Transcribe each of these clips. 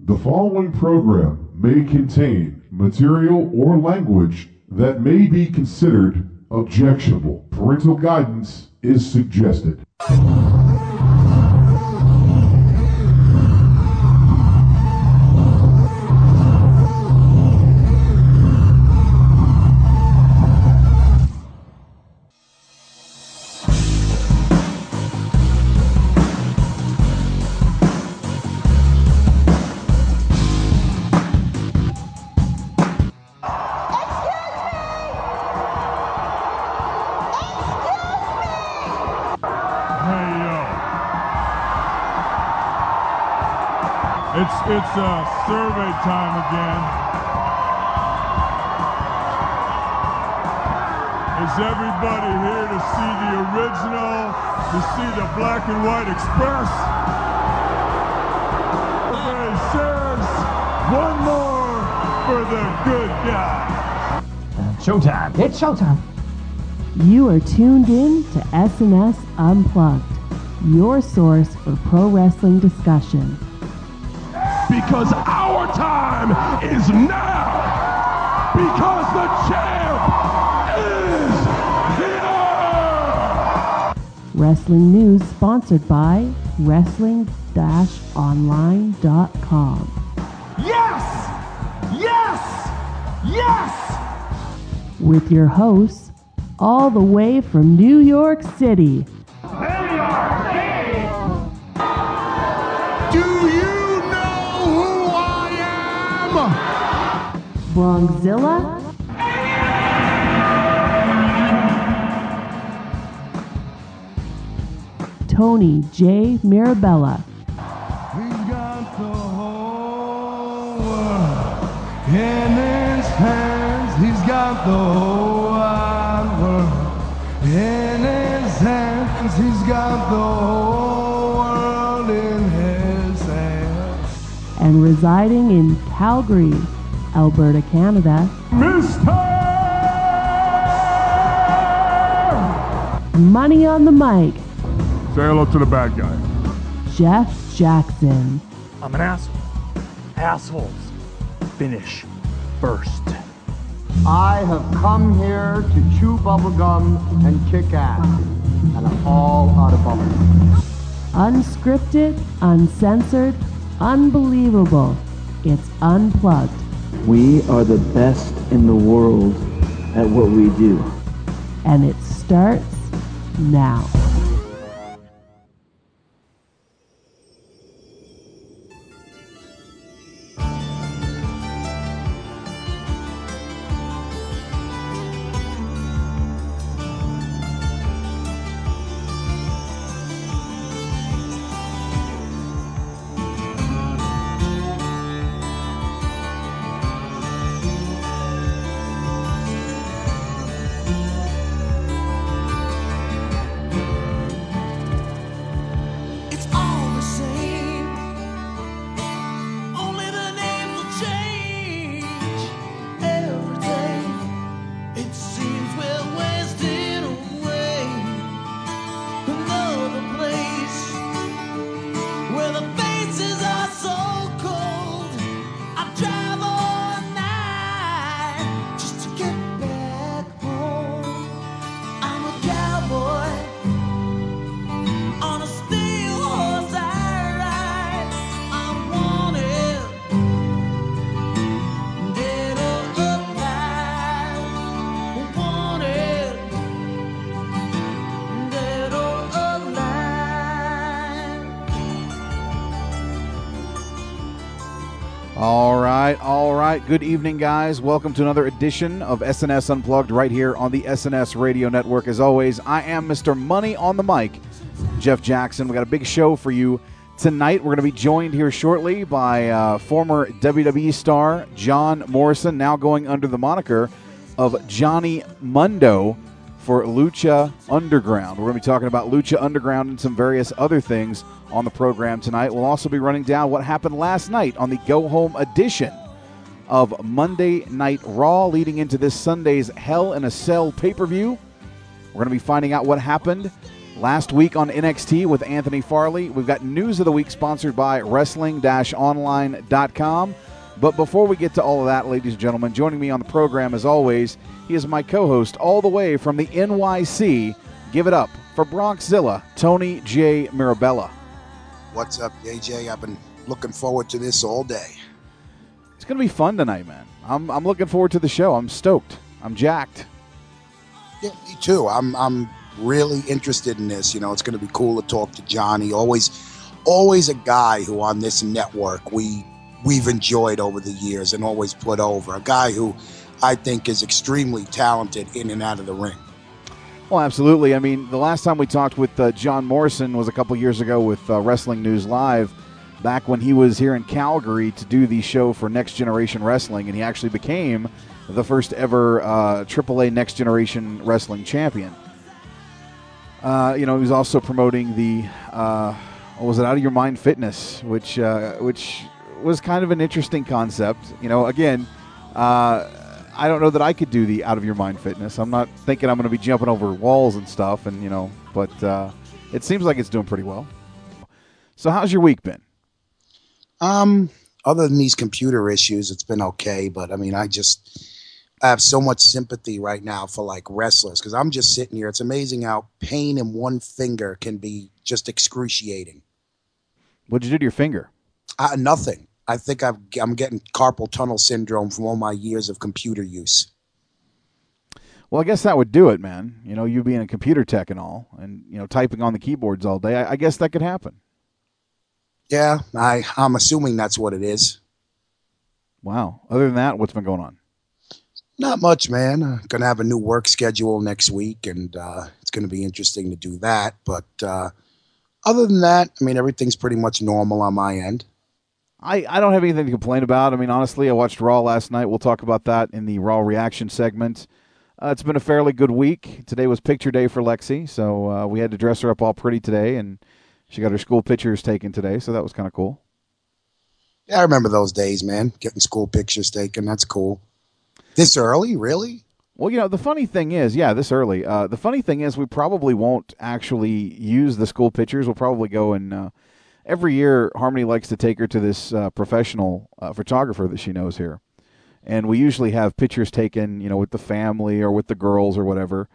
The following program may contain material or language that may be considered objectionable. Parental guidance is suggested. SNS Unplugged, your source for pro wrestling discussion. Because our time is now. Because the champ is here. Wrestling news sponsored by Wrestling-Online.com. Yes! Yes! Yes! With your hosts, all the way from New York City, Do you know who I am? BronxZilla, Tony J. Mirabella, He's got the whole world in his hands. He's got the got the whole world in his hands. and residing in Calgary, Alberta, Canada, Mister! Money on the Mic, Say hello to the bad guy. Jeff Jackson. I'm an asshole. Assholes. Finish first. I have come here to chew bubblegum and kick ass. And I'm all out of bubblegum. Unscripted, uncensored, unbelievable. It's unplugged. We are the best in the world at what we do. And it starts now. Good evening, guys. Welcome to another edition of SNS Unplugged right here on the SNS Radio Network. As always, I am Mr. Money on the Mic, Jeff Jackson. We got a big show for you tonight. We're going to be joined here shortly by uh, former WWE star John Morrison, now going under the moniker of Johnny Mundo for Lucha Underground. We're going to be talking about Lucha Underground and some various other things on the program tonight. We'll also be running down what happened last night on the Go Home edition of Monday Night Raw, leading into this Sunday's Hell in a Cell pay per view. We're going to be finding out what happened Last week on NXT with Anthony Farley, we've got news of the week sponsored by wrestling online.com. But before we get to all of that, ladies and gentlemen, joining me on the program as always, he is my co host all the way from the NYC. Give it up for Bronxzilla, Tony J. Mirabella. What's up, JJ? I've been looking forward to this all day. It's going to be fun tonight, man. I'm, I'm looking forward to the show. I'm stoked. I'm jacked. Yeah, me too. I'm I'm really interested in this. You know, it's going to be cool to talk to Johnny. Always, always a guy who on this network we we've enjoyed over the years and always put over. A guy who I think is extremely talented in and out of the ring. Well, absolutely. I mean, the last time we talked with uh, John Morrison was a couple years ago with uh, Wrestling News Live, back when he was here in Calgary to do the show for Next Generation Wrestling, and he actually became the first ever uh, AAA Next Generation Wrestling champion. Uh, you know, he was also promoting the uh, what was it Out of Your Mind Fitness, which uh, which was kind of an interesting concept. You know, again, uh, I don't know that I could do the Out of Your Mind Fitness. I'm not thinking I'm going to be jumping over walls and stuff, and you know, but uh, it seems like it's doing pretty well. So, how's your week been? Um, other than these computer issues, it's been okay. But I mean, I just I have so much sympathy right now for like wrestlers because I'm just sitting here. It's amazing how pain in one finger can be just excruciating. What'd you do to your finger? Uh, nothing. I think I've, I'm getting carpal tunnel syndrome from all my years of computer use. Well, I guess that would do it, man. You know, you being a computer tech and all, and you know, typing on the keyboards all day. I, I guess that could happen. Yeah, I I'm assuming that's what it is. Wow. Other than that, what's been going on? Not much, man. Uh, gonna have a new work schedule next week, and uh, it's gonna be interesting to do that. But uh, other than that, I mean, everything's pretty much normal on my end. I, I don't have anything to complain about. I mean, honestly, I watched Raw last night. We'll talk about that in the Raw reaction segment. Uh, it's been a fairly good week. Today was picture day for Lexi, so uh, we had to dress her up all pretty today, and she got her school pictures taken today, so that was kind of cool. Yeah, I remember those days, man. Getting school pictures taken. That's cool. This early, really? Well, you know, the funny thing is, yeah, this early. Uh, the funny thing is, we probably won't actually use the school pictures. We'll probably go and uh, every year, Harmony likes to take her to this uh, professional uh, photographer that she knows here, and we usually have pictures taken, you know, with the family or with the girls or whatever.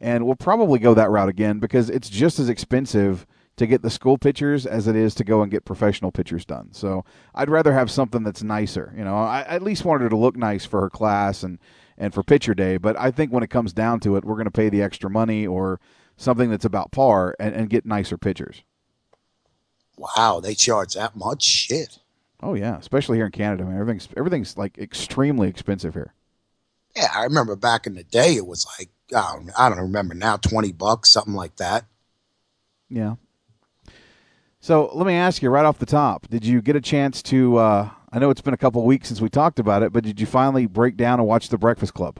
And we'll probably go that route again because it's just as expensive to get the school pictures as it is to go and get professional pictures done. So I'd rather have something that's nicer. You know, I at least wanted her to look nice for her class and and for picture day. But I think when it comes down to it, we're going to pay the extra money or something that's about par and, and get nicer pictures. Wow, they charge that much shit. Oh yeah, especially here in Canada. Man, everything's everything's like extremely expensive here. Yeah, I remember back in the day, it was like I don't, I don't remember now, twenty bucks, something like that. Yeah. So let me ask you right off the top: Did you get a chance to? Uh, I know it's been a couple weeks since we talked about it, but did you finally break down and watch The Breakfast Club?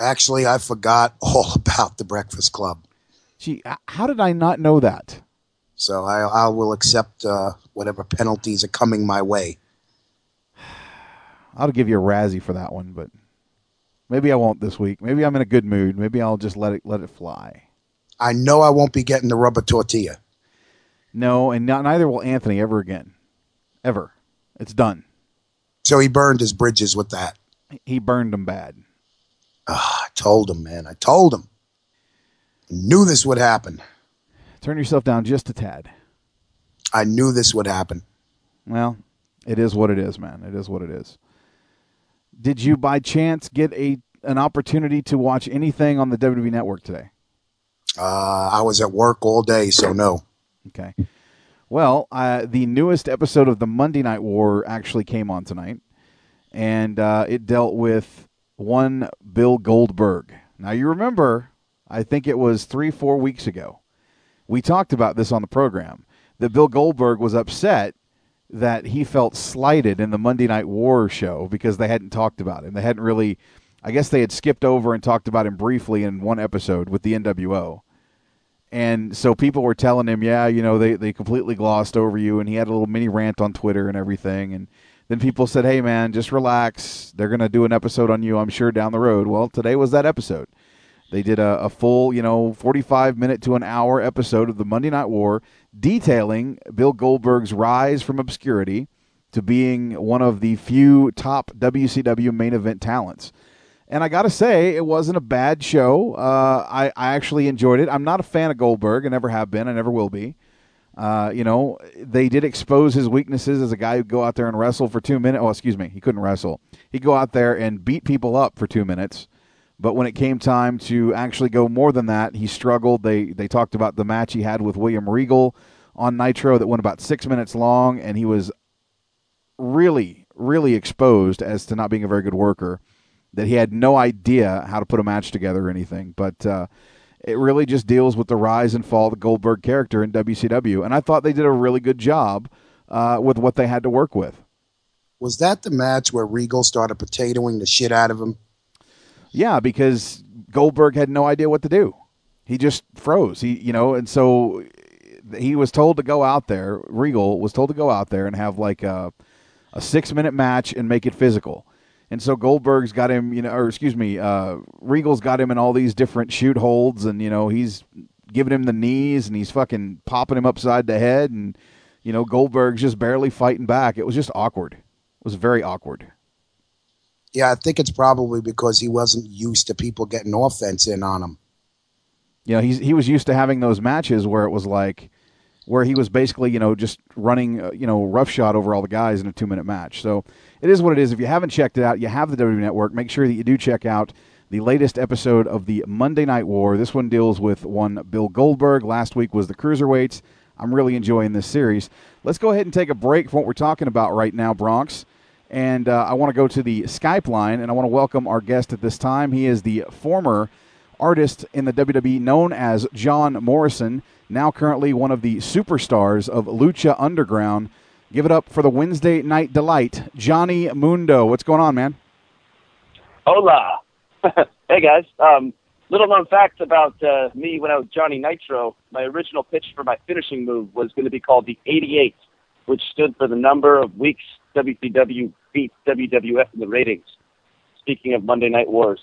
Actually, I forgot all about the Breakfast Club. Gee, how did I not know that? So I, I will accept uh, whatever penalties are coming my way. I'll give you a Razzie for that one, but maybe I won't this week. Maybe I'm in a good mood. Maybe I'll just let it let it fly. I know I won't be getting the rubber tortilla. No, and not, neither will Anthony ever again. Ever. It's done. So he burned his bridges with that. He burned them bad. Ah, I told him, man. I told him. I knew this would happen. Turn yourself down just a tad. I knew this would happen. Well, it is what it is, man. It is what it is. Did you by chance get a an opportunity to watch anything on the WWE network today? Uh, I was at work all day, so no. Okay. Well, uh, the newest episode of the Monday Night War actually came on tonight, and uh, it dealt with one Bill Goldberg. Now, you remember, I think it was three, four weeks ago, we talked about this on the program that Bill Goldberg was upset that he felt slighted in the Monday Night War show because they hadn't talked about him. They hadn't really, I guess they had skipped over and talked about him briefly in one episode with the NWO. And so people were telling him, yeah, you know, they, they completely glossed over you. And he had a little mini rant on Twitter and everything. And then people said, hey, man, just relax. They're going to do an episode on you, I'm sure, down the road. Well, today was that episode. They did a, a full, you know, 45 minute to an hour episode of the Monday Night War detailing Bill Goldberg's rise from obscurity to being one of the few top WCW main event talents. And I got to say, it wasn't a bad show. Uh, I, I actually enjoyed it. I'm not a fan of Goldberg. I never have been. I never will be. Uh, you know, they did expose his weaknesses as a guy who'd go out there and wrestle for two minutes. Oh, excuse me, he couldn't wrestle. He'd go out there and beat people up for two minutes. But when it came time to actually go more than that, he struggled. They they talked about the match he had with William Regal on Nitro that went about six minutes long, and he was really, really exposed as to not being a very good worker. That he had no idea how to put a match together or anything. But uh, it really just deals with the rise and fall of the Goldberg character in WCW, and I thought they did a really good job uh, with what they had to work with. Was that the match where Regal started potatoing the shit out of him? Yeah, because Goldberg had no idea what to do. He just froze. He, you know, and so he was told to go out there. Regal was told to go out there and have like a, a six minute match and make it physical. And so Goldberg's got him, you know, or excuse me, uh, Regal's got him in all these different shoot holds, and you know he's giving him the knees and he's fucking popping him upside the head, and you know Goldberg's just barely fighting back. It was just awkward. It was very awkward. Yeah, I think it's probably because he wasn't used to people getting offense in on him. You know, he's he was used to having those matches where it was like, where he was basically you know just running uh, you know roughshod over all the guys in a two minute match. So it is what it is. If you haven't checked it out, you have the WWE Network. Make sure that you do check out the latest episode of the Monday Night War. This one deals with one Bill Goldberg. Last week was the Cruiserweights. I'm really enjoying this series. Let's go ahead and take a break from what we're talking about right now, Bronx. And uh, I want to go to the Skype line, and I want to welcome our guest at this time. He is the former artist in the WWE known as John Morrison, now currently one of the superstars of Lucha Underground. Give it up for the Wednesday Night Delight, Johnny Mundo. What's going on, man? Hola. hey, guys. Um, little known facts about uh, me when I was Johnny Nitro. My original pitch for my finishing move was going to be called the 88, which stood for the number of weeks WCW beat WWF in the ratings. Speaking of Monday Night Wars.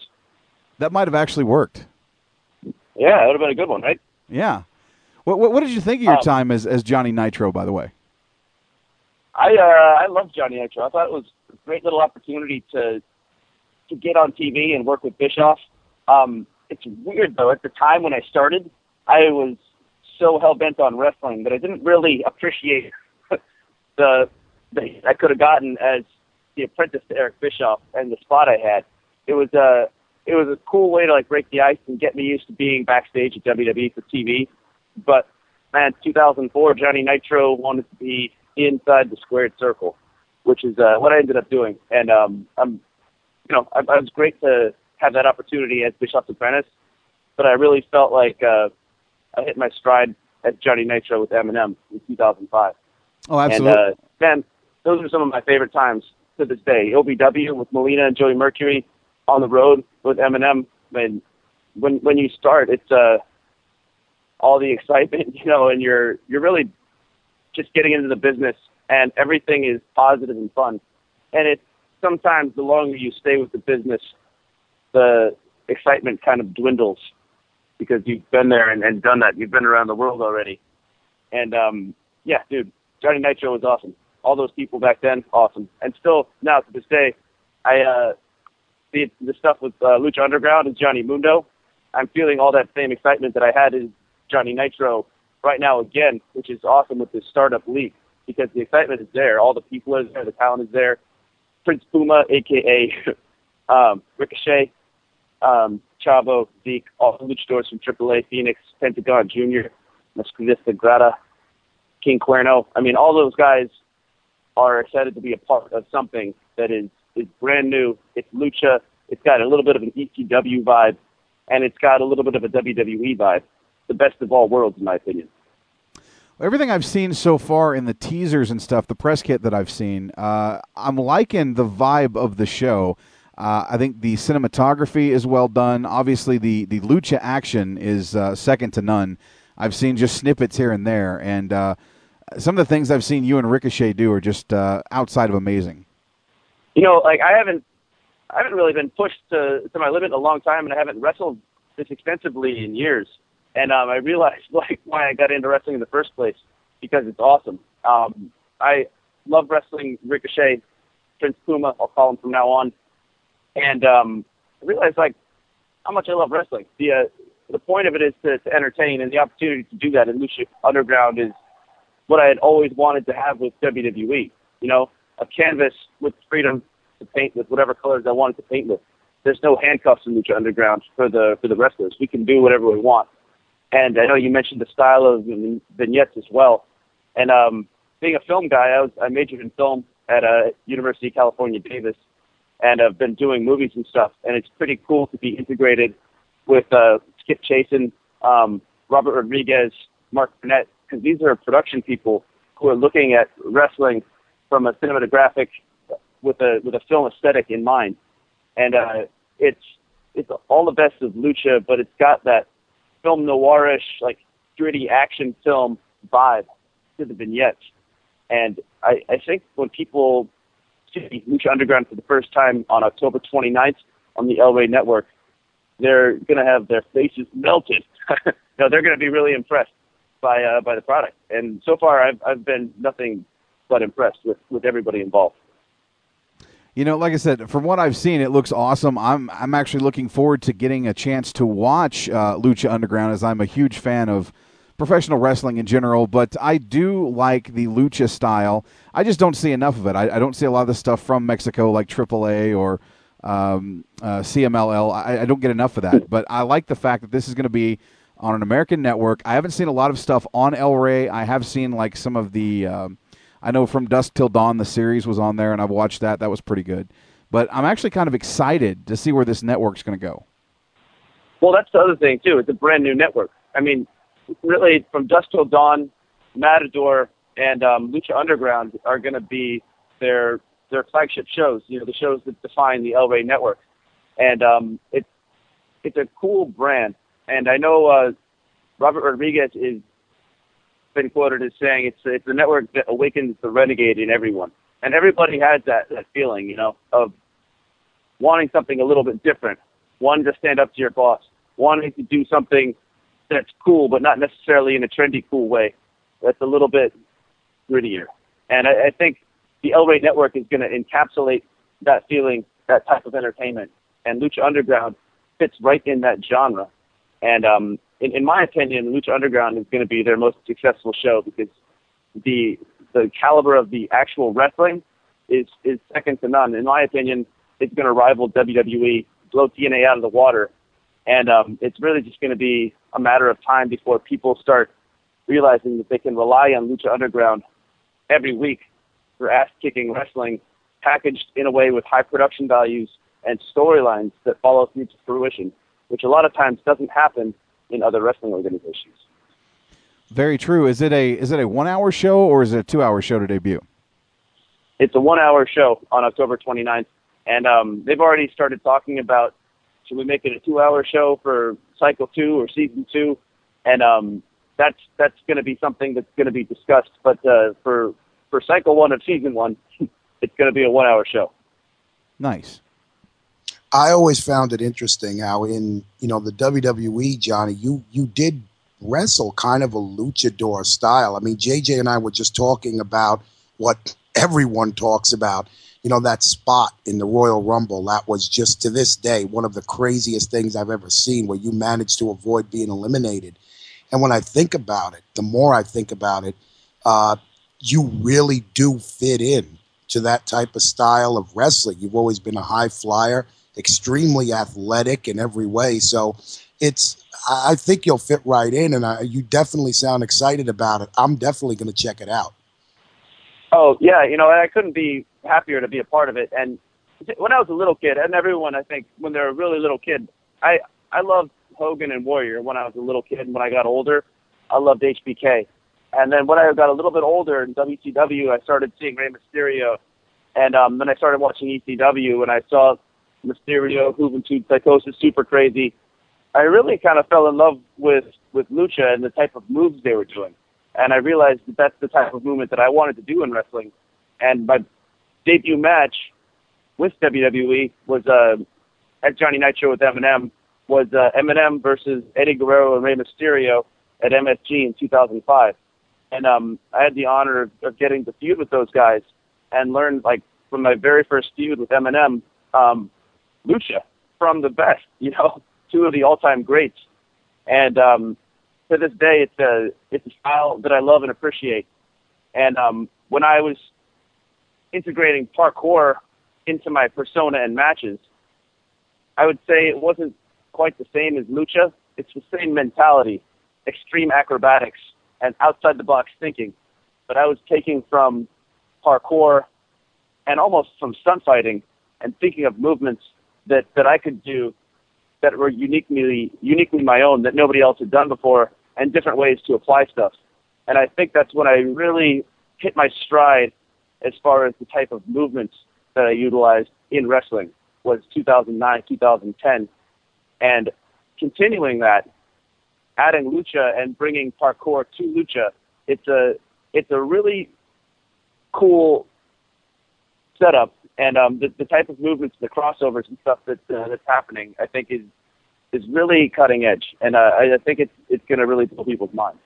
That might have actually worked. Yeah, that would have been a good one, right? Yeah. What, what, what did you think of your Um, time as, as Johnny Nitro, by the way? I uh, I love Johnny Nitro. I thought it was a great little opportunity to to get on TV and work with Bischoff. Um, it's weird though. At the time when I started, I was so hell bent on wrestling that I didn't really appreciate the, the I could have gotten as the apprentice to Eric Bischoff and the spot I had. It was a it was a cool way to like break the ice and get me used to being backstage at WWE for TV. But man, 2004, Johnny Nitro wanted to be inside the squared circle, which is uh, what I ended up doing. And um, I'm, you know, I, I was great to have that opportunity as Bischoff's apprentice, but I really felt like uh, I hit my stride at Johnny Nitro with MNM in 2005. Oh, absolutely. And uh, man, those are some of my favorite times to this day. OVW with Melina and Joey Mercury on the road with MNM. When when when you start, it's uh all the excitement, you know, and you're you're really just getting into the business, and everything is positive and fun. And it's sometimes the longer you stay with the business, the excitement kind of dwindles because you've been there and, and done that. You've been around the world already. And um, yeah, dude, Johnny Nitro was awesome. All those people back then, awesome. And still now to this day, I uh, the the stuff with uh, Lucha Underground and Johnny Mundo. I'm feeling all that same excitement that I had in Johnny Nitro right now again, which is awesome with this startup league because the excitement is there. All the people are there, the talent is there. Prince Puma, aka um, Ricochet, um, Chavo, Zeke, all the luchadors from AAA, Phoenix, Pentagon Jr., Mascarita Sagrada, King Cuerno. I mean, all those guys are excited to be a part of something that is is brand new. It's lucha. It's got a little bit of an ECW vibe, and it's got a little bit of a WWE vibe. The best of all worlds, in my opinion. Everything I've seen so far in the teasers and stuff, the press kit that I've seen, uh, I'm liking the vibe of the show. Uh, I think the cinematography is well done. Obviously, the the lucha action is uh, second to none. I've seen just snippets here and there, and uh, some of the things I've seen you and Ricochet do are just uh, outside of amazing. You know, like I haven't, I haven't really been pushed to to my limit in a long time, and I haven't wrestled this extensively in years, and um, I realized like why I got into wrestling in the first place because it's awesome. Um, I love wrestling Ricochet, Prince Puma. I'll call him from now on, and um, I realized like how much I love wrestling. The uh, the point of it is to, to entertain, and the opportunity to do that in Lucha Underground is what I had always wanted to have with WWE. You know, a canvas with freedom to paint with whatever colors I wanted to paint with. There's no handcuffs in Lucha Underground for the for the wrestlers. We can do whatever we want. And I know you mentioned the style of vignettes as well. And um, being a film guy, I was I majored in film at uh, University of California, Davis, and I've been doing movies and stuff. And it's pretty cool to be integrated with uh, Skip Chasen, um, Robert Rodriguez, Mark Burnett, because these are production people who are looking at wrestling from a cinematographic with a with a film aesthetic in mind, and uh, it's it's all the best of lucha, but it's got that film noirish, like gritty action film vibe to the vignettes. And I, I think when people see Lucha Underground for the first time on October 29th on the Rey Network, they're going to have their faces melted. no, they're going to be really impressed by uh, by the product. And so far, I've I've been nothing but impressed with with everybody involved. You know, like I said, from what I've seen, it looks awesome. I'm I'm actually looking forward to getting a chance to watch uh, Lucha Underground, as I'm a huge fan of professional wrestling in general. But I do like the lucha style. I just don't see enough of it. I, I don't see a lot of the stuff from Mexico, like AAA or um, uh, CMLL. I, I don't get enough of that. But I like the fact that this is going to be on an American network. I haven't seen a lot of stuff on El Rey. I have seen like some of the. Um, I know from Dusk Till Dawn the series was on there, and I've watched that. That was pretty good. But I'm actually kind of excited to see where this network's going to go. Well, that's the other thing too. It's a brand new network. I mean, really, from Dusk Till Dawn, Matador, and um, Lucha Underground are going to be their their flagship shows. You know, the shows that define the El Rey network, and um, it's it's a cool brand. And I know uh, Robert Rodriguez is been quoted as saying it's it's a network that awakens the renegade in everyone, and everybody has that that feeling, you know, of wanting something a little bit different, wanting to stand up to your boss, wanting to do something that's cool, but not necessarily in a trendy cool way. That's a little bit grittier, and I, I think the El Rey Network is going to encapsulate that feeling, that type of entertainment, and Lucha Underground fits right in that genre. And um, in, in my opinion, Lucha Underground is going to be their most successful show because the the caliber of the actual wrestling is is second to none. In my opinion, it's going to rival WWE, blow TNA out of the water, and um, it's really just going to be a matter of time before people start realizing that they can rely on Lucha Underground every week for ass-kicking wrestling, packaged in a way with high production values and storylines that follow through to fruition, which a lot of times doesn't happen in other wrestling organizations. Very true. Is it a is it a one hour show or is it a two hour show to debut? It's a one hour show on October 29th, and um, they've already started talking about should we make it a two hour show for cycle two or season two, and um, that's that's going to be something that's going to be discussed. But uh, for for cycle one of season one, it's going to be a one hour show. Nice. I always found it interesting how in you know the WWE, Johnny, you you did wrestle kind of a luchador style. I mean, JJ and I were just talking about what everyone talks about. You know that spot in the Royal Rumble that was just to this day one of the craziest things I've ever seen, where you managed to avoid being eliminated. And when I think about it, the more I think about it, uh, you really do fit in to that type of style of wrestling. You've always been a high flyer extremely athletic in every way. So it's I think you'll fit right in, and I, you definitely sound excited about it. I'm definitely going to check it out. Oh yeah, you know I couldn't be happier to be a part of it. And when I was a little kid, and everyone I think when they're a really little kid, I I loved Hogan and Warrior when I was a little kid. And when I got older, I loved HBK. And then when I got a little bit older in WCW, I started seeing Rey Mysterio, and um, then I started watching ECW, and I saw Mysterio, Juventud Psychosis, Super Crazy. I really kind of fell in love with with lucha and the type of moves they were doing, and I realized that that's the type of movement that I wanted to do in wrestling. And my debut match with WWE was uh, at Johnny Nitro with MNM was uh, MNM versus Eddie Guerrero and Rey Mysterio at MSG in 2005, and um, I had the honor of, of getting to feud with those guys and learned like from my very first feud with MNM, um, lucha from the best, you know, two of the all-time greats, and um, to this day, it's a it's a style that I love and appreciate. And um, when I was integrating parkour into my persona and matches, I would say it wasn't quite the same as lucha. It's the same mentality, extreme acrobatics, and outside the box thinking. But I was taking from parkour and almost from stunt fighting and thinking of movements that, that I could do that were uniquely uniquely my own that nobody else had done before and different ways to apply stuff. And I think that's when I really hit my stride as far as the type of movements that I utilized in wrestling was 2009, 2010, and continuing that, adding lucha and bringing parkour to lucha. It's a it's a really cool setup, and um, the, the type of movements, the crossovers and stuff that uh, that's happening, I think is is really cutting edge, and uh, I, I think it's it's going to really blow people's minds.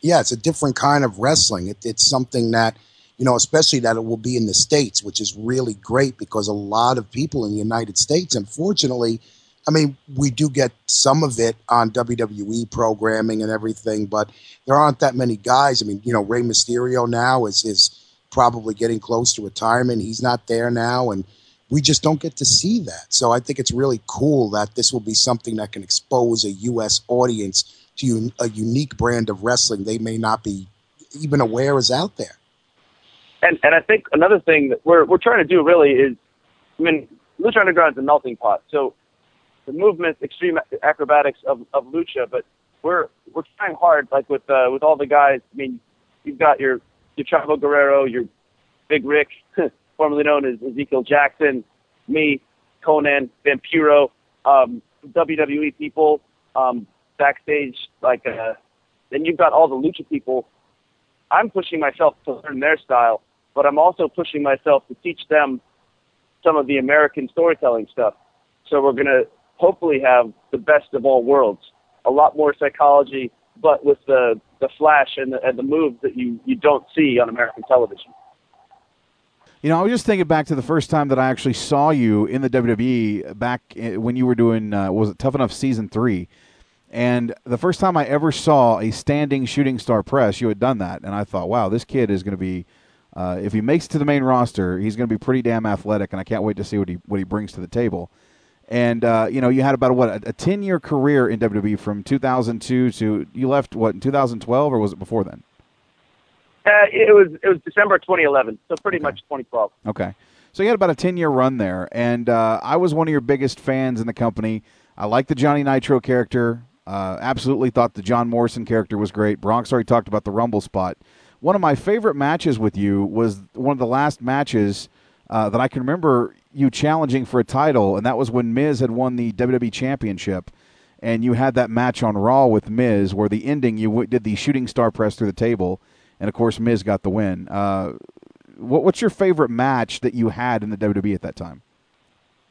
Yeah, it's a different kind of wrestling. It, it's something that you know, especially that it will be in the States, which is really great because a lot of people in the United States, unfortunately, I mean, we do get some of it on WWE programming and everything, but there aren't that many guys. I mean, you know, Rey Mysterio now is is probably getting close to retirement. He's not there now, and we just don't get to see that. So I think it's really cool that this will be something that can expose a U.S. audience to a unique brand of wrestling they may not be even aware is out there. And and I think another thing that we're we're trying to do really is, I mean, Lucha Underground is a melting pot. So the movement, extreme acrobatics of, of lucha, but we're we're trying hard, like with uh, with all the guys. I mean, you've got your your Chavo Guerrero, your Big Ryck, formerly known as Ezekiel Jackson, me, Konnan, Vampiro, um, WWE people um, backstage, like, uh, then you've got all the lucha people. I'm pushing myself to learn their style, but I'm also pushing myself to teach them some of the American storytelling stuff. So we're to hopefully have the best of all worlds, a lot more psychology, but with the, the flash and the, and the moves that you, you don't see on American television. You know, I was just thinking back to the first time that I actually saw you in the WWE back when you were doing, uh, was it Tough Enough Season 3? And the first time I ever saw a standing shooting star press, you had done that. And I thought, wow, this kid is going to be, uh, if he makes it to the main roster, he's going to be pretty damn athletic. And I can't wait to see what he, what he brings to the table. And, uh, you know, you had about, what, a 10 year career in WWE from 2002 to, you left, what, in 2012 or was it before then? Uh, it was it was December 2011, so pretty okay. much 2012. Okay, so you had about a 10 year run there, and uh, I was one of your biggest fans in the company. I liked the Johnny Nitro character. Uh, absolutely thought the John Morrison character was great. Bronx already talked about the Rumble spot. One of my favorite matches with you was one of the last matches uh, that I can remember you challenging for a title, and that was when Miz had won the WWE Championship, and you had that match on Raw with Miz, where the ending you w- did the shooting star press through the table, and of course Miz got the win. Uh, what, what's your favorite match that you had in the WWE at that time?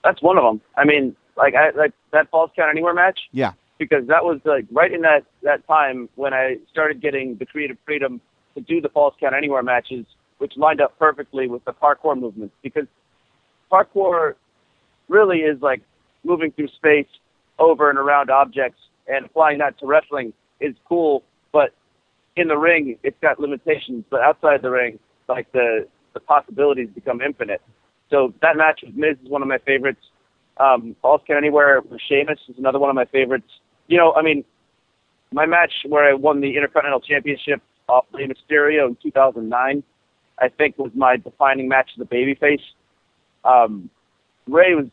That's one of them. I mean, like I like that Falls Count Anywhere match. Yeah because that was like right in that that time when I started getting the creative freedom to do the falls count anywhere matches, which lined up perfectly with the parkour movements because parkour really is like moving through space over and around objects and applying that to wrestling is cool, but in the ring it's got limitations, but outside the ring, like the the possibilities become infinite. So that match with Miz is one of my favorites. Um, Falls Count Anywhere with Sheamus is another one of my favorites you know, I mean, my match where I won the Intercontinental Championship off Rey Mysterio in 2009, I think was my defining match as a babyface. Um, Rey was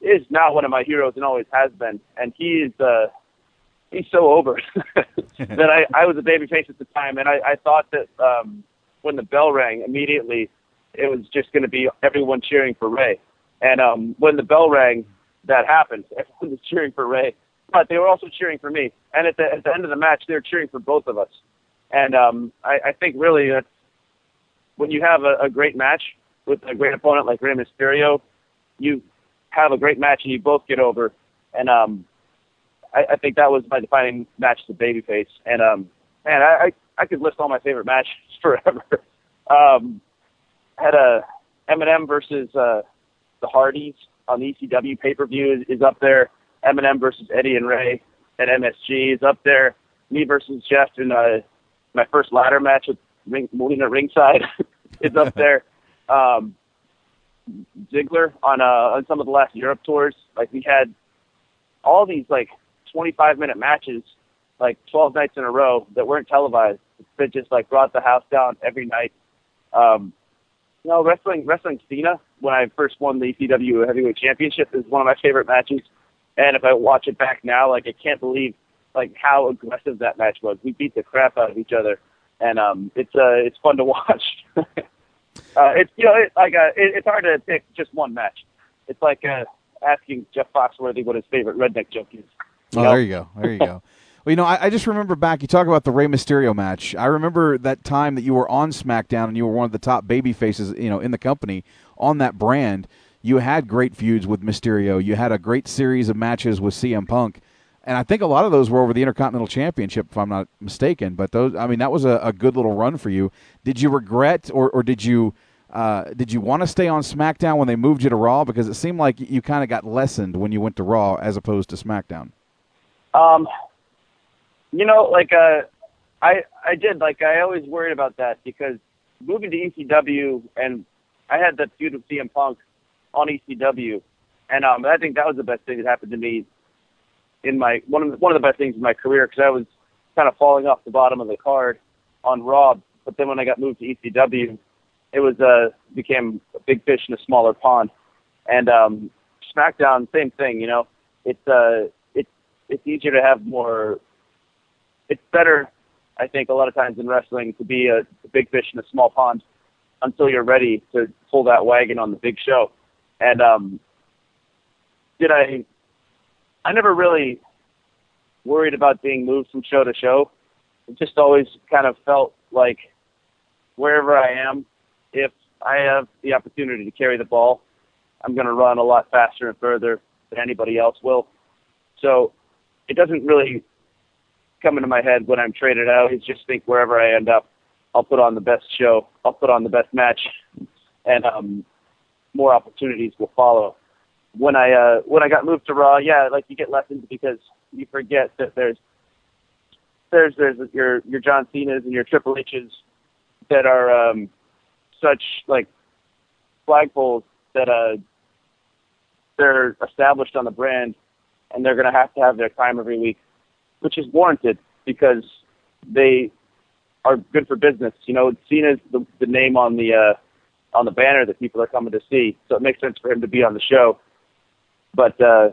is now one of my heroes and always has been, and he is uh, he's so over that I, I was a babyface at the time, and I, I thought that um, when the bell rang immediately, it was just going to be everyone cheering for Rey, and um, when the bell rang, that happened. Everyone was cheering for Rey, but they were also cheering for me. And at the at the end of the match, they were cheering for both of us. And um, I, I think really that's when you have a, a great match with a great opponent like Rey Mysterio, you have a great match and you both get over. and um, I, I think that was my defining match to babyface. And um, man, I, I I could list all my favorite matches forever. um, had a MNM versus uh, the Hardys on the ECW pay per view is, is up there. MNM versus Eddie and Rey at MSG is up there. Me versus Jeff in uh, my first ladder match with Ring, Melina ringside is up there. Um, Ziggler on uh, on some of the last Europe tours, like we had all these like 25 minute matches, like 12 nights in a row that weren't televised. That just like brought the house down every night. Um, you know, wrestling wrestling Cena when I first won the ECW Heavyweight Championship is one of my favorite matches. And if I watch it back now, like I can't believe like how aggressive that match was. We beat the crap out of each other, and um, it's uh, it's fun to watch. Uh, it's you know, it, like uh, it, it's hard to pick just one match. It's like uh, asking Jeff Foxworthy what his favorite redneck joke is. Oh, know? there you go. There you go. Well, you know, I, I just remember back. You talk about the Rey Mysterio match. I remember that time that you were on SmackDown and you were one of the top baby faces, you know, in the company on that brand. You had great feuds with Mysterio. You had a great series of matches with CM Punk, and I think a lot of those were over the Intercontinental Championship, if I'm not mistaken. But those, I mean, that was a, a good little run for you. Did you regret, or, or did you? Uh, did you want to stay on SmackDown when they moved you to Raw? Because it seemed like you kind of got lessened when you went to Raw as opposed to SmackDown. Um, you know, like uh, I I did like I always worried about that because moving to ECW and I had that feud with CM Punk on ECW, and um, I think that was the best thing that happened to me in my one of the, one of the best things in my career because I was kind of falling off the bottom of the card on Raw, but then when I got moved to ECW, it was uh became a big fish in a smaller pond, and um, SmackDown same thing, you know, it's uh it's it's easier to have more it's better, I think, a lot of times in wrestling to be a, a big fish in a small pond until you're ready to pull that wagon on the big show. And um, did I? I never really worried about being moved from show to show. It just always kind of felt like wherever I am, if I have the opportunity to carry the ball, I'm going to run a lot faster and further than anybody else will. So it doesn't really come into my head when I'm traded out. Is just think wherever I end up, I'll put on the best show. I'll put on the best match, and um, more opportunities will follow. When I uh, when I got moved to Raw, yeah, like you get lessons because you forget that there's there's there's your your John Cena's and your Triple H's that are um, such like flagpoles that uh they're established on the brand and they're going to have to have their time every week which is warranted because they are good for business. You know, Cena's the, the name on the uh, on the banner that people are coming to see, so it makes sense for him to be on the show. But uh,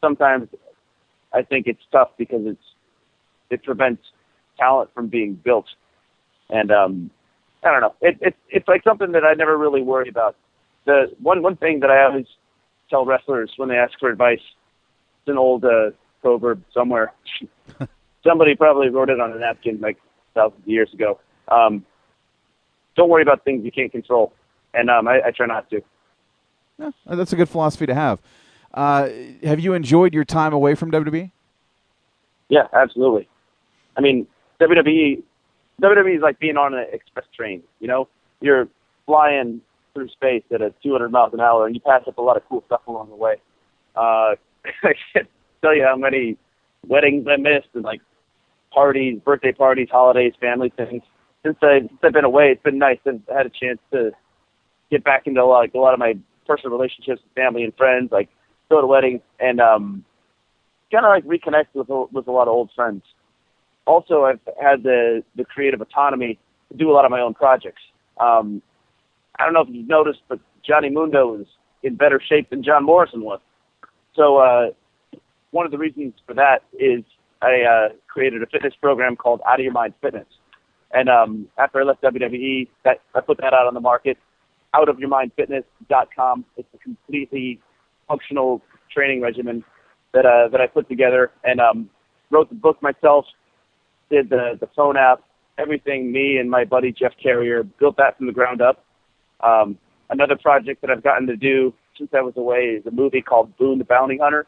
sometimes I think it's tough because it's it prevents talent from being built, and um, I don't know. It, it it's like something that I never really worry about. The one one thing that I always tell wrestlers when they ask for advice, it's an old uh, proverb somewhere. Somebody probably wrote it on a napkin like thousands of years ago. Um, don't worry about things you can't control, and um, I, I try not to. Yeah, that's a good philosophy to have. Uh, have you enjoyed your time away from WWE? Yeah, absolutely. I mean, WWE, WWE is like being on an express train. You know, you're flying through space at a 200 miles an hour, and you pass up a lot of cool stuff along the way. Uh, I can't tell you how many weddings I missed and like parties, birthday parties, holidays, family things. Since, I, since I've been away, it's been nice and I had a chance to get back into like a lot of my personal relationships with family and friends, like go to weddings and um, kind of like reconnect with with a lot of old friends. Also, I've had the the creative autonomy to do a lot of my own projects. Um, I don't know if you've noticed, but Johnny Mundo is in better shape than John Morrison was. So uh, one of the reasons for that is I uh, created a fitness program called Out of Your Mind Fitness. And um, after I left WWE, that I put that out on the market. OutOfYourMindFitness.com. It's a completely functional training regimen that uh, that I put together and um, wrote the book myself. Did the the phone app, everything. Me and my buddy Jeff Carrier built that from the ground up. Um, another project that I've gotten to do since I was away is a movie called Boone the Bounty Hunter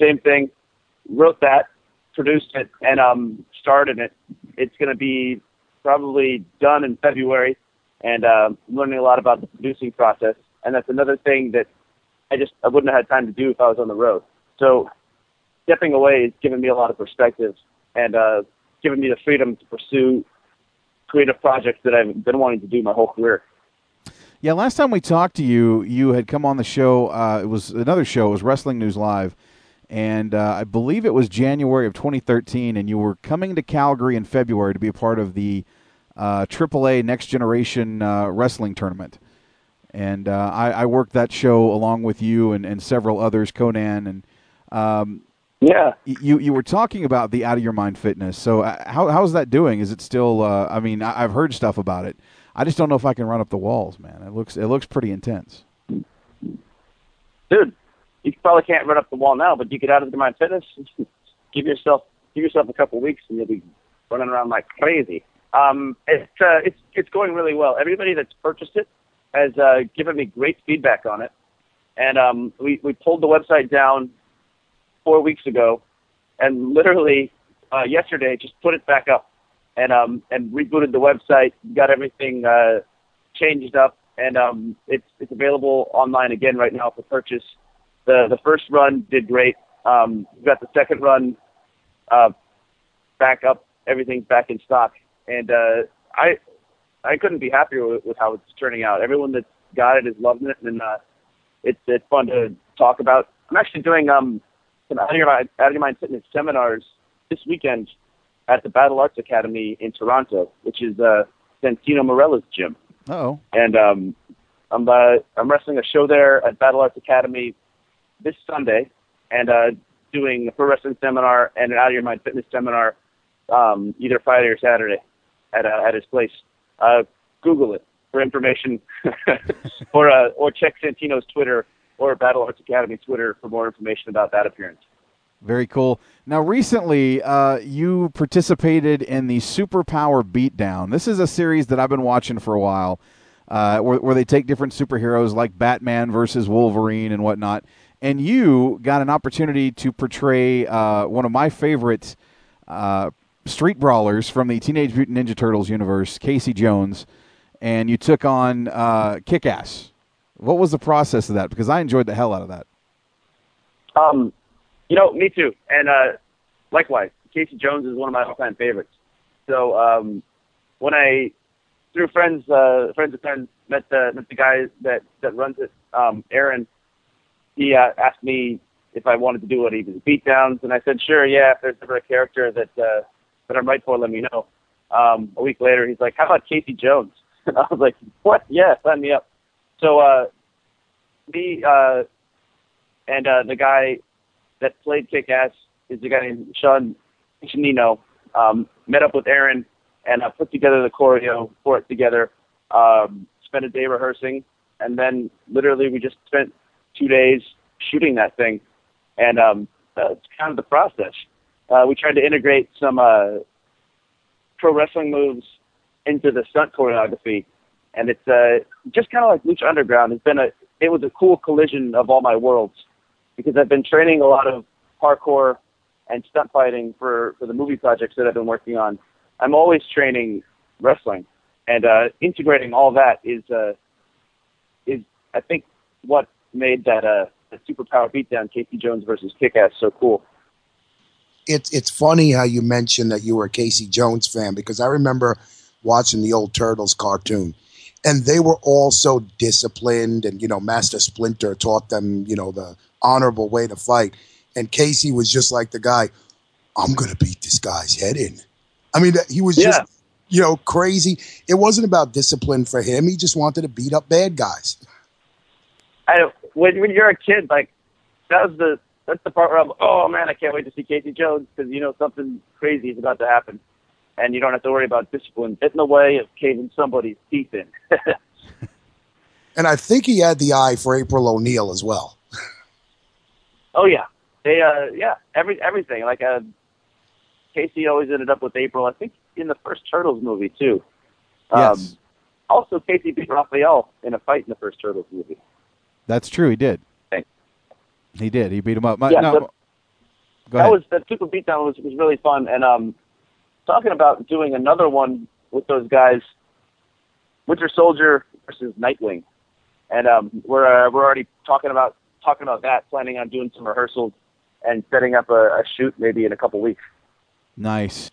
same thing. Wrote that, produced it, and um, started it. It's going to be probably done in February, and uh, I'm learning a lot about the producing process. And that's another thing that I just I wouldn't have had time to do if I was on the road. So stepping away has given me a lot of perspective and uh, given me the freedom to pursue creative projects that I've been wanting to do my whole career. Yeah, last time we talked to you, you had come on the show. Uh, it was another show. It was Wrestling News Live, and uh, I believe it was January of 2013. And you were coming to Calgary in February to be a part of the uh, AAA Next Generation uh, Wrestling Tournament. And uh, I, I worked that show along with you and, and several others, Konnan and um, yeah. You you were talking about the out of your mind fitness. So uh, how how's that doing? Is it still? Uh, I mean, I, have heard stuff about it. I just don't know if I can run up the walls, man. It looks it looks pretty intense. Dude, you probably can't run up the wall now, but you get out of your mind fitness. give yourself give yourself a couple weeks, and you'll be running around like crazy. Um, it's uh, it's it's going really well. Everybody that's purchased it has uh, given me great feedback on it, and um, we we pulled the website down four weeks ago, and literally uh, yesterday just put it back up and um and rebooted the website, got everything uh, changed up, and um it's it's available online again right now for purchase. The the first run did great. Um, we got the second run uh, back up, everything's back in stock, and uh, I I couldn't be happier with, with how it's turning out. Everyone that's got it is loving it, and uh, it's it's fun to talk about. I'm actually doing um some out of your mind, out of your mind fitness seminars this weekend at the Battle Arts Academy in Toronto, which is uh, Santino Marella's gym. Oh. And um, I'm uh, I'm wrestling a show there at Battle Arts Academy this Sunday, and uh, doing a pro wrestling seminar and an out of your mind fitness seminar um, either Friday or Saturday at uh, at his place. Uh, Google it for information, or uh, or check Santino's Twitter or Battle Arts Academy Twitter for more information about that appearance. Very cool. Now, recently, uh, you participated in the Superpower Beatdown. This is a series that I've been watching for a while, uh, where, where, they take different superheroes like Batman versus Wolverine and whatnot. And you got an opportunity to portray uh, one of my favorite uh, street brawlers from the Teenage Mutant Ninja Turtles universe, Casey Jones, and you took on uh, Kick Ass. What was the process of that? Because I enjoyed the hell out of that. Um, you know, me too. And uh, likewise, Casey Jones is one of my all-time favorites. So um, when I, through friends, uh, friends of friends, met the met the guy that that runs it, um, Aaron. He uh, asked me if I wanted to do any of his beatdowns, and I said, sure, yeah. If there's ever a character that uh, that I'm right for, let me know. Um, a week later, he's like, how about Casey Jones? I was like, what? Yeah, sign me up. So uh, me uh, and uh, the guy that played Kick Ass is the guy named Sean Chinino. Um, met up with Aaron and uh, put together the choreo for it together. Um, spent a day rehearsing, and then literally we just spent two days shooting that thing. And um, that's kind of the process. Uh, we tried to integrate some uh, pro wrestling moves into the stunt choreography and it's uh, just kind of like Lucha Underground. It's been a it was a cool collision of all my worlds because I've been training a lot of parkour and stunt fighting for for the movie projects that I've been working on. I'm always training wrestling, and uh, integrating all that is uh, is I think what made that uh, superpower beatdown Casey Jones versus Kickass so cool. It's it's funny how you mentioned that you were a Casey Jones fan because I remember watching the old Turtles cartoon and they were all so disciplined and you know master splinter taught them you know the honorable way to fight. And casey was just like the guy i'm gonna beat this guy's head in. I mean he was yeah. just you know crazy. It wasn't about discipline for him. He just wanted to beat up bad guys. I don't when, when you're a kid like that was the that's the part where i'm oh man i can't wait to see casey jones because you know something crazy is about to happen and you don't have to worry about discipline getting in the way of caving somebody's teeth in. and I think he had the eye for April O'Neil as well. oh yeah, they uh yeah every everything like uh Casey always ended up with April. I think in the first Turtles movie too. Yes. Um, also, Casey beat Raphael in a fight in the first Turtles movie. That's true. He did. Thanks. He did. He beat him up. My, yeah, now, so, Go that ahead. was that Super Beatdown was was really fun, and um, talking about doing another one with those guys, Winter Soldier versus Nightwing, and um, we're uh, we're already talking about talking about that, planning on doing some rehearsals and setting up a, a shoot maybe in a couple weeks. Nice.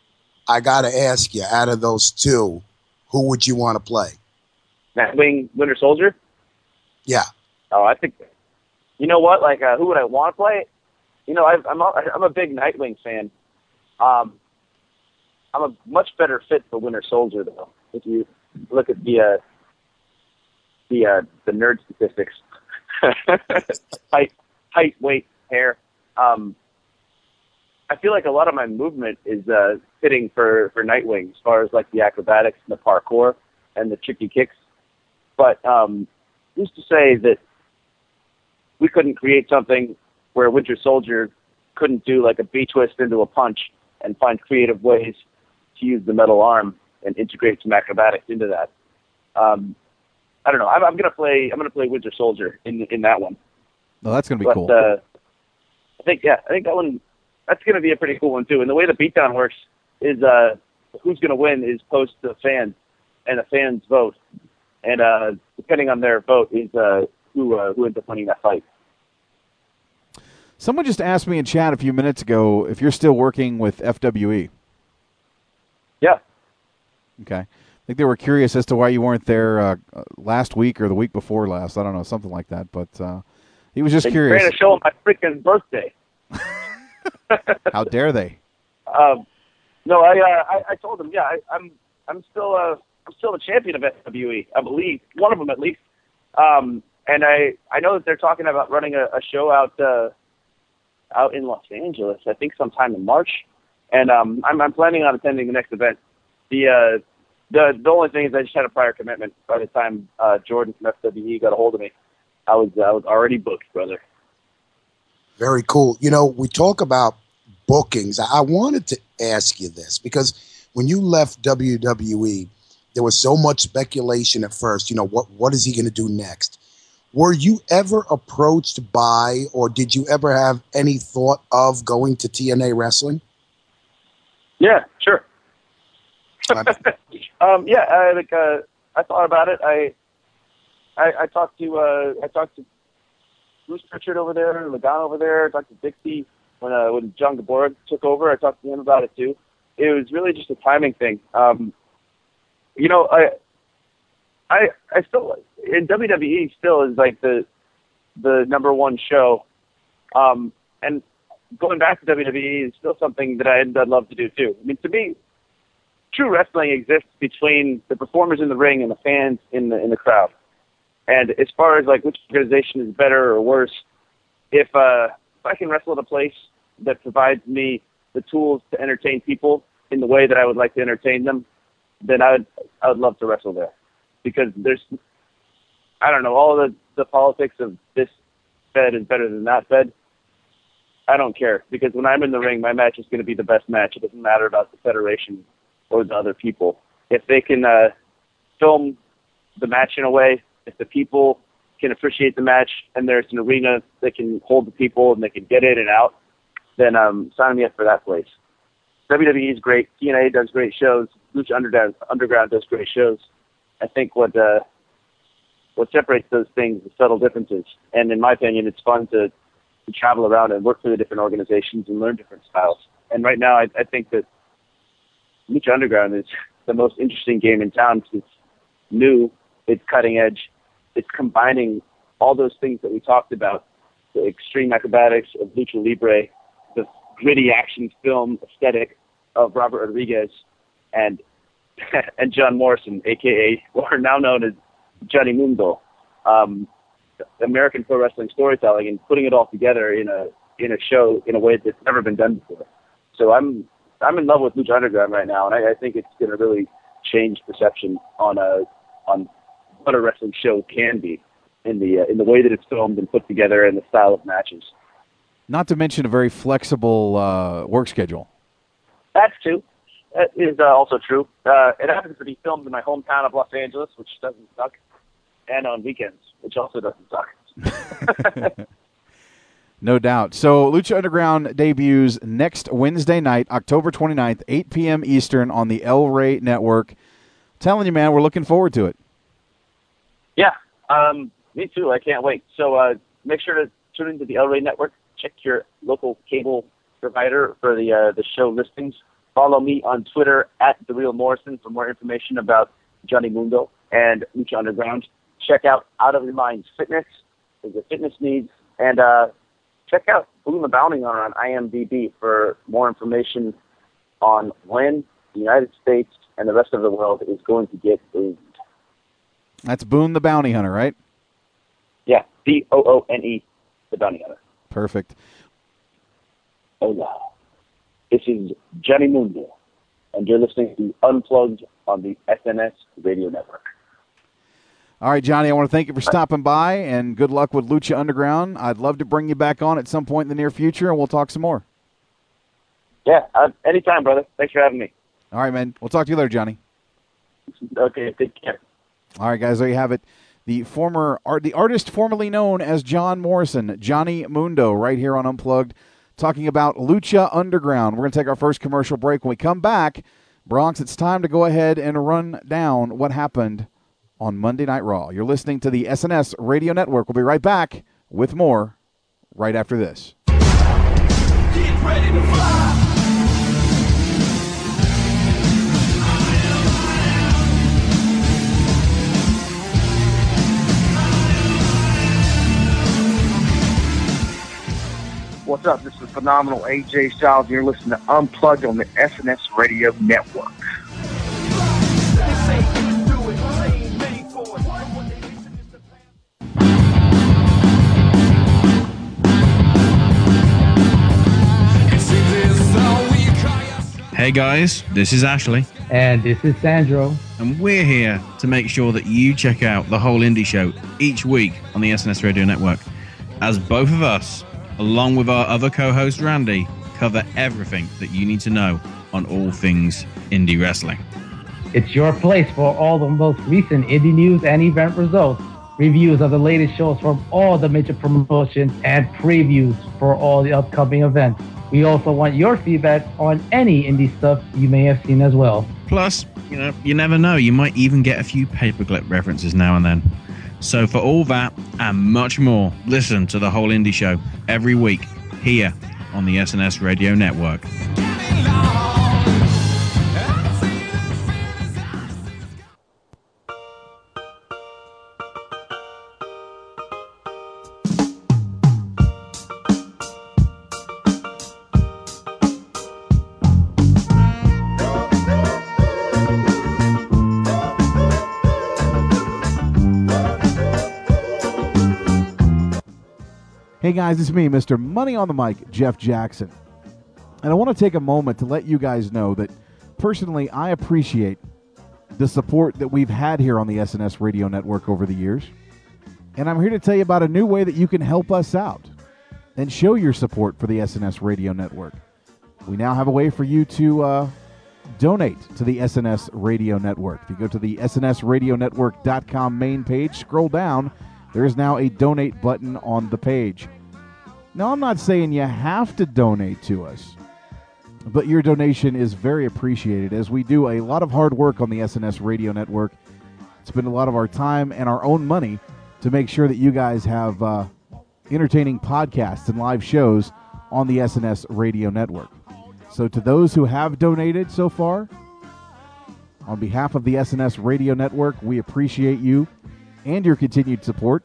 I got to ask you, out of those two, who would you want to play? Nightwing, Winter Soldier. Yeah. Oh, I think. You know what? Like, uh, who would I want to play? You know, I've, I'm a, I'm a big Nightwing fan. Um, I'm a much better fit for Winter Soldier though. If you look at the uh, the uh, the nerd statistics, height, height, weight, hair. Um, I feel like a lot of my movement is uh, fitting for for Nightwing as far as like the acrobatics and the parkour and the tricky kicks. But um, who's to say that we couldn't create something where Winter Soldier couldn't do like a B twist into a punch and find creative ways to use the metal arm and integrate some acrobatics into that. Um, I don't know. I'm, I'm gonna play. I'm gonna play Winter Soldier in in that one. No, that's gonna be but cool. uh, I think yeah, I think that one that's gonna be a pretty cool one too. And the way the beatdown works is uh, who's gonna win is post the fans and the fans vote, and uh, depending on their vote is uh, who uh, who ends up winning that fight. Someone just asked me in chat a few minutes ago if you're still working with FWE. Yeah. Okay. I think they were curious as to why you weren't there uh, last week or the week before last. I don't know, something like that. But uh, he was just they curious. ran a show on my freaking birthday. How dare they? Um, no, I, uh, I I told them, yeah, I, I'm I'm still uh I'm still the champion of FWE, I believe, one of them at least. Um, and I I know that they're talking about running a, a show out uh, out in Los Angeles. I think sometime in March, and um, I'm I'm planning on attending the next event. The uh, the the only thing is I just had a prior commitment. By the time uh, Jordan from FWE got a hold of me, I was I was already booked, brother. Very cool. You know, we talk about bookings. I I wanted to ask you this because when you left WWE, there was so much speculation at first. You know, what what is he going to do next? Were you ever approached by, or did you ever have any thought of going to TNA wrestling? Yeah, sure. um, yeah, I like uh, I thought about it. I I, I talked to uh, I talked to Bruce Prichard over there, and Lagan over there. I talked to Dixie when uh, when John Gaburick took over. I talked to him about it too. It was really just a timing thing. Um, you know, I I I still in WWE still is like the the number one show. Um, and going back to WWE is still something that I'd, I'd love to do too. I mean, to me, true wrestling exists between the performers in the ring and the fans in the in the crowd. And as far as like which organization is better or worse, if uh, if I can wrestle at a place that provides me the tools to entertain people in the way that I would like to entertain them, then I would I would love to wrestle there, because there's I don't know all the the politics of this fed is better than that fed. I don't care because when I'm in the ring, my match is going to be the best match. It doesn't matter about the federation or the other people. If they can uh, film the match in a way, if the people can appreciate the match and there's an arena that can hold the people and they can get in and out, then um, sign me up for that place. WWE is great. TNA does great shows. Lucha Underground, Underground does great shows. I think what uh, what separates those things is subtle differences. And in my opinion, it's fun to, to travel around and work for the different organizations and learn different styles. And right now, I, I think that Lucha Underground is the most interesting game in town because it's new, it's cutting edge, it's combining all those things that we talked about the extreme acrobatics of Lucha Libre, the gritty action film aesthetic of Robert Rodriguez, and and John Morrison, aka or now known as Johnny Mundo, um, American pro wrestling storytelling, and putting it all together in a in a show in a way that's never been done before. So I'm I'm in love with Lucha Underground right now, and I, I think it's going to really change perception on a on what a wrestling show can be in the uh, in the way that it's filmed and put together and the style of matches. Not to mention a very flexible uh, work schedule. That's true. That is uh, also true. Uh, it happens to be filmed in my hometown of Los Angeles, which doesn't suck, and on weekends, which also doesn't suck. No doubt. So Lucha Underground debuts next Wednesday night, October 29th, 8 p.m. Eastern on the El Rey Network. Telling you, man, we're looking forward to it. Yeah, um, me too. I can't wait. So uh, make sure to tune into the El Rey Network. Check your local cable provider for the uh, the show listings. Follow me on Twitter at the Real Morrison for more information about Johnny Mundo and Lucha Underground. Check out Out of Your Mind Fitness for your fitness needs, and uh, check out Boone the Bounty Hunter on IMDb for more information on when the United States and the rest of the world is going to get booned. That's Boone the Bounty Hunter, right? Yeah, B O O N E, the Bounty Hunter. Perfect. Hola. This is Johnny Mundo, and you're listening to Unplugged on the SNS Radio Network. All right, Johnny, I want to thank you for stopping by and good luck with Lucha Underground. I'd love to bring you back on at some point in the near future and we'll talk some more. Yeah, uh, anytime, brother. Thanks for having me. All right, man. We'll talk to you later, Johnny. Okay, take care. All right, guys, there you have it. The former art, the artist formerly known as John Morrison, Johnny Mundo, right here on Unplugged, talking about Lucha Underground. We're going to take our first commercial break. When we come back, Bronx, it's time to go ahead and run down what happened on Monday Night Raw. You're listening to the SNS Radio Network. We'll be right back with more right after this. What's up? This is phenomenal AJ Styles. You're listening to Unplugged on the SNS Radio Network. Hey guys, this is Ashley. And this is Sandro. And we're here to make sure that you check out the whole indie show each week on the SNS Radio Network. As both of us, along with our other co host Randy, cover everything that you need to know on all things indie wrestling. It's your place for all the most recent indie news and event results, reviews of the latest shows from all the major promotions, and previews for all the upcoming events. We also want your feedback on any indie stuff you may have seen as well. Plus, you know, you never know, you might even get a few paperclip references now and then. So, for all that and much more, listen to the whole indie show every week here on the SNS Radio Network. Hey guys, it's me, Mr. Money on the Mic, Jeff Jackson. And I want to take a moment to let you guys know that personally, I appreciate the support that we've had here on the SNS Radio Network over the years. And I'm here to tell you about a new way that you can help us out and show your support for the SNS Radio Network. We now have a way for you to uh, donate to the SNS Radio Network. If you go to the SNSRadioNetwork.com main page, scroll down, there is now a donate button on the page. Now, I'm not saying you have to donate to us, but your donation is very appreciated as we do a lot of hard work on the SNS Radio Network. Spend a lot of our time and our own money to make sure that you guys have uh, entertaining podcasts and live shows on the SNS Radio Network. So, to those who have donated so far, on behalf of the SNS Radio Network, we appreciate you and your continued support.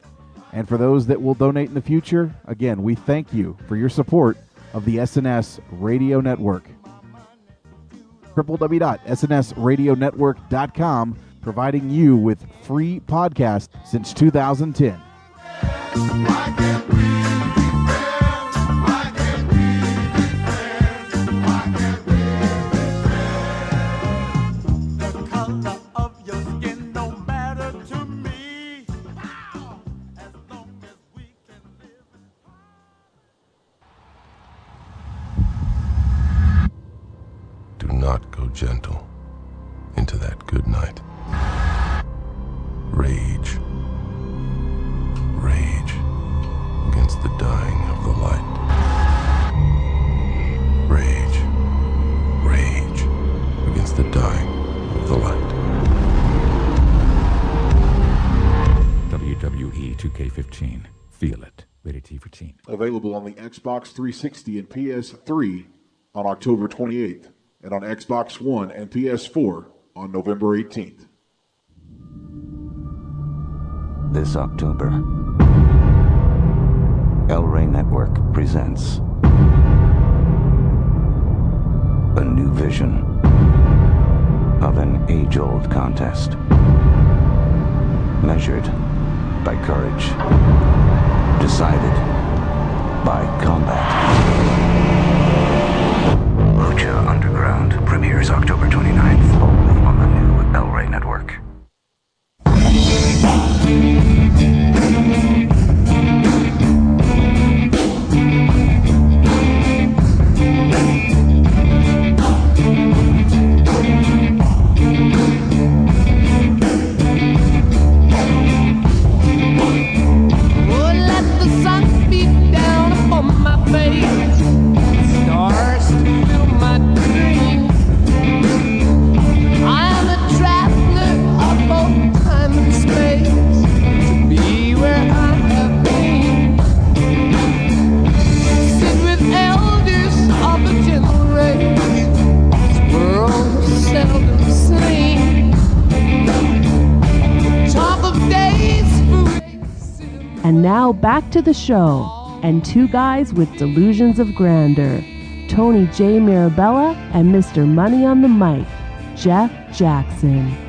And for those that will donate in the future, again, we thank you for your support of the SNS Radio Network. www.snsradionetwork.com, providing you with free podcasts since 2010. gentle into that good night. Rage. Rage against the dying of the light. Rage. Rage against the dying of the light. WWE 2K15. Feel it. Rated T for teen. Available on the Xbox 360 and PS3 on October 28th and on Xbox One and PS4 on November 18th. This October, El Rey Network presents a new vision of an age old contest. Measured by courage, decided by combat. Lucha Underground premieres October 29th only on the new El Rey Network. And now back to the show and two guys with delusions of grandeur Tony J. Mirabella and Mr. Money on the Mic, Jeff Jackson.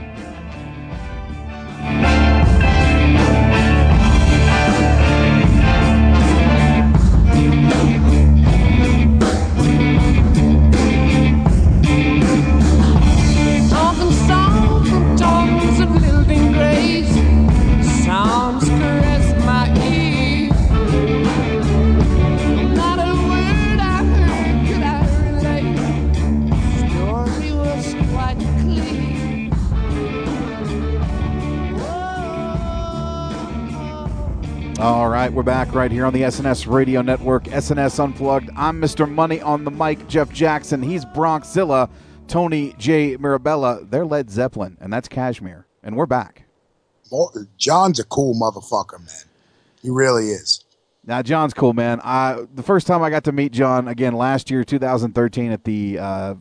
Right, we're back right here on the SNS Radio Network, SNS Unplugged. I'm Mr. Money on the mic, Jeff Jackson. He's BronxZilla, Tony J. Mirabella. They're Led Zeppelin, and that's Kashmir. And we're back. John's a cool motherfucker, man. He really is. Now, John's cool, man. I the first time I got to meet John again last year, 2013, at the uh,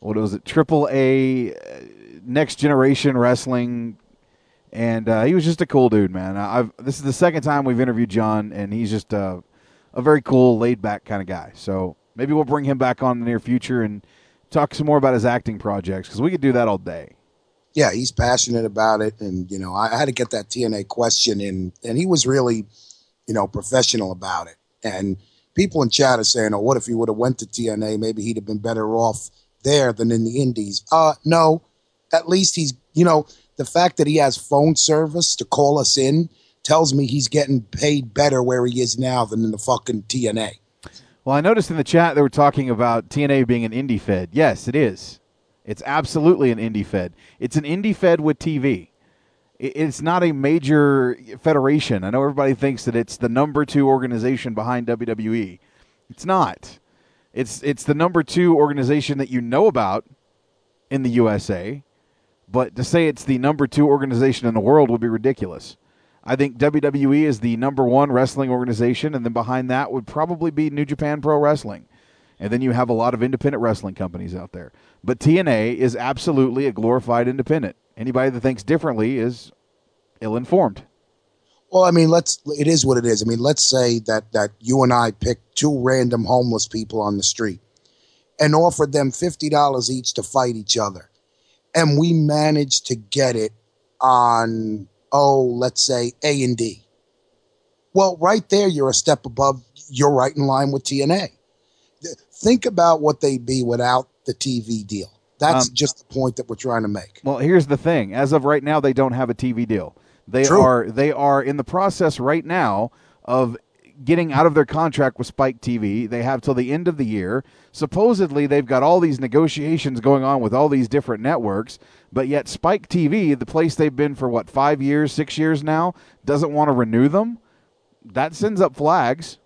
what was it, Triple A uh, Next Generation Wrestling, and uh, he was just a cool dude, man. I've this is the second time we've interviewed John, and he's just uh, a very cool, laid back kind of guy. So maybe we'll bring him back on in the near future and talk some more about his acting projects because we could do that all day. Yeah, he's passionate about it, and you know, I, had to get that TNA question in, and he was really, you know, professional about it. And people in chat are saying, "Oh, what if he would have went to TNA? Maybe he'd have been better off there than in the Indies." Uh, no. At least he's, you know, the fact that he has phone service to call us in tells me he's getting paid better where he is now than in the fucking TNA. Well, I noticed in the chat they were talking about TNA being an indie fed. Yes, it is. It's absolutely an indie fed. It's an indie fed with TV. It's not a major federation. I know everybody thinks that it's the number two organization behind WWE. It's not. It's it's the number two organization that you know about in the USA, but to say it's the number two organization in the world would be ridiculous. I think WWE is the number one wrestling organization, and then behind that would probably be New Japan Pro Wrestling. And then you have a lot of independent wrestling companies out there. But TNA is absolutely a glorified independent. Anybody that thinks differently is ill informed. Well, I mean, let's. It is what it is. I mean, let's say that that you and I picked two random homeless people on the street and offered them fifty dollars each to fight each other, and we managed to get it on oh, let's say A and D. Well, right there, you're a step above. You're right in line with TNA. Think about what they'd be without the TV deal. That's Um, just the point that we're trying to make. Well, here's the thing. As of right now, they don't have a TV deal. They True. are they are in the process right now of getting out of their contract with Spike TV. They have till the end of the year. Supposedly, they've got all these negotiations going on with all these different networks, but yet Spike TV, the place they've been for what five years, six years now, doesn't want to renew them. That sends up flags.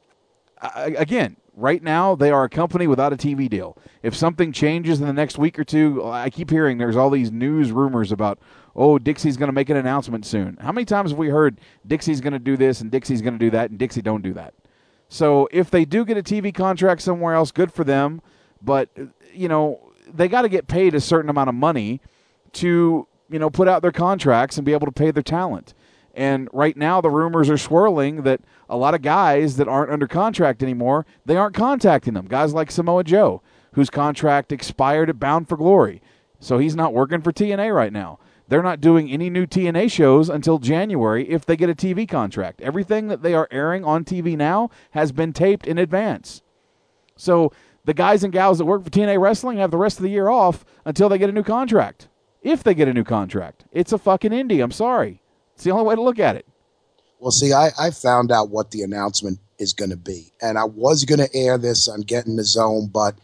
I- again, right now they are a company without a TV deal. If something changes in the next week or two, I keep hearing there's all these news rumors about, oh, Dixie's going to make an announcement soon. How many times have we heard Dixie's going to do this and Dixie's going to do that and Dixie don't do that? So if they do get a TV contract somewhere else, good for them. But you know they got to get paid a certain amount of money to you know put out their contracts and be able to pay their talent. And right now the rumors are swirling that a lot of guys that aren't under contract anymore, they aren't contacting them. Guys like Samoa Joe, whose contract expired at Bound for Glory. So he's not working for TNA right now. They're not doing any new TNA shows until January if they get a TV contract. Everything that they are airing on TV now has been taped in advance. So the guys and gals that work for TNA Wrestling have the rest of the year off until they get a new contract. If they get a new contract, it's a fucking indie. I'm sorry. It's the only way to look at it. Well, see, I, I found out what the announcement is going to be, and I was going to air this on Getting the Zone, but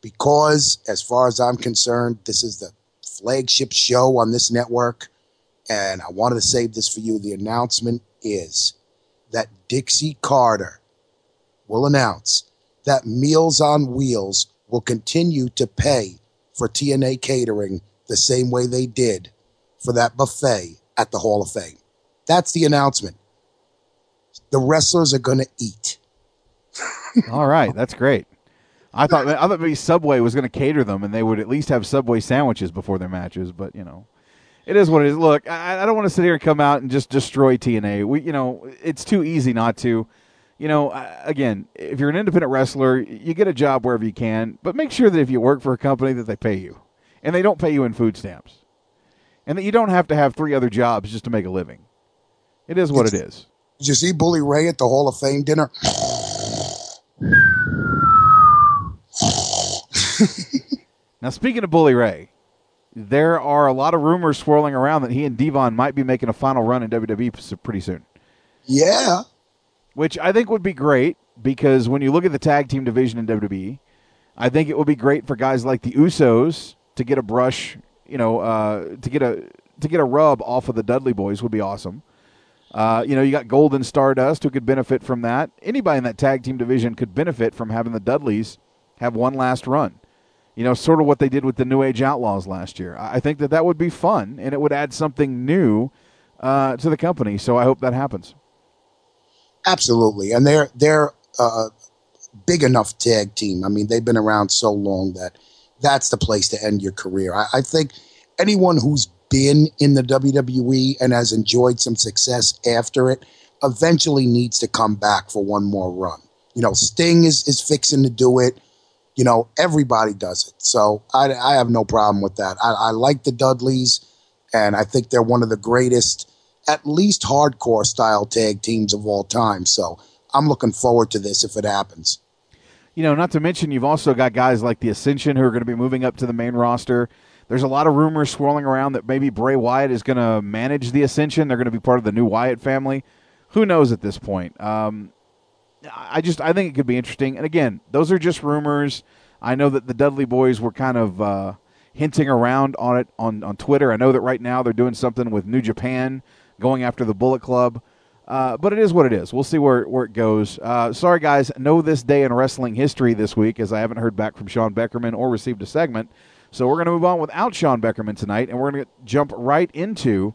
because, as far as I'm concerned, this is the flagship show on this network, and I wanted to save this for you. The announcement is that Dixie Carter will announce that Meals on Wheels will continue to pay for TNA catering the same way they did for that buffet at the Hall of Fame. That's the announcement. The wrestlers are going to eat. All right, that's great. I thought I thought maybe Subway was going to cater them, and they would at least have Subway sandwiches before their matches. But you know, it is what it is. Look, I, I don't want to sit here and come out and just destroy TNA. We, you know, it's too easy not to. You know, again, if you're an independent wrestler, you get a job wherever you can, but make sure that if you work for a company that they pay you, and they don't pay you in food stamps, and that you don't have to have three other jobs just to make a living. It is what it is. Did you see Bully Ray at the Hall of Fame dinner? Now, speaking of Bully Ray, there are a lot of rumors swirling around that he and Devon might be making a final run in WWE pretty soon. Yeah. Which I think would be great because when you look at the tag team division in WWE, I think it would be great for guys like the Usos to get a brush, you know, uh, to get a to get a rub off of the Dudley Boyz would be awesome. Uh, you know, you got Golden Stardust who could benefit from that. Anybody in that tag team division could benefit from having the Dudleys have one last run. You know, sort of what they did with the New Age Outlaws last year. I think that that would be fun and it would add something new uh, to the company. So I hope that happens. Absolutely, and they're they're uh, big enough tag team. I mean, they've been around so long that that's the place to end your career. I, I think anyone who's been in the WWE and has enjoyed some success after it eventually needs to come back for one more run. You know, Sting is is fixing to do it. You know, everybody does it. So I, I have no problem with that. I, I like the Dudleys, and I think they're one of the greatest, at least hardcore style tag teams of all time. So I'm looking forward to this if it happens. You know, not to mention you've also got guys like the Ascension who are going to be moving up to the main roster. There's a lot of rumors swirling around that maybe Bray Wyatt is going to manage the Ascension. They're going to be part of the new Wyatt family. Who knows at this point? Um, I just I think it could be interesting. And again, those are just rumors. I know that the Dudley Boyz were kind of uh, hinting around on it on on Twitter. I know that right now they're doing something with New Japan, going after the Bullet Club. Uh, but it is what it is. We'll see where where it goes. Uh, sorry, guys. No this day in wrestling history this week, as I haven't heard back from Sean Beckerman or received a segment. So we're going to move on without Sean Beckerman tonight, and we're going to jump right into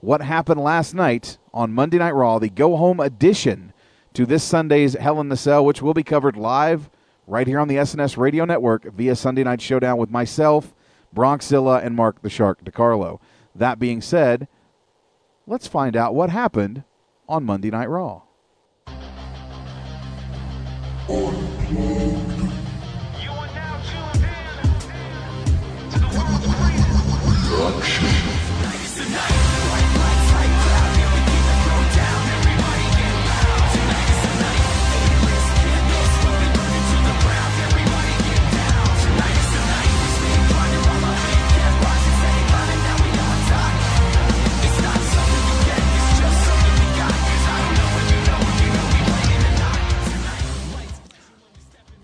what happened last night on Monday Night Raw, the go home edition to this Sunday's Hell in the Cell, which will be covered live right here on the SNS Radio Network via Sunday Night Showdown with myself, BronxZilla, and Mark the Shark DiCarlo. That being said, let's find out what happened on Monday Night Raw.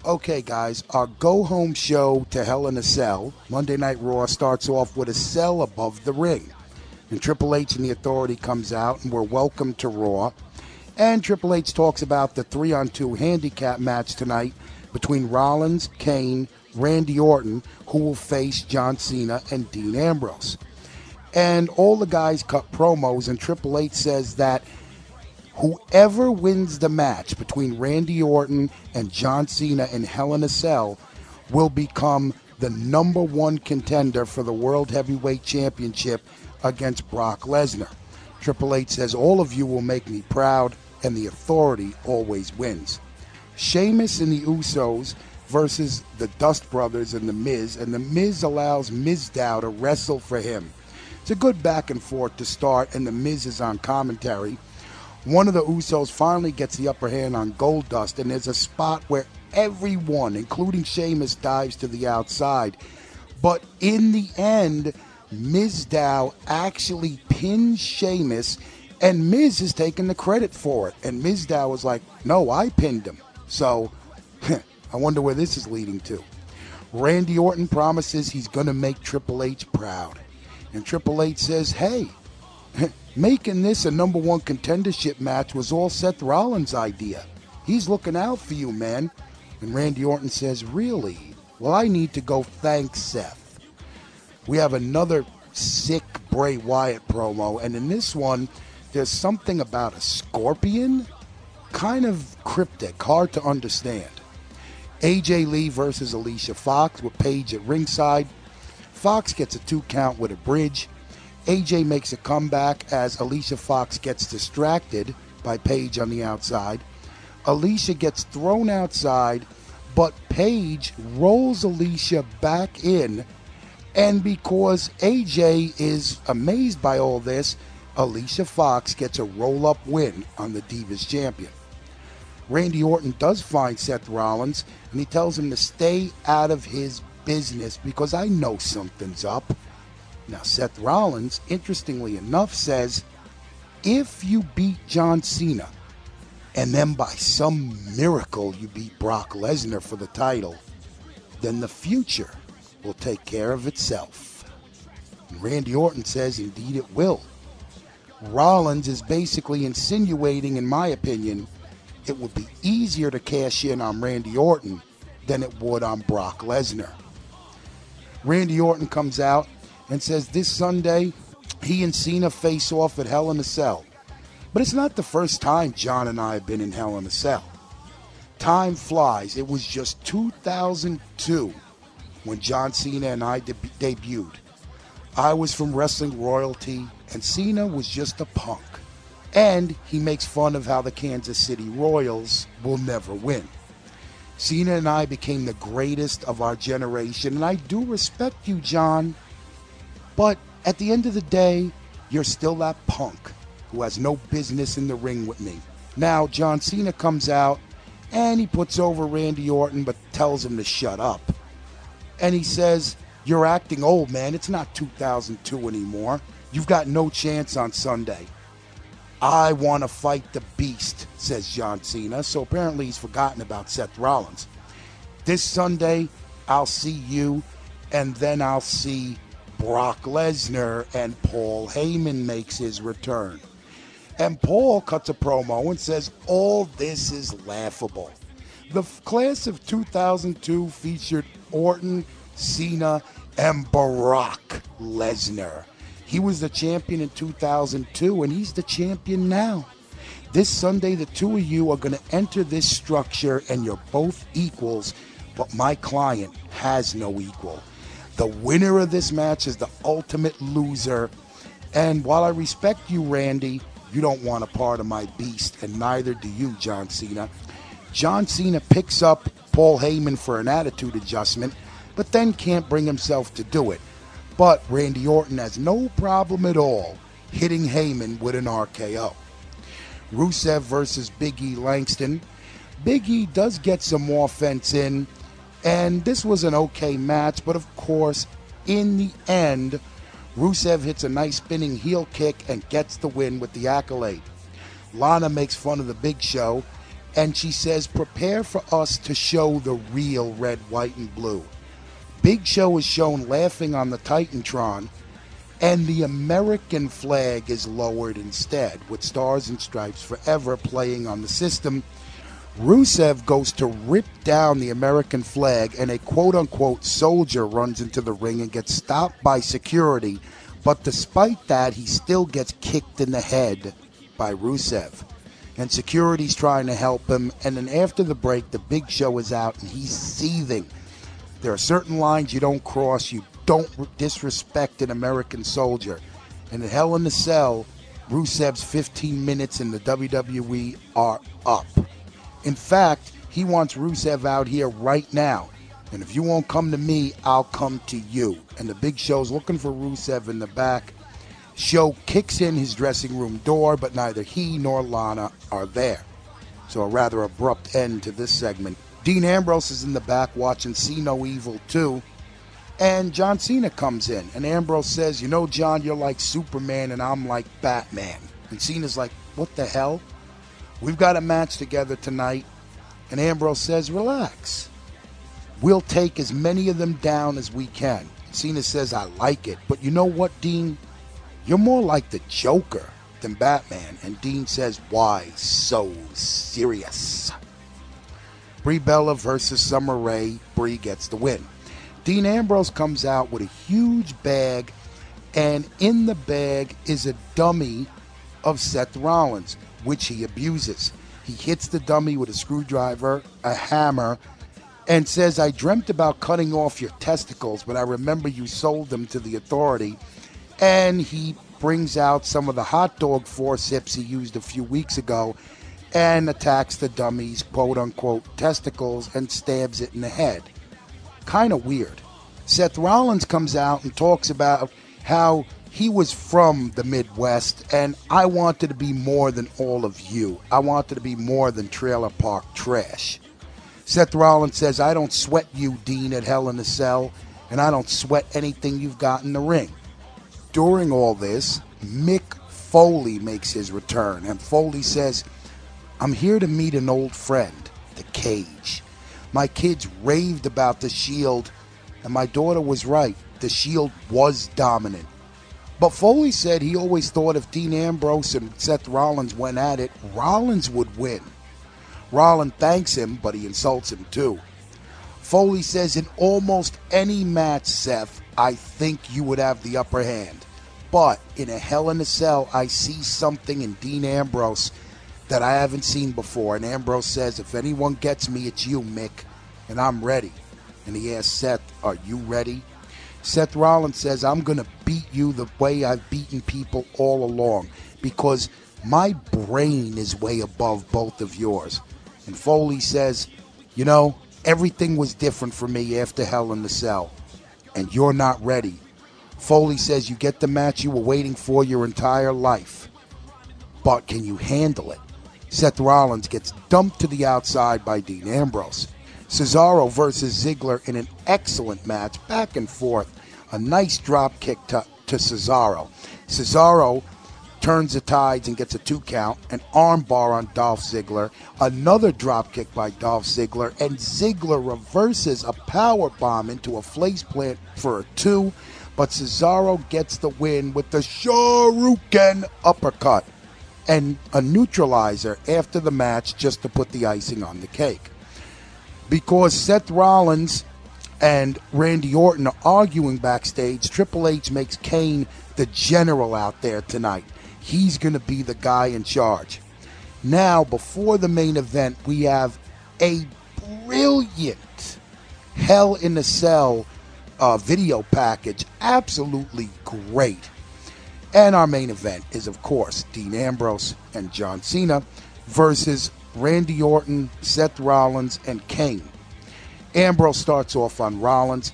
Okay, guys, our go home show to Hell in a Cell, Monday Night Raw, starts off with a cell above the ring. And Triple H and the Authority comes out, and we're welcome to Raw. And Triple H talks about the three on two handicap match tonight between Rollins, Kane, Randy Orton, who will face John Cena and Dean Ambrose. And all the guys cut promos, and Triple H says that whoever wins the match between Randy Orton and John Cena in Hell in a Cell will become the number one contender for the World Heavyweight Championship against Brock Lesnar. Triple H says, All of you will make me proud, and the authority always wins. Sheamus and the Usos versus the Dust Brothers and the Miz, and the Miz allows Mizdow to wrestle for him. It's a good back and forth to start, and the Miz is on commentary. One of the Usos finally gets the upper hand on Goldust, and there's a spot where everyone, including Sheamus, dives to the outside. But in the end, Mizdow actually pins Sheamus, and Miz is taking the credit for it. And Mizdow was like, No, I pinned him. So I wonder where this is leading to. Randy Orton promises he's going to make Triple H proud. And Triple H says, Hey, making this a number one contendership match was all Seth Rollins' idea. He's looking out for you, man. And Randy Orton says, Really? Well, I need to go thank Seth. We have another sick Bray Wyatt promo, and in this one, there's something about a scorpion. Kind of cryptic, hard to understand. AJ Lee versus Alicia Fox with Paige at ringside. Fox gets a two count with a bridge. AJ makes a comeback as Alicia Fox gets distracted by Paige on the outside. Alicia gets thrown outside, but Paige rolls Alicia back in. And because AJ is amazed by all this, Alicia Fox gets a roll up win on the Divas champion. Randy Orton does find Seth Rollins and he tells him to stay out of his business because I know something's up. Now, Seth Rollins, interestingly enough, says if you beat John Cena and then by some miracle you beat Brock Lesnar for the title, then the future will take care of itself. And Randy Orton says indeed it will. Rollins is basically insinuating, in my opinion, it would be easier to cash in on Randy Orton than it would on Brock Lesnar. Randy Orton comes out and says this Sunday he and Cena face off at Hell in a Cell. But it's not the first time John and I have been in Hell in a Cell. Time flies. It was just 2002 when John Cena and I de- debuted. I was from wrestling royalty, and Cena was just a punk. And he makes fun of how the Kansas City Royals will never win. Cena and I became the greatest of our generation, and I do respect you, John. But at the end of the day, you're still that punk who has no business in the ring with me. Now, John Cena comes out and he puts over Randy Orton but tells him to shut up. And he says, You're acting old, man. It's not 2002 anymore. You've got no chance on Sunday. I want to fight the beast, says John Cena. So apparently he's forgotten about Seth Rollins. This Sunday, I'll see you, and then I'll see Brock Lesnar, and Paul Heyman makes his return. And Paul cuts a promo and says, All this is laughable. The class of 2002 featured Orton, Cena, and Brock Lesnar. He was the champion in 2002, and he's the champion now. This Sunday, the two of you are going to enter this structure, and you're both equals, but my client has no equal. The winner of this match is the ultimate loser. And while I respect you, Randy, you don't want a part of my beast, and neither do you, John Cena. John Cena picks up Paul Heyman for an attitude adjustment, but then can't bring himself to do it. But Randy Orton has no problem at all hitting Heyman with an RKO. Rusev versus Big E Langston. Big E does get some offense in, and this was an okay match, but of course, in the end, Rusev hits a nice spinning heel kick and gets the win with the accolade. Lana makes fun of the Big Show, and she says, Prepare for us to show the real red, white, and blue. Big Show is shown laughing on the Titantron, and the American flag is lowered instead, with Stars and Stripes Forever playing on the system. Rusev goes to rip down the American flag, and a quote unquote soldier runs into the ring and gets stopped by security But despite that, he still gets kicked in the head by Rusev. And security's trying to help him. And then after the break, the big show is out and he's seething. There are certain lines you don't cross. You don't disrespect an American soldier. And Hell in the Cell, Rusev's 15 minutes in the WWE are up. In fact, he wants Rusev out here right now. And if you won't come to me, I'll come to you. And the big show's looking for Rusev in the back. Show kicks in his dressing room door, but neither he nor Lana are there. So a rather abrupt end to this segment. Dean Ambrose is in the back watching See No Evil 2. And John Cena comes in. And Ambrose says, You know, John, you're like Superman and I'm like Batman. And Cena's like, What the hell? We've got a match together tonight. And Ambrose says, Relax. We'll take as many of them down as we can. Cena says, I like it. But you know what, Dean? You're more like the Joker than Batman. And Dean says, Why so serious? Brie Bella versus Summer Rae. Brie gets the win. Dean Ambrose comes out with a huge bag, and in the bag is a dummy of Seth Rollins, which he abuses. He hits the dummy with a screwdriver, a hammer, and says, I dreamt about cutting off your testicles, but I remember you sold them to the authority. And he brings out some of the hot dog forceps he used a few weeks ago and attacks the dummy's quote unquote testicles and stabs it in the head. Kind of weird. Seth Rollins comes out and talks about how he was from the Midwest and I wanted to be more than all of you. I wanted to be more than trailer park trash. Seth Rollins says, I don't sweat you, Dean, at Hell in a Cell, and I don't sweat anything you've got in the ring. During all this, Mick Foley makes his return, and Foley says, I'm here to meet an old friend, the cage. My kids raved about the Shield, and my daughter was right. The Shield was dominant. But Foley said he always thought if Dean Ambrose and Seth Rollins went at it, Rollins would win. Rollins thanks him, but he insults him too. Foley says in almost any match, Seth, I think you would have the upper hand. But in a Hell in a Cell, I see something in Dean Ambrose that I haven't seen before. And Ambrose says, if anyone gets me, it's you, Mick, and I'm ready. And he asks Seth, Are you ready? Seth Rollins says, I'm going to beat you the way I've beaten people all along because my brain is way above both of yours. And Foley says, You know, everything was different for me after Hell in the Cell, and you're not ready. Foley says, You get the match you were waiting for your entire life, but can you handle it? Seth Rollins gets dumped to the outside by Dean Ambrose. Cesaro versus Ziggler in an excellent match, back and forth. A nice drop kick to, to Cesaro. Cesaro turns the tides and gets a two count, an armbar on Dolph Ziggler, another drop kick by Dolph Ziggler, and Ziggler reverses a power bomb into a face plant for a two, but Cesaro gets the win with the Shoryuken uppercut and a neutralizer after the match just to put the icing on the cake. Because Seth Rollins and Randy Orton are arguing backstage, Triple H makes Kane the general out there tonight. He's going to be the guy in charge. Now, before the main event, we have a brilliant Hell in a Cell uh, video package. Absolutely great. And our main event is, of course, Dean Ambrose and John Cena versus Randy Orton, Seth Rollins, and Kane. Ambrose starts off on Rollins,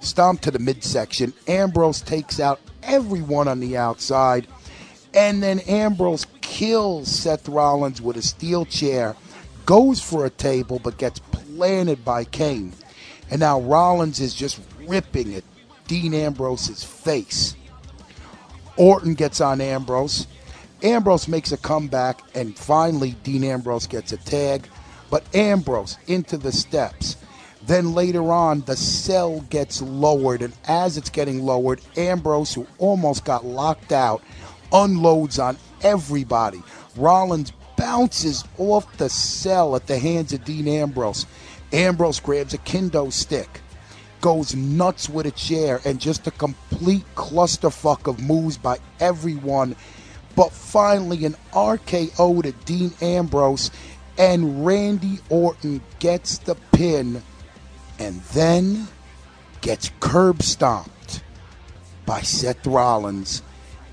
stomp to the midsection. Ambrose takes out everyone on the outside, and then Ambrose kills Seth Rollins with a steel chair, goes for a table, but gets planted by Kane. And now Rollins is just ripping at Dean Ambrose's face. Orton gets on Ambrose. Ambrose makes a comeback, and finally, Dean Ambrose gets a tag. But Ambrose into the steps. Then later on, the cell gets lowered, and as it's getting lowered, Ambrose, who almost got locked out, unloads on everybody. Rollins bounces off the cell at the hands of Dean Ambrose. Ambrose grabs a kendo stick. goes nuts with a chair and just a complete clusterfuck of moves by everyone. But finally, an RKO to Dean Ambrose, and Randy Orton gets the pin and then gets curb stomped by Seth Rollins.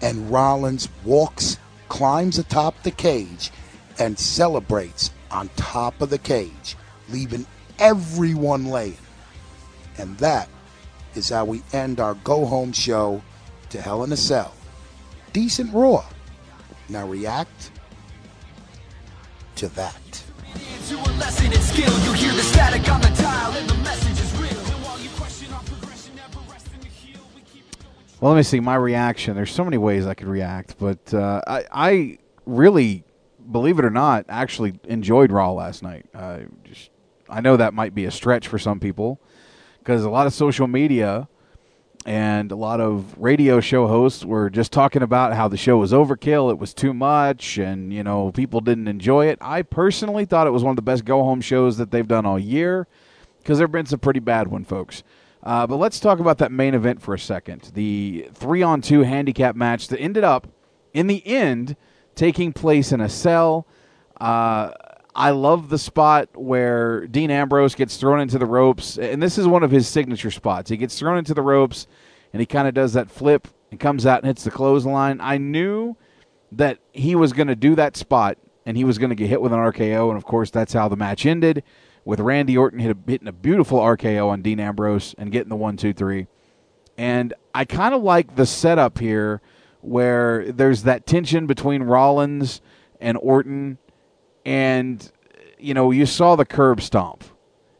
And Rollins walks, climbs atop the cage, and celebrates on top of the cage, leaving everyone laying. And that is how we end our go home show to Hell in a Cell. Decent Raw. Now react to that. To a lesson in skill, you hear the static on the dial, and the message is real. And while you question our progression, never rest in the heel. We keep Well, let me see my reaction. There's so many ways I could react, but uh, I, I really, believe it or not, actually enjoyed Raw last night. Uh, just, I know that might be a stretch for some people because a lot of social media and a lot of radio show hosts were just talking about how the show was overkill, it was too much, and you know people didn't enjoy it. I personally thought it was one of the best go home shows that they've done all year because there've been some pretty bad one, folks. Uh, but let's talk about that main event for a second. The three on two handicap match that ended up, in the end, taking place in a cell. Uh, I love the spot where Dean Ambrose gets thrown into the ropes, and this is one of his signature spots. He gets thrown into the ropes, and he kind of does that flip and comes out and hits the clothesline. I knew that he was going to do that spot, and he was going to get hit with an RKO, and of course, that's how the match ended with Randy Orton hit a, hitting a beautiful RKO on Dean Ambrose and getting the one, two, three. And I kind of like the setup here where there's that tension between Rollins and Orton and you know you saw the curb stomp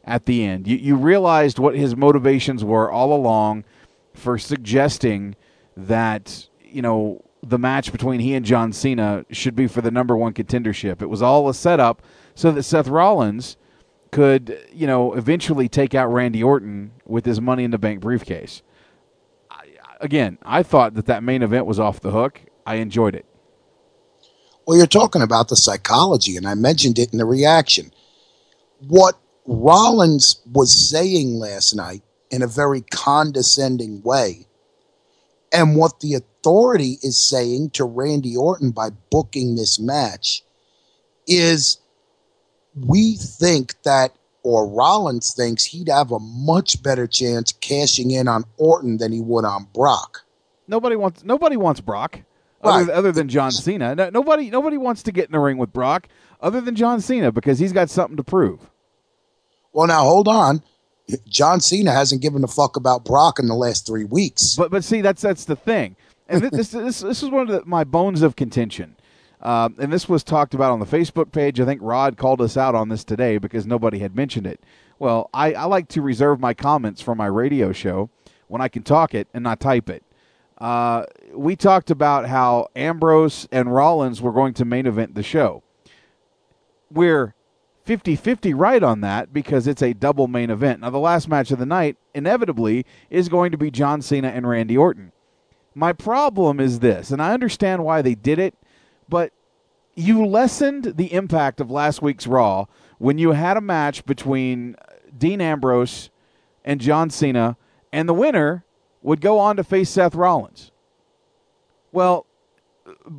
at the end. You, you realized what his motivations were all along for suggesting that you know the match between he and John Cena should be for the number one contendership. It was all a setup so that Seth Rollins could you know eventually take out Randy Orton with his money in the bank briefcase. I, again I thought that that main event was off the hook. I enjoyed it Well, you're talking about the psychology, and I mentioned it in the reaction. What Rollins was saying last night in a very condescending way, and what the authority is saying to Randy Orton by booking this match is we think that, or Rollins thinks he'd have a much better chance cashing in on Orton than he would on Brock. Nobody wants nobody wants Brock other, other than John Cena. No, nobody nobody wants to get in the ring with Brock other than John Cena because he's got something to prove. Well, now hold on. John Cena hasn't given a fuck about Brock in the last three weeks. But but see that's that's the thing, and thi- this this this is one of the, my bones of contention. Um, and this was talked about on the Facebook page. I think Rod called us out on this today because nobody had mentioned it. Well, I, I like to reserve my comments for my radio show when I can talk it and not type it. Uh, we talked about how Ambrose and Rollins were going to main event the show. We're 50 50 right on that because it's a double main event. Now, the last match of the night, inevitably, is going to be John Cena and Randy Orton. My problem is this, and I understand why they did it, but you lessened the impact of last week's Raw when you had a match between Dean Ambrose and John Cena, and the winner would go on to face Seth Rollins. Well,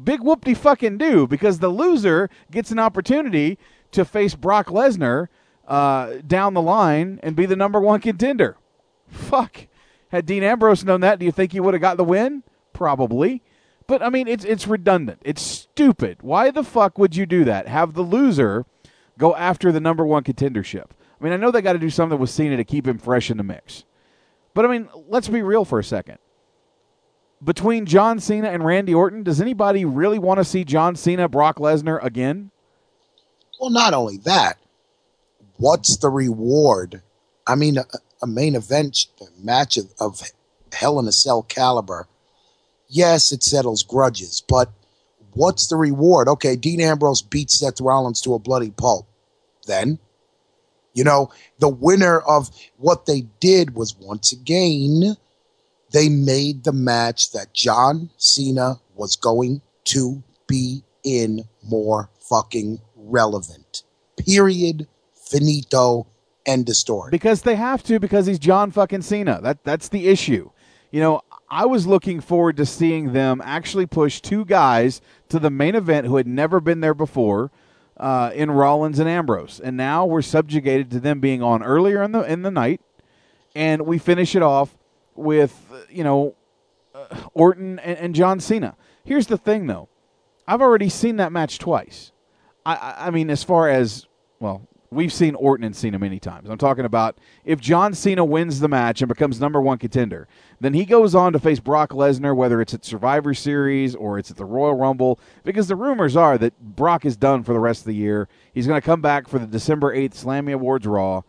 big whoop fucking do because the loser gets an opportunity to face Brock Lesnar uh, down the line and be the number one contender. Fuck. Had Dean Ambrose known that, do you think he would have got the win? Probably. But I mean, it's it's redundant. It's stupid. Why the fuck would you do that? Have the loser go after the number one contendership. I mean, I know they got to do something with Cena to keep him fresh in the mix. But I mean, let's be real for a second. Between John Cena and Randy Orton, does anybody really want to see John Cena, Brock Lesnar again? Well, not only that, what's the reward? I mean, a, a main event match of, of Hell in a Cell caliber. Yes, it settles grudges, but what's the reward? Okay, Dean Ambrose beats Seth Rollins to a bloody pulp. Then, you know, the winner of what they did was once again, they made the match that John Cena was going to be in more fucking relevant. Period. Finito. End of story. Because they have to, because he's John fucking Cena. That that's the issue. You know, I was looking forward to seeing them actually push two guys to the main event who had never been there before, uh, in Rollins and Ambrose, and now we're subjugated to them being on earlier in the in the night, and we finish it off with you know uh, Orton and, and John Cena. Here's the thing, though, I've already seen that match twice. I, I mean, as far as well, we've seen Orton and Cena many times. I'm talking about if John Cena wins the match and becomes number one contender, then he goes on to face Brock Lesnar, whether it's at Survivor Series or it's at the Royal Rumble, because the rumors are that Brock is done for the rest of the year. He's going to come back for the December 8th Slammy Awards Raw,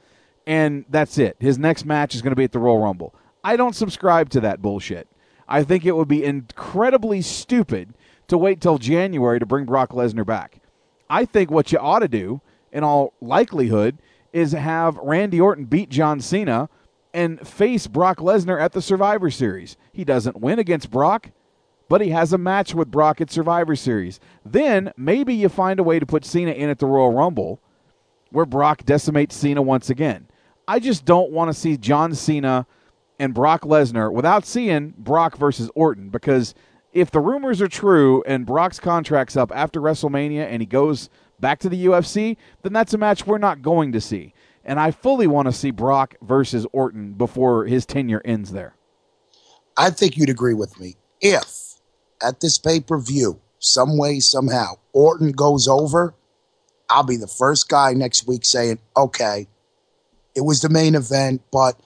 and that's it. His next match is going to be at the Royal Rumble. I don't subscribe to that bullshit. I think it would be incredibly stupid to wait till January to bring Brock Lesnar back. I think what you ought to do, in all likelihood, is have Randy Orton beat John Cena and face Brock Lesnar at the Survivor Series. He doesn't win against Brock, but he has a match with Brock at Survivor Series. Then maybe you find a way to put Cena in at the Royal Rumble where Brock decimates Cena once again. I just don't want to see John Cena and Brock Lesnar without seeing Brock versus Orton because if the rumors are true and Brock's contract's up after WrestleMania and he goes back to the UFC, then that's a match we're not going to see. And I fully want to see Brock versus Orton before his tenure ends there. I think you'd agree with me. If at this pay per view, some way, somehow, Orton goes over, I'll be the first guy next week saying, okay, it was the main event, but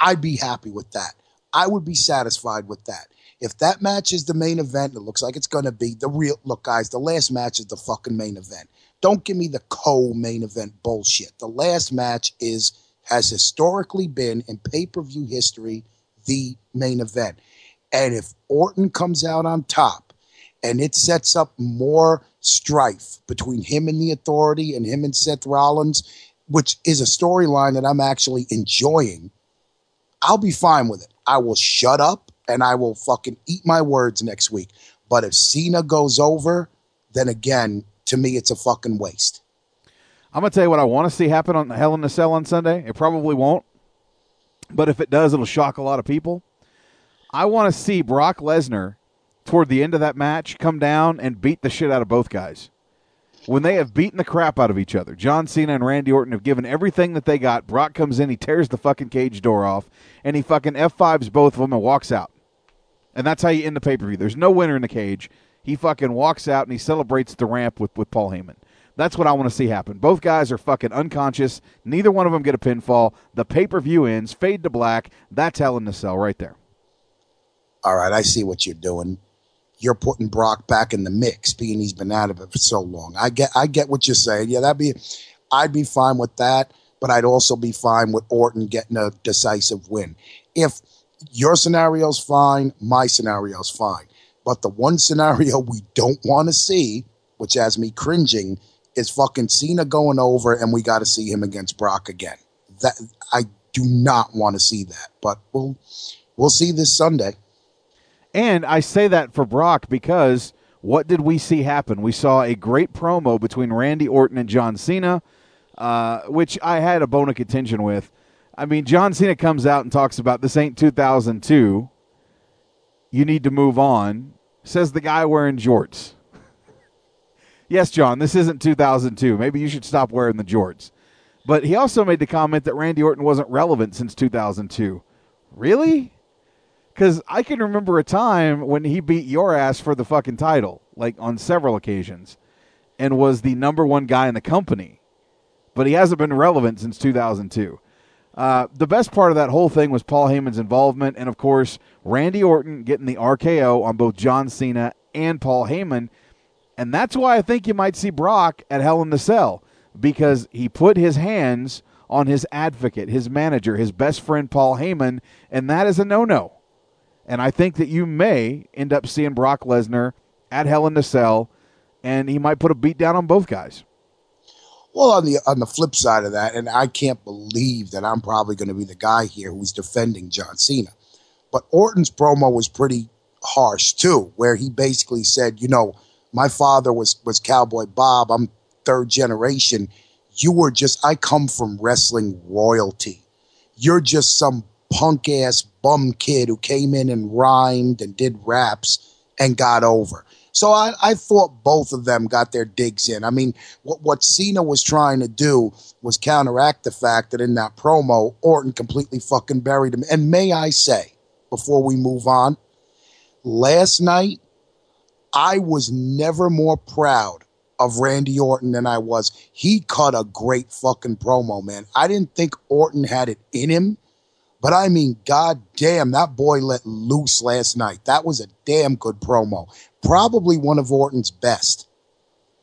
I'd be happy with that. I would be satisfied with that. If that match is the main event, it looks like it's going to be the real. Look, guys, the last match is the fucking main event. Don't give me the co main event bullshit. The last match is, has historically been in pay per view history, the main event. And if Orton comes out on top and it sets up more strife between him and the authority and him and Seth Rollins, which is a storyline that I'm actually enjoying, I'll be fine with it. I will shut up and I will fucking eat my words next week. But if Cena goes over, then again, to me, it's a fucking waste. I'm to tell you what I want to see happen on Hell in a Cell on Sunday. It probably won't. But if it does, it'll shock a lot of people. I want to see Brock Lesnar toward the end of that match come down and beat the shit out of both guys. When they have beaten the crap out of each other, John Cena and Randy Orton have given everything that they got. Brock comes in, he tears the fucking cage door off, and he fucking F5s both of them and walks out. And that's how you end the pay per view. There's no winner in the cage. He fucking walks out and he celebrates the ramp with, with Paul Heyman. That's what I want to see happen. Both guys are fucking unconscious. Neither one of them get a pinfall. The pay per view ends, fade to black. That's Hell in the Cell right there. All right, I see what you're doing. You're putting Brock back in the mix, being he's been out of it for so long. I get, I get what you're saying. Yeah, that'd be, I'd be fine with that, but I'd also be fine with Orton getting a decisive win. If your scenario's fine, my scenario's fine. But the one scenario we don't want to see, which has me cringing, is fucking Cena going over and we got to see him against Brock again. That I do not want to see that, but we'll we'll see this Sunday. And I say that for Brock because what did we see happen? We saw a great promo between Randy Orton and John Cena, uh, which I had a bone of contention with. I mean, John Cena comes out and talks about this ain't 2002. You need to move on, says the guy wearing jorts. yes, John, this isn't 2002. Maybe you should stop wearing the jorts. But he also made the comment that Randy Orton wasn't relevant since 2002. Really? Because I can remember a time when he beat your ass for the fucking title, like on several occasions, and was the number one guy in the company. But he hasn't been relevant since 2002. Uh, the best part of that whole thing was Paul Heyman's involvement, and of course, Randy Orton getting the RKO on both John Cena and Paul Heyman. And that's why I think you might see Brock at Hell in the Cell, because he put his hands on his advocate, his manager, his best friend, Paul Heyman, and that is a no no. And I think that you may end up seeing Brock Lesnar at Hell in the Cell, and he might put a beat down on both guys. Well, on the on the flip side of that, and I can't believe that I'm probably going to be the guy here who's defending John Cena, but Orton's promo was pretty harsh too, where he basically said, you know, my father was was Cowboy Bob. I'm third generation. you were just, I come from wrestling royalty. You're just some punk ass bum kid who came in and rhymed and did raps and got over. So I, I thought both of them got their digs in. I mean, what, what Cena was trying to do was counteract the fact that in that promo, Orton completely fucking buried him. And may I say, before we move on, last night, I was never more proud of Randy Orton than I was. He cut a great fucking promo, man. I didn't think Orton had it in him, but I mean, god damn, that boy let loose last night. That was a damn good promo. Probably one of Orton's best.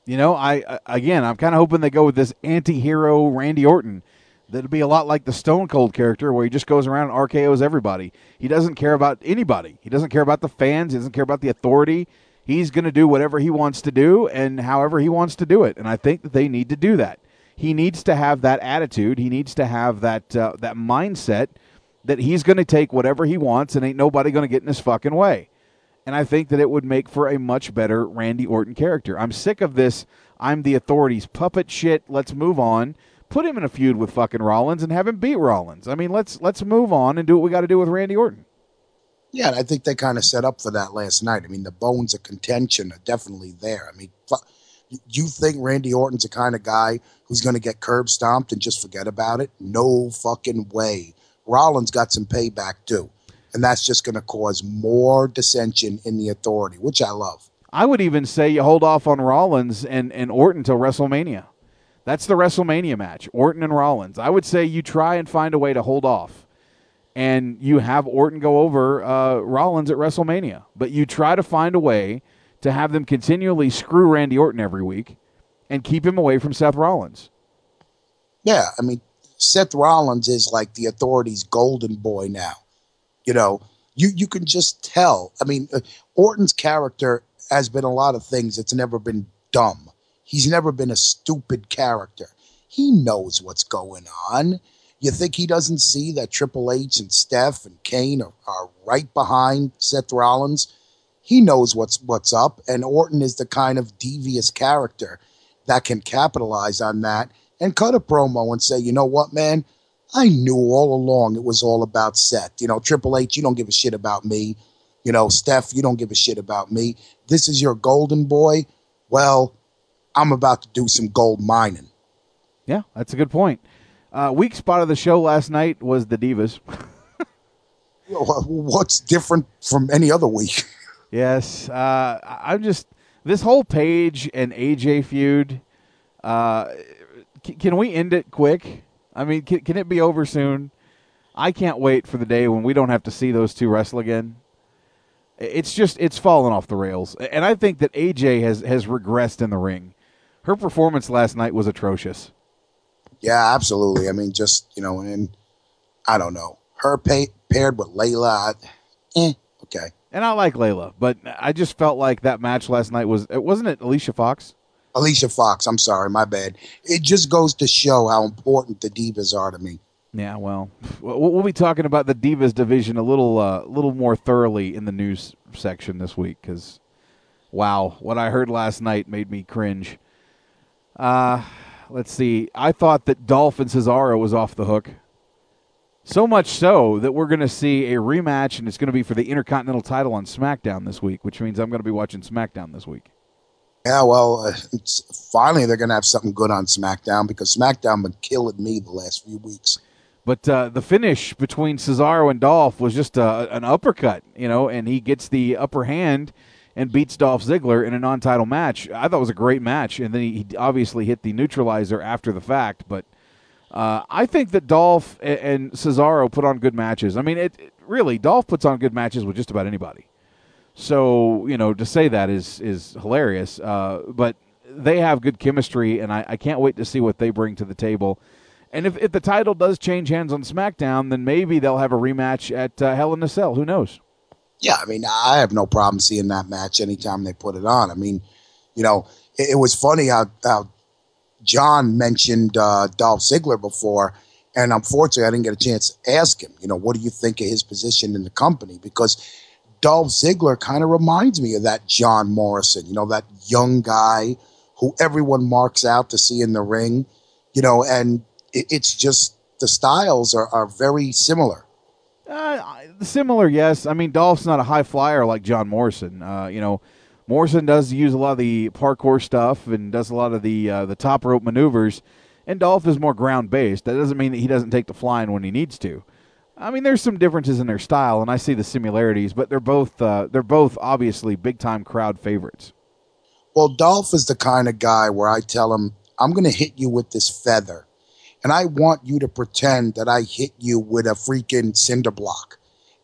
You know, I again, I'm kind of hoping they go with this anti-hero Randy Orton. That'll be a lot like the Stone Cold character, where he just goes around and RKO's everybody. He doesn't care about anybody. He doesn't care about the fans. He doesn't care about the authority. He's going to do whatever he wants to do and however he wants to do it. And I think that they need to do that. He needs to have that attitude. He needs to have that uh, that mindset that he's going to take whatever he wants and ain't nobody going to get in his fucking way. And I think that it would make for a much better Randy Orton character. I'm sick of this. I'm the authorities puppet shit. Let's move on. Put him in a feud with fucking Rollins and have him beat Rollins. I mean, let's let's move on and do what we got to do with Randy Orton. Yeah, I think they kind of set up for that last night. I mean, the bones of contention are definitely there. I mean, you think Randy Orton's the kind of guy who's going to get curb stomped and just forget about it? No fucking way. Rollins got some payback too, and that's just going to cause more dissension in the authority, which I love. I would even say you hold off on Rollins and, and Orton till WrestleMania. That's the WrestleMania match, Orton and Rollins. I would say you try and find a way to hold off, and you have Orton go over uh, Rollins at WrestleMania. But you try to find a way to have them continually screw Randy Orton every week and keep him away from Seth Rollins. Yeah, I mean, Seth Rollins is like the authority's golden boy now. You know, you you can just tell. I mean, uh, Orton's character has been a lot of things. It's never been dumb. He's never been a stupid character. He knows what's going on. You think he doesn't see that Triple H and Steph and Kane are, are right behind Seth Rollins? He knows what's what's up, and Orton is the kind of devious character that can capitalize on that and cut a promo and say, you know what, man, I knew all along it was all about Seth. You know, Triple H, you don't give a shit about me. You know, Steph, you don't give a shit about me. This is your golden boy. Well, I'm about to do some gold mining. Yeah, that's a good point. Uh, weak spot of the show last night was the Divas. What's different from any other week? Yes, uh, I'm just this whole Paige and AJ feud. Uh, c- can we end it quick? I mean, can, can it be over soon? I can't wait for the day when we don't have to see those two wrestle again. It's just it's fallen off the rails, and I think that AJ has has regressed in the ring. Her performance last night was atrocious. Yeah, absolutely. I mean, just you know, and I don't know her pa- paired with Layla. I- Eh, okay. And I like Layla, but I just felt like that match last night was it wasn't it Alicia Fox? Alicia Fox. I'm sorry, my bad. It just goes to show how important the divas are to me. Yeah, well, we'll be talking about the Divas division a little, uh, little more thoroughly in the news section this week because, wow, what I heard last night made me cringe. Uh, let's see. I thought that Dolph and Cesaro was off the hook. So much so that we're going to see a rematch, and it's going to be for the Intercontinental title on SmackDown this week, which means I'm going to be watching SmackDown this week. Yeah, well, uh, finally they're going to have something good on SmackDown because SmackDown been killing me the last few weeks. But uh, the finish between Cesaro and Dolph was just uh, an uppercut, you know, and he gets the upper hand and beats Dolph Ziggler in a non-title match. I thought it was a great match, and then he he obviously hit the neutralizer after the fact. But uh, I think that Dolph and, and Cesaro put on good matches. I mean, it, it really Dolph puts on good matches with just about anybody. So you know, to say that is is hilarious. Uh, but they have good chemistry, and I, I can't wait to see what they bring to the table. And if, if the title does change hands on SmackDown, then maybe they'll have a rematch at uh, Hell in a Cell. Who knows? Yeah, I mean, I have no problem seeing that match anytime they put it on. I mean, you know, it, it was funny how, how John mentioned uh, Dolph Ziggler before, and unfortunately, I didn't get a chance to ask him, you know, what do you think of his position in the company? Because Dolph Ziggler kind of reminds me of that John Morrison, you know, that young guy who everyone marks out to see in the ring. you know, and it, it's just the styles are, are very similar. Uh, similar, yes. I mean, Dolph's not a high flyer like John Morrison. Uh, you know, Morrison does use a lot of the parkour stuff and does a lot of the uh, the top rope maneuvers, and Dolph is more ground based. That doesn't mean that he doesn't take the flying when he needs to. I mean, there's some differences in their style, and I see the similarities, but they're both uh, they're both obviously big time crowd favorites. Well, Dolph is the kind of guy where I tell him, I'm going to hit you with this feather, and I want you to pretend that I hit you with a freaking cinder block.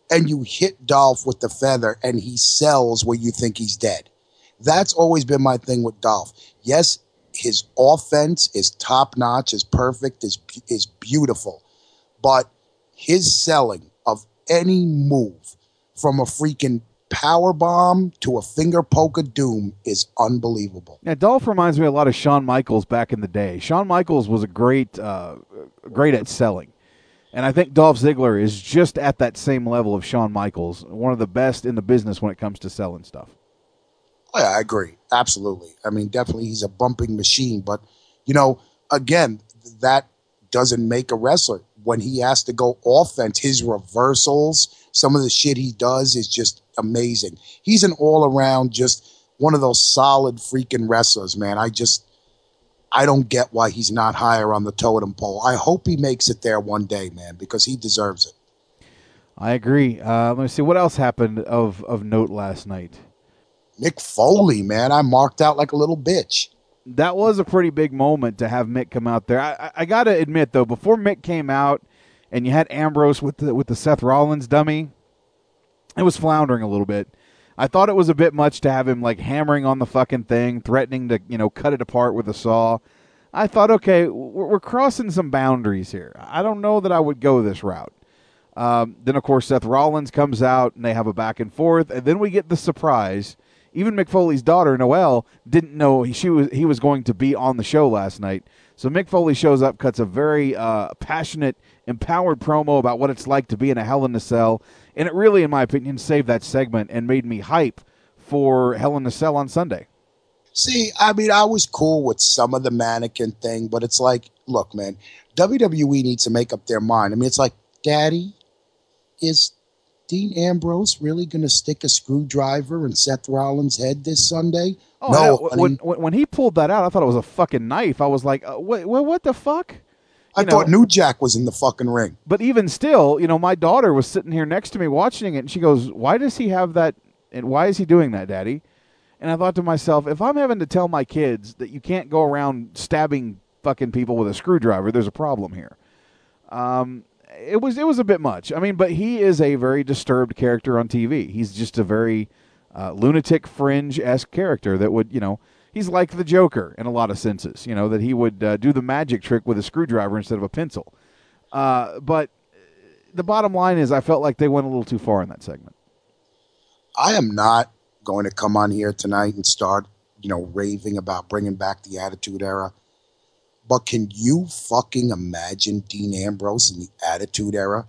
And you hit Dolph with the feather, and he sells where you think he's dead. That's always been my thing with Dolph. Yes, his offense is top notch, is perfect, is is beautiful, but his selling of any move from a freaking power bomb to a finger poke of doom is unbelievable. Yeah, Dolph reminds me a lot of Shawn Michaels back in the day. Shawn Michaels was a great, uh, great at selling, and I think Dolph Ziggler is just at that same level of Shawn Michaels, one of the best in the business when it comes to selling stuff. Oh, yeah, I agree. Absolutely. I mean, definitely he's a bumping machine, but you know, again, that doesn't make a wrestler. When he has to go offense, his reversals, some of the shit he does is just amazing. He's an all around, just one of those solid freaking wrestlers, man. I just, I don't get why he's not higher on the totem pole. I hope he makes it there one day, man, because he deserves it. I agree. Uh, let me see what else happened of of note last night. Mick Foley, man, I marked out like a little bitch. That was a pretty big moment to have Mick come out there. I, I, got to admit though, before Mick came out, and you had Ambrose with the with the Seth Rollins dummy, it was floundering a little bit. I thought it was a bit much to have him like hammering on the fucking thing, threatening to you know cut it apart with a saw. I thought, okay, we're, we're crossing some boundaries here. I don't know that I would go this route. Um, then of course Seth Rollins comes out and they have a back and forth, and then we get the surprise. Even Mick Foley's daughter Noelle didn't know he, she was he was going to be on the show last night. So Mick Foley shows up, cuts a very uh, passionate, empowered promo about what it's like to be in a Hell in a Cell, and it really, in my opinion, saved that segment and made me hype for Hell in a Cell on Sunday. See, I mean, I was cool with some of the mannequin thing, but it's like, look, man, WWE needs to make up their mind. I mean, it's like, Daddy, is Dean Ambrose really going to stick a screwdriver in Seth Rollins' head this Sunday? Oh, no, when, when when he pulled that out, I thought it was a fucking knife. I was like, uh, what, what, what the fuck? I know- thought New Jack was in the fucking ring. But even still, you know, my daughter was sitting here next to me watching it, and she goes, "Why does he have that? And why is he doing that, Daddy?" And I thought to myself, if I'm having to tell my kids that you can't go around stabbing fucking people with a screwdriver, there's a problem here. Um, it was it was a bit much. I mean, but he is a very disturbed character on TV. He's just a very uh, lunatic fringe esque character that would you know he's like the Joker in a lot of senses. You know that he would uh, do the magic trick with a screwdriver instead of a pencil. Uh, but the bottom line is, I felt like they went a little too far in that segment. I am not going to come on here tonight and start, you know, raving about bringing back the Attitude Era. But can you fucking imagine Dean Ambrose in the Attitude Era?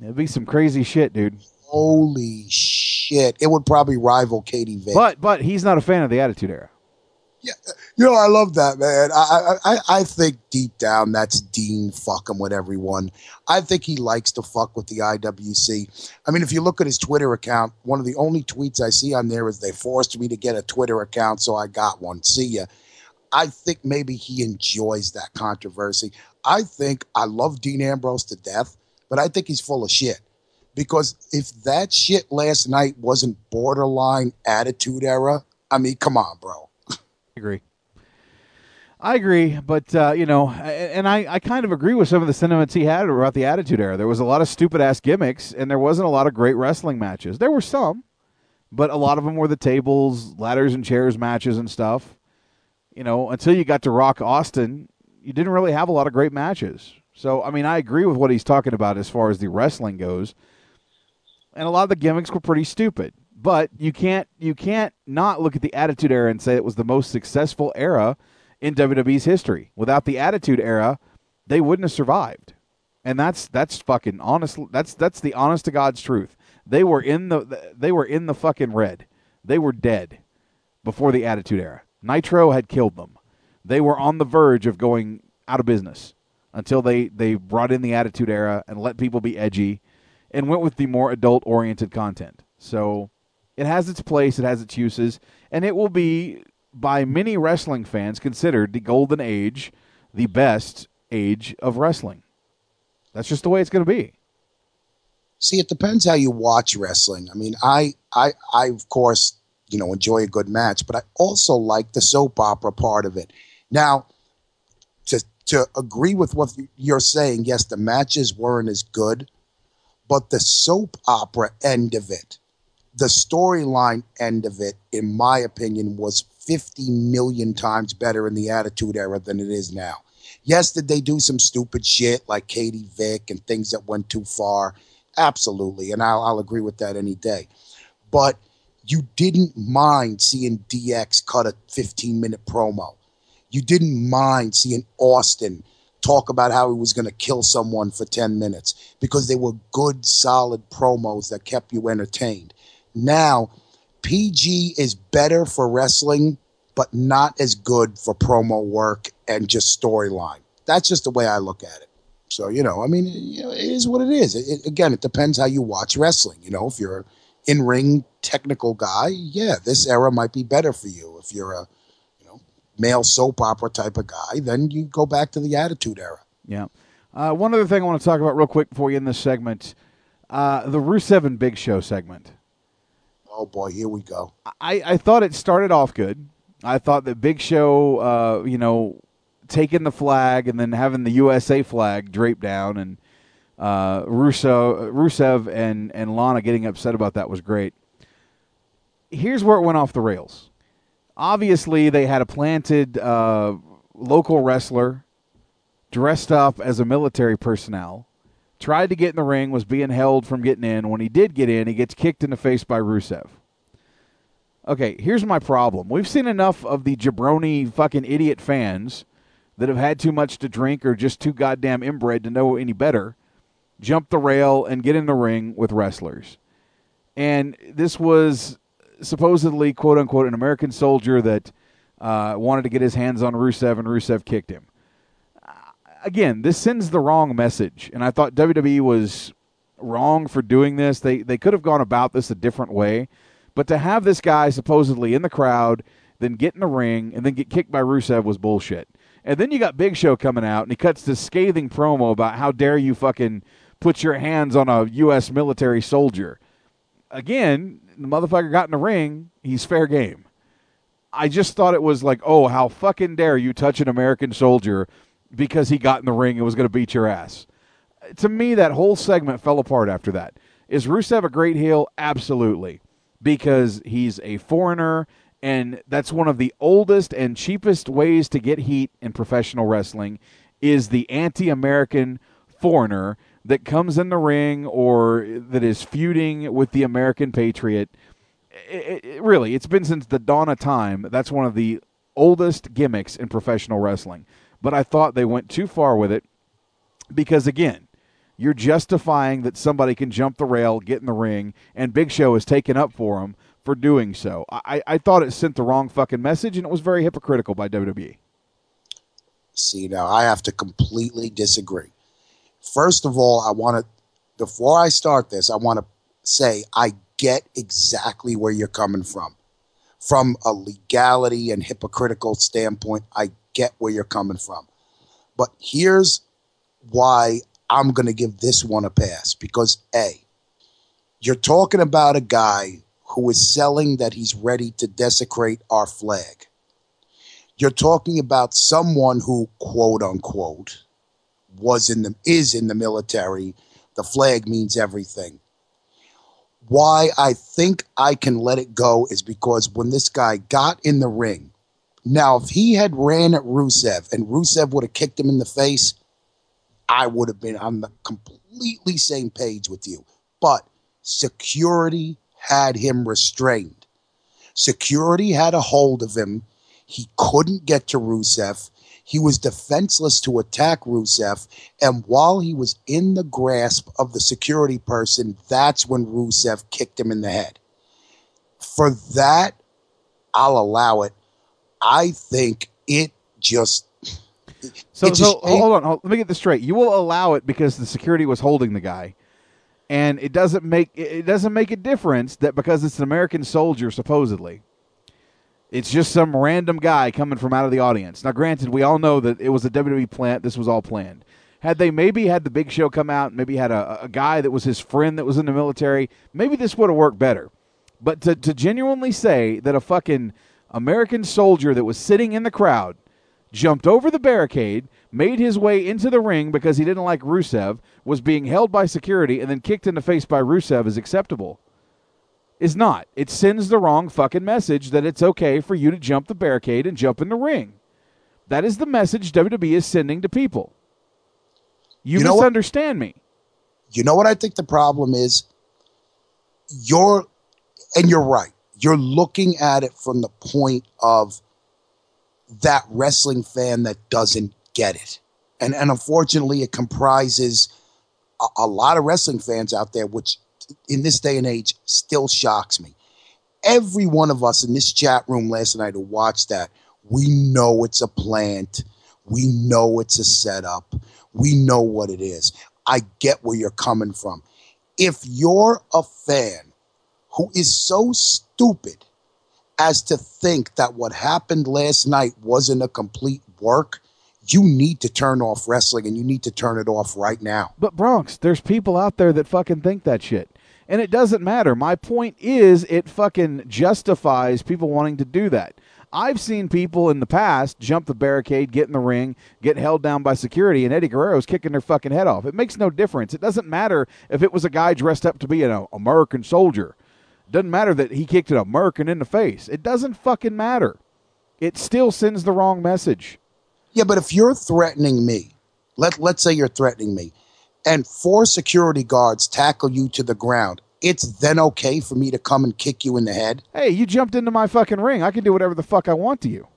It'd be some crazy shit, dude. Holy shit! It would probably rival Katie Vick. But but he's not a fan of the Attitude Era. Yeah, you know, I love that, man. I, I, I- I think deep down that's Dean fucking with everyone. I think he likes to fuck with the IWC. I mean, if you look at his Twitter account, one of the only tweets I see on there is they forced me to get a Twitter account, so I got one. See ya. I think maybe he enjoys that controversy. I think I love Dean Ambrose to death, but I think he's full of shit. Because if that shit last night wasn't borderline attitude era, I mean, come on, bro. I agree. I agree, but uh, you know, and I, I kind of agree with some of the sentiments he had about the Attitude Era. There was a lot of stupid ass gimmicks, and there wasn't a lot of great wrestling matches. There were some, but a lot of them were the tables, ladders, and chairs matches and stuff. You know, until you got to Rock Austin, you didn't really have a lot of great matches. So, I mean, I agree with what he's talking about as far as the wrestling goes, and a lot of the gimmicks were pretty stupid. But you can't you can't not look at the Attitude Era and say it was the most successful era in WWE's history. Without the Attitude Era, they wouldn't have survived. And that's that's fucking honest. That's that's the honest to God's truth. They were in the they were in the fucking red. They were dead before the Attitude Era. Nitro had killed them. They were on the verge of going out of business until they they brought in the Attitude Era and let people be edgy, and went with the more adult oriented content. So it has its place, it has its uses, and it will be by many wrestling fans considered the golden age, the best age of wrestling. That's just the way it's going to be. See, it depends how you watch wrestling. I mean, I, I, I of course, you know, enjoy a good match, but I also like the soap opera part of it. Now, to to agree with what you're saying, yes, the matches weren't as good, but the soap opera end of it, the storyline end of it, in my opinion, was 50 million times better in the Attitude Era than it is now. Yes, did they do some stupid shit like Katie Vick and things that went too far? Absolutely. And I'll, I'll agree with that any day. But you didn't mind seeing DX cut a 15 minute promo. You didn't mind seeing Austin talk about how he was going to kill someone for 10 minutes because they were good, solid promos that kept you entertained. Now, PG is better for wrestling, but not as good for promo work and just storyline. That's just the way I look at it. So, you know, I mean, it is what it is. It, again, it depends how you watch wrestling. You know, if you're in ring technical guy, yeah, this era might be better for you. If you're a, you know, male soap opera type of guy, then you go back to the Attitude Era. Yeah. Uh, one other thing I want to talk about real quick before you end this segment uh, the Rusev and Big Show segment. Oh, boy, here we go. I, I thought it started off good. I thought that Big Show, uh, you know, taking the flag and then having the USA flag draped down and uh, Russo, Rusev and, and Lana getting upset about that was great. Here's where it went off the rails. Obviously, they had a planted uh, local wrestler dressed up as a military personnel, tried to get in the ring, was being held from getting in. When he did get in, he gets kicked in the face by Rusev. Okay, here's my problem. We've seen enough of the jabroni fucking idiot fans that have had too much to drink or just too goddamn inbred to know any better jump the rail and get in the ring with wrestlers. And this was supposedly, quote unquote, an American soldier that uh, wanted to get his hands on Rusev, and Rusev kicked him. Uh, again, this sends the wrong message, and I thought WWE was wrong for doing this. They they could have gone about this a different way, but to have this guy supposedly in the crowd, then get in the ring, and then get kicked by Rusev was bullshit. And then you got Big Show coming out, and he cuts this scathing promo about how dare you fucking put your hands on a U.S. military soldier. Again, the motherfucker got in the ring. He's fair game. I just thought it was like, oh, how fucking dare you touch an American soldier because he got in the ring and was going to beat your ass. To me, that whole segment fell apart after that. Is Rusev a great heel? Absolutely. Because he's a foreigner, and that's one of the oldest and cheapest ways to get heat in professional wrestling is the anti-American foreigner that comes in the ring or that is feuding with the American Patriot. It, it, really, it's been since the dawn of time. That's one of the oldest gimmicks in professional wrestling. But I thought they went too far with it because, again, you're justifying that somebody can jump the rail, get in the ring, and Big Show is taken up for him for doing so. I, I thought it sent the wrong fucking message, and it was very hypocritical by WWE. See, now I have to completely disagree. First of all, I want to, before I start this, I want to say I get exactly where you're coming from. From a legality and hypocritical standpoint, I get where you're coming from. But here's why I'm going to give this one a pass because A, you're talking about a guy who is selling that he's ready to desecrate our flag. You're talking about someone who, quote unquote, was in the is in the military. The flag means everything. Why I think I can let it go is because when this guy got in the ring, now if he had ran at Rusev and Rusev would have kicked him in the face, I would have been on the completely same page with you. But security had him restrained. Security had a hold of him. He couldn't get to Rusev. He was defenseless to attack Rusev. And while he was in the grasp of the security person, that's when Rusev kicked him in the head. For that, I'll allow it. I think it just So, It's a so hold on, hold, let me get this straight. You will allow it because the security was holding the guy, and it doesn't make it it doesn't make a difference that because it's an American soldier supposedly, it's just some random guy coming from out of the audience. Now, granted, we all know that it was a WWE plant. This was all planned. Had they maybe had the Big Show come out, maybe had a, a guy that was his friend that was in the military, maybe this would have worked better. But to, to genuinely say that a fucking American soldier that was sitting in the crowd jumped over the barricade, made his way into the ring because he didn't like Rusev, was being held by security, and then kicked in the face by Rusev is acceptable. Is not. It sends the wrong fucking message that it's okay for you to jump the barricade and jump in the ring. That is the message WWE is sending to people. You, You know what? misunderstand me. You know what I think the problem is? You're, and you're right. You're looking at it from the point of that wrestling fan that doesn't get it. And, and unfortunately, it comprises a, a lot of wrestling fans out there, which in this day and age still shocks me. Every one of us in this chat room last night who watched that, we know it's a plant. We know it's a setup. We know what it is. I get where you're coming from. If you're a fan who is so stupid as to think that what happened last night wasn't a complete work, you need to turn off wrestling and you need to turn it off right now. But Bronx, there's people out there that fucking think that shit. And it doesn't matter. My point is it fucking justifies people wanting to do that. I've seen people in the past jump the barricade, get in the ring, get held down by security, and Eddie Guerrero's kicking their fucking head off. It makes no difference. It doesn't matter if it was a guy dressed up to be an American soldier. It doesn't matter that he kicked an American in the face. It doesn't fucking matter. It still sends the wrong message. Yeah, but if you're threatening me, let let's say you're threatening me, and four security guards tackle you to the ground, it's then okay for me to come and kick you in the head. Hey, you jumped into my fucking ring. I can do whatever the fuck I want to you.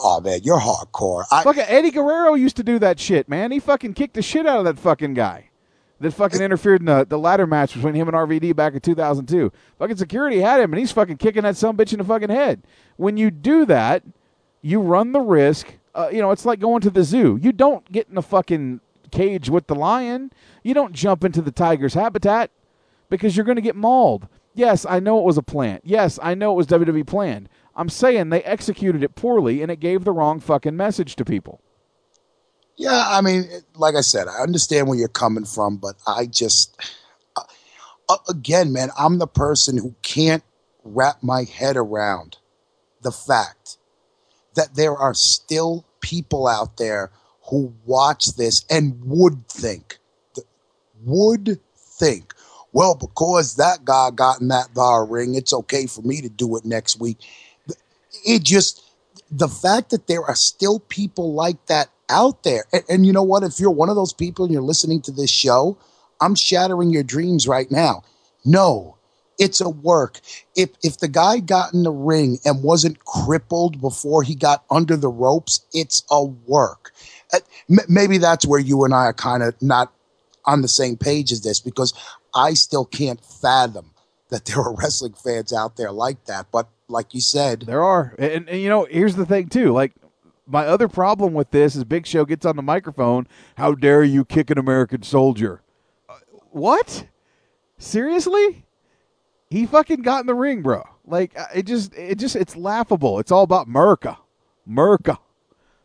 Oh man, you're hardcore. I, fucking Eddie Guerrero used to do that shit, man. He fucking kicked the shit out of that fucking guy. That fucking interfered in the, the ladder match between him and RVD back in 2002. Fucking security had him, and he's fucking kicking that some bitch in the fucking head. When you do that, you run the risk. Uh, you know, it's like going to the zoo. You don't get in a fucking cage with the lion. You don't jump into the tiger's habitat because you're going to get mauled. Yes, I know it was a plant. Yes, I know it was WWE planned. I'm saying they executed it poorly and it gave the wrong fucking message to people. Yeah, I mean, like I said, I understand where you're coming from, but I just, uh, uh, again, man, I'm the person who can't wrap my head around the fact that there are still people out there who watch this and would think, would think, well, because that guy got in that bar ring, it's okay for me to do it next week. It just, the fact that there are still people like that out there. And, and you know what? If you're one of those people and you're listening to this show, I'm shattering your dreams right now. No, it's a work. If if the guy got in the ring and wasn't crippled before he got under the ropes, it's a work. Uh, maybe that's where you and I are kind of not on the same page as this because I still can't fathom that there are wrestling fans out there like that. But like you said, There are. And, and you know, here's the thing too. Like my other problem with this is Big Show gets on the microphone, "How dare you kick an American soldier?" Uh, what? Seriously? He fucking got in the ring, bro. Like uh, it just it just it's laughable. It's all about Merca. Merca.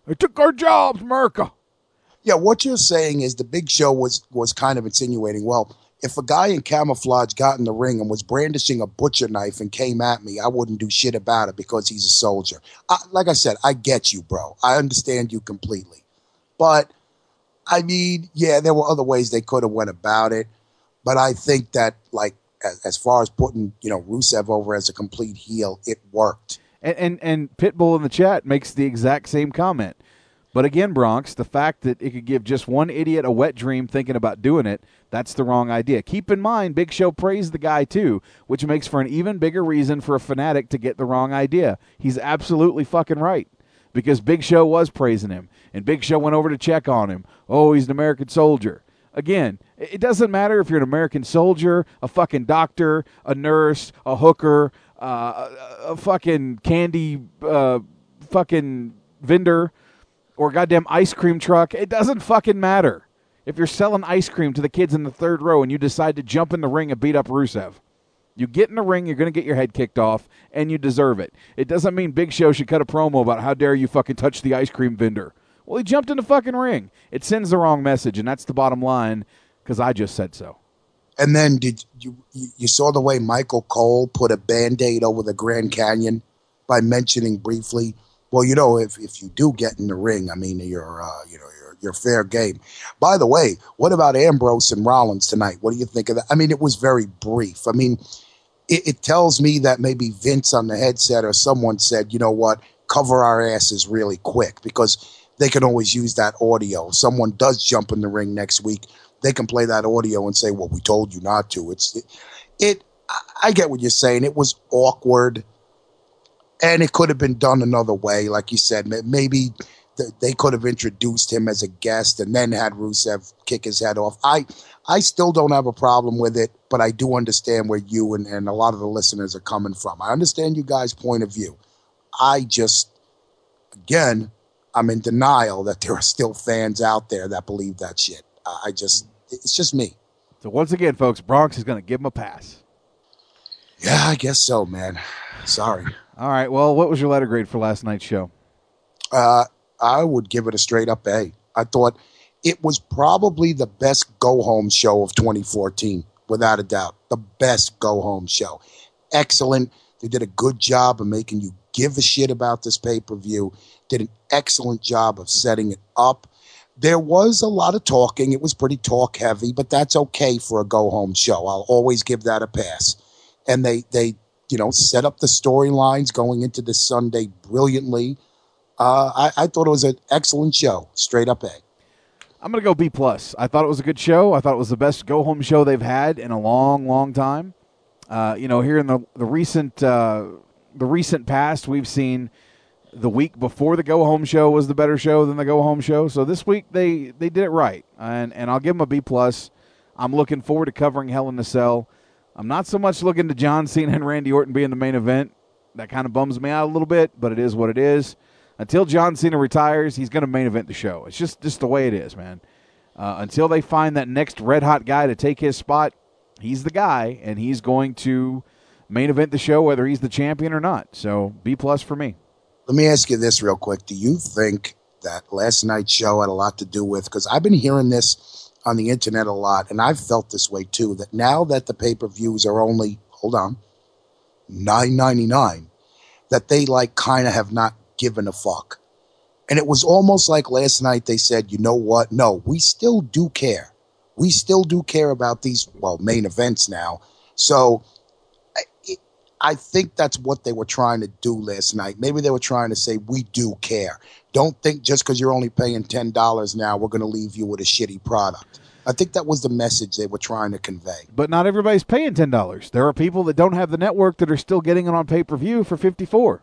They took our jobs, Merca. Yeah, what you're saying is the Big Show was was kind of insinuating. Well, if a guy in camouflage got in the ring and was brandishing a butcher knife and came at me, I wouldn't do shit about it because he's a soldier. I, like I said, I get you, bro. I understand you completely. But I mean, yeah, there were other ways they could have went about it. But I think that, like, as, as far as putting you know Rusev over as a complete heel, it worked. And, and and Pitbull in the chat makes the exact same comment. But again, Bronx, the fact that it could give just one idiot a wet dream thinking about doing it, that's the wrong idea. Keep in mind, Big Show praised the guy too, which makes for an even bigger reason for a fanatic to get the wrong idea. He's absolutely fucking right. Because Big Show was praising him, and Big Show went over to check on him. Oh, he's an American soldier. Again, it doesn't matter if you're an American soldier, a fucking doctor, a nurse, a hooker, uh, a, fucking candy, uh, fucking vendor or goddamn ice cream truck. It doesn't fucking matter. If you're selling ice cream to the kids in the third row and you decide to jump in the ring and beat up Rusev, you get in the ring, you're going to get your head kicked off, and you deserve it. It doesn't mean Big Show should cut a promo about how dare you fucking touch the ice cream vendor. Well, he jumped in the fucking ring. It sends the wrong message, and that's the bottom line because I just said so. And then did you you saw the way Michael Cole put a band-aid over the Grand Canyon by mentioning briefly, well, you know, if if you do get in the ring, I mean, you're uh, you know, you're you're fair game. By the way, what about Ambrose and Rollins tonight? What do you think of that? I mean, it was very brief. I mean, it, it tells me that maybe Vince on the headset or someone said, you know what, cover our asses really quick because they can always use that audio. Someone does jump in the ring next week, they can play that audio and say, "Well, we told you not to." It's it. it I- get what you're saying. It was awkward, and it could have been done another way, like you said. Maybe th- they could have introduced him as a guest and then had Rusev kick his head off. I I still don't have a problem with it, but I do understand where you and, and a lot of the listeners are coming from. I understand you guys' point of view. I just, again, I'm in denial that there are still fans out there that believe that shit. I just, it's just me. So once again, folks, Bronx is going to give him a pass. Yeah, I guess so, man. Sorry. All right. Well, what was your letter grade for last night's show? Uh, I would give it a straight up A. I thought it was probably the best go home show of 2014, without a doubt. The best go home show. Excellent. They did a good job of making you give a shit about this pay per view. Did an excellent job of setting it up. There was a lot of talking. It was pretty talk heavy, but that's okay for a go home show. I'll always give that a pass. And they they you know set up the storylines going into this Sunday brilliantly. Uh, I, I thought it was an excellent show. Straight up A. I'm to go B plus. I thought it was a good show. I thought it was the best go home show they've had in a long, long time. Uh, you know, here in the the recent uh, the recent past, we've seen the week before the go home show was the better show than the go home show. So this week they they did it right, and and I'll give them a B plus. I'm looking forward to covering Hell in the Cell. I'm not so much looking to John Cena and Randy Orton being the main event. That kind of bums me out a little bit, but it is what it is. Until John Cena retires, he's going to main event the show. It's just just the way it is, man. Uh, until they find that next red hot guy to take his spot, he's the guy, and he's going to main event the show whether he's the champion or not. So B plus for me. Let me ask you this real quick. Do you think that last night's show had a lot to do with? Because I've been hearing this on the internet a lot, and I've felt this way too. That now that the pay per views are only hold on nine ninety nine, that they like kind of have not given a fuck. And it was almost like last night they said, you know what? No, we still do care. We still do care about these well main events now. So I think that's what they were trying to do last night. Maybe they were trying to say we do care. Don't think just because you're only paying ten dollars now, we're going to leave you with a shitty product. I think that was the message they were trying to convey. But not everybody's paying ten dollars. There are people that don't have the network that are still getting it on pay per view for fifty four,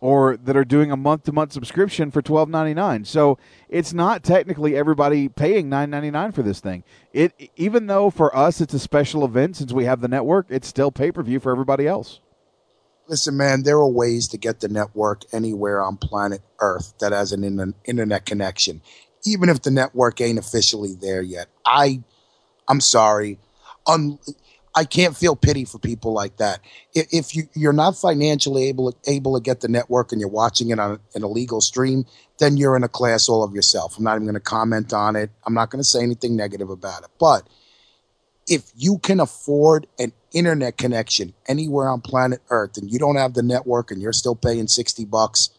or that are doing a month to month subscription for twelve ninety nine. So it's not technically everybody paying nine ninety nine for this thing. It even though for us it's a special event since we have the network, it's still pay per view for everybody else. Listen, man, there are ways to get the network anywhere on planet Earth that has an in- internet connection, even if the network ain't officially there yet. I, I'm sorry, Un- I can't feel pity for people like that. If, you you're not financially able able to get the network and you're watching it on an illegal stream, then you're in a class all of yourself. I'm not even going to comment on it. I'm not going to say anything negative about it, but if you can afford an internet connection anywhere on planet Earth and you don't have the network and you're still paying 60 bucks,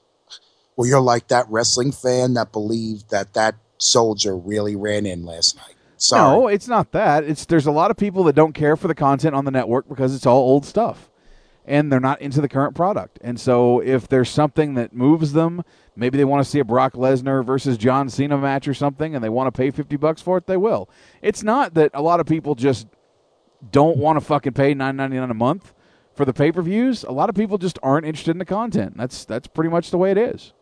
well, you're like that wrestling fan that believed that that soldier really ran in last night. Sorry. No, it's not that. It's there's a lot of people that don't care for the content on the network because it's all old stuff. And they're not into the current product. And so if there's something that moves them, maybe they want to see a Brock Lesnar versus John Cena match or something and they want to pay 50 bucks for it, they will. It's not that a lot of people just don't want to fucking pay 9.99 a month for the pay-per-views. A lot of people just aren't interested in the content. That's that's pretty much the way it is.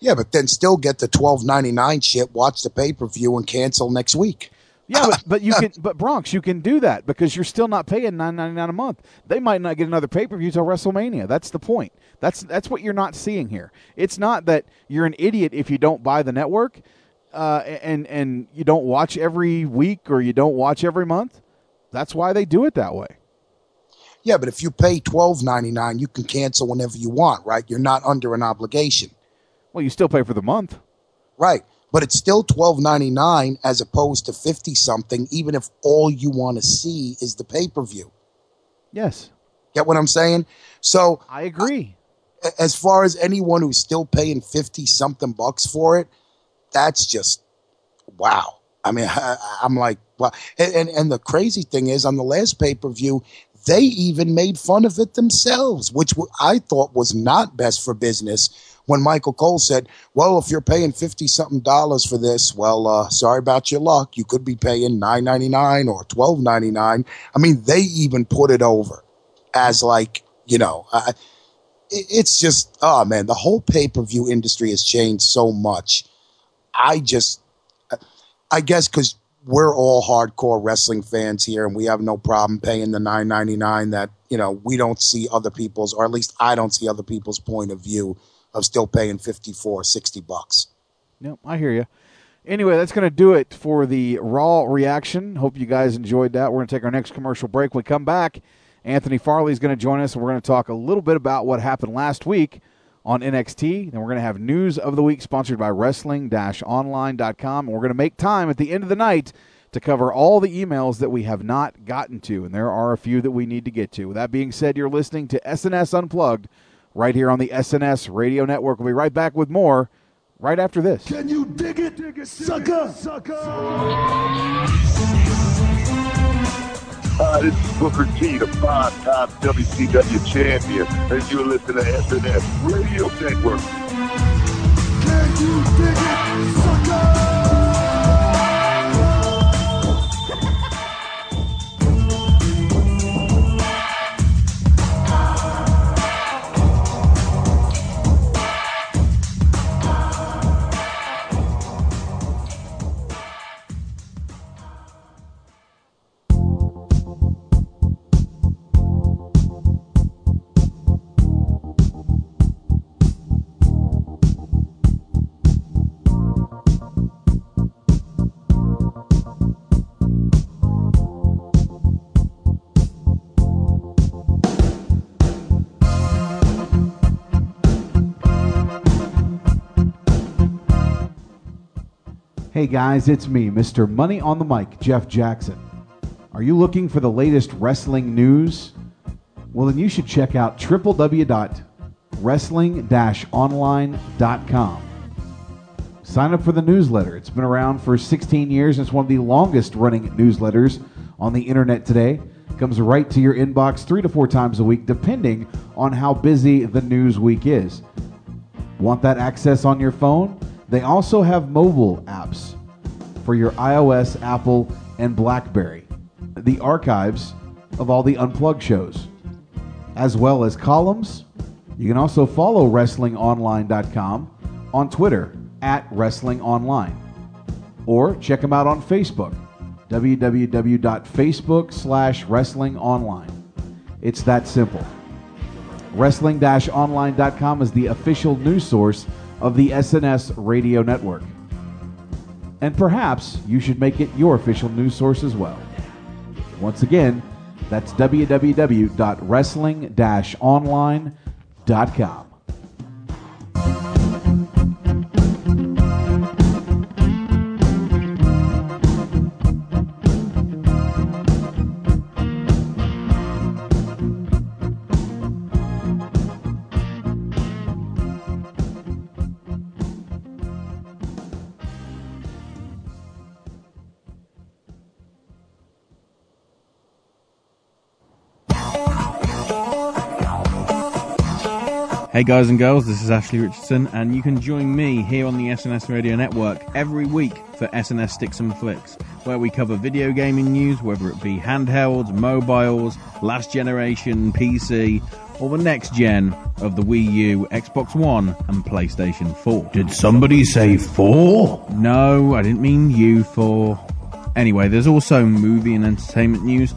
Yeah, but then still get the twelve ninety nine shit, watch the pay per view, and cancel next week. Yeah, but, but you can, but Bronx, you can do that because you're still not paying nine ninety nine a month. They might not get another pay per view till WrestleMania. That's the point. That's that's what you're not seeing here. It's not that you're an idiot if you don't buy the network, uh, and and you don't watch every week or you don't watch every month. That's why they do it that way. Yeah, but if you pay twelve ninety nine, you can cancel whenever you want, right? You're not under an obligation. Well, you still pay for the month, right? But it's still twelve ninety nine as opposed to fifty something, even if all you want to see is the pay per view. Yes. Get what I'm saying? So I agree. as far as anyone who's still paying fifty something bucks for it, that's just wow. I mean, I, am like, wow. And, and and the crazy thing is, on the last pay per view, they even made fun of it themselves, which I thought was not best for business. When Michael Cole said, "Well, if you're paying fifty something dollars for this, well, uh, sorry about your luck. You could be paying nine ninety nine or twelve ninety nine. I mean, they even put it over as like, you know, uh, it, it's just, oh man, the whole pay per view industry has changed so much. I just, I guess, because we're all hardcore wrestling fans here, and we have no problem paying the nine ninety nine. That you know we don't see other people's, or at least I don't see other people's point of view of still paying 54, 60 bucks. Yep, I hear you. Anyway, that's going to do it for the Raw reaction. Hope you guys enjoyed that. We're going to take our next commercial break. When we come back, Anthony Farley is going to join us, and we're going to talk a little bit about what happened last week on NXT. Then we're going to have news of the week sponsored by wrestling online.com. And we're going to make time at the end of the night to cover all the emails that we have not gotten to. And there are a few that we need to get to. With that being said, you're listening to SNS Unplugged right here on the SNS Radio Network. We'll be right back with more right after this. Can you dig it, dig it sucker? sucker? Hi, this is Booker T, the five-time WCW champion, and you're listening to SNS Radio Network. Can you dig it, Hey guys, it's me, Mr. Money on the Mic, Jeff Jackson. Are you looking for the latest wrestling news? Well, then you should check out www.wrestling-online.com. Sign up for the newsletter. It's been around for 16 years. And it's one of the longest running newsletters on the internet today. Comes right to your inbox three to four times a week, depending on how busy the news week is. Want that access on your phone? They also have mobile apps for your iOS, Apple, and Blackberry. The archives of all the unplugged shows, as well as columns. You can also follow WrestlingOnline.com on Twitter at WrestlingOnline, or check them out on Facebook, www.facebook slash WrestlingOnline. It's that simple. Wrestling-online.com is the official news source of the SNS radio network. And perhaps you should make it your official news source as well. Once again, that's www.wrestling-online.com. Hey guys and girls, this is Ashley Richardson, and you can join me here on the SNS Radio Network every week for SNS Sticks and Flicks, where we cover video gaming news, whether it be handhelds, mobiles, last generation, PC, or the next gen of the Wii U, Xbox One, and PlayStation 4. Did somebody say four? No, I didn't mean you four. Anyway, there's also movie and entertainment news,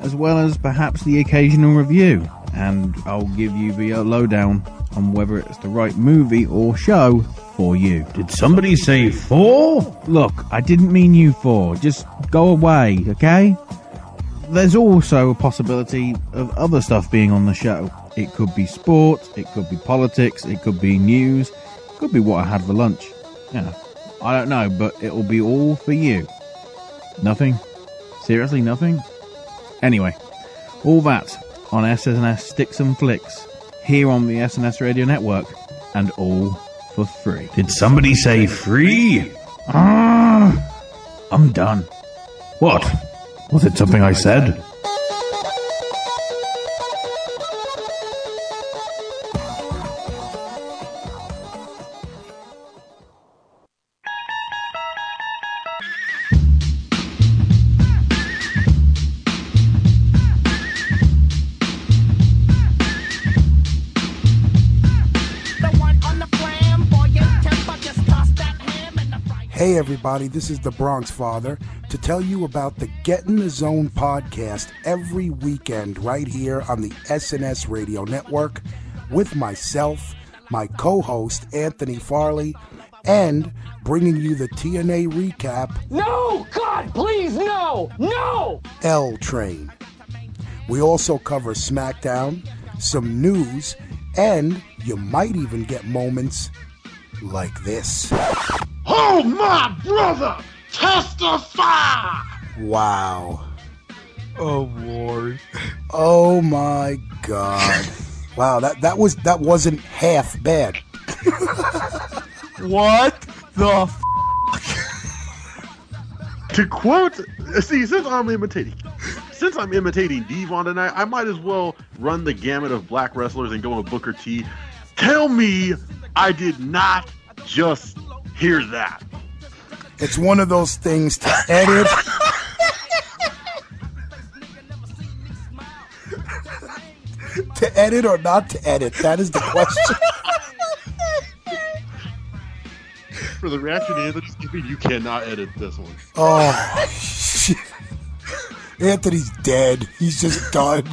as well as perhaps the occasional review, and I'll give you the uh, lowdown on whether it's the right movie or show for you. Did somebody say four? Look, I didn't mean you four. Just go away, okay? There's also a possibility of other stuff being on the show. It could be sport, it could be politics, it could be news, it could be what I had for lunch. Yeah, I don't know, but it will be all for you. Nothing? Seriously, nothing? Anyway, all that on SNS Sticks and Flicks here on the SNS Radio Network and all for free. Did somebody say free? Ah, I'm done. What? Was it something I said? Hey, everybody, this is the Bronx Father to tell you about the Get in the Zone podcast every weekend right here on the SNS Radio Network with myself, my co host, Anthony Farley, and bringing you the TNA recap, No! God, please, no! No! L Train. We also cover SmackDown, some news, and you might even get moments like this. Oh, my brother! Testify! Wow. Oh, Lord. Oh my god. wow, that that was that wasn't half bad. What the f- To quote, see, since I'm imitating, since I'm imitating Devon tonight, I might as well run the gamut of black wrestlers and go with Booker T. Tell me I did not just hear that. It's one of those things to edit. to edit or not to edit? That is the question. For the reaction Anthony's giving, you cannot edit this one. Oh, shit. Anthony's dead. He's just done.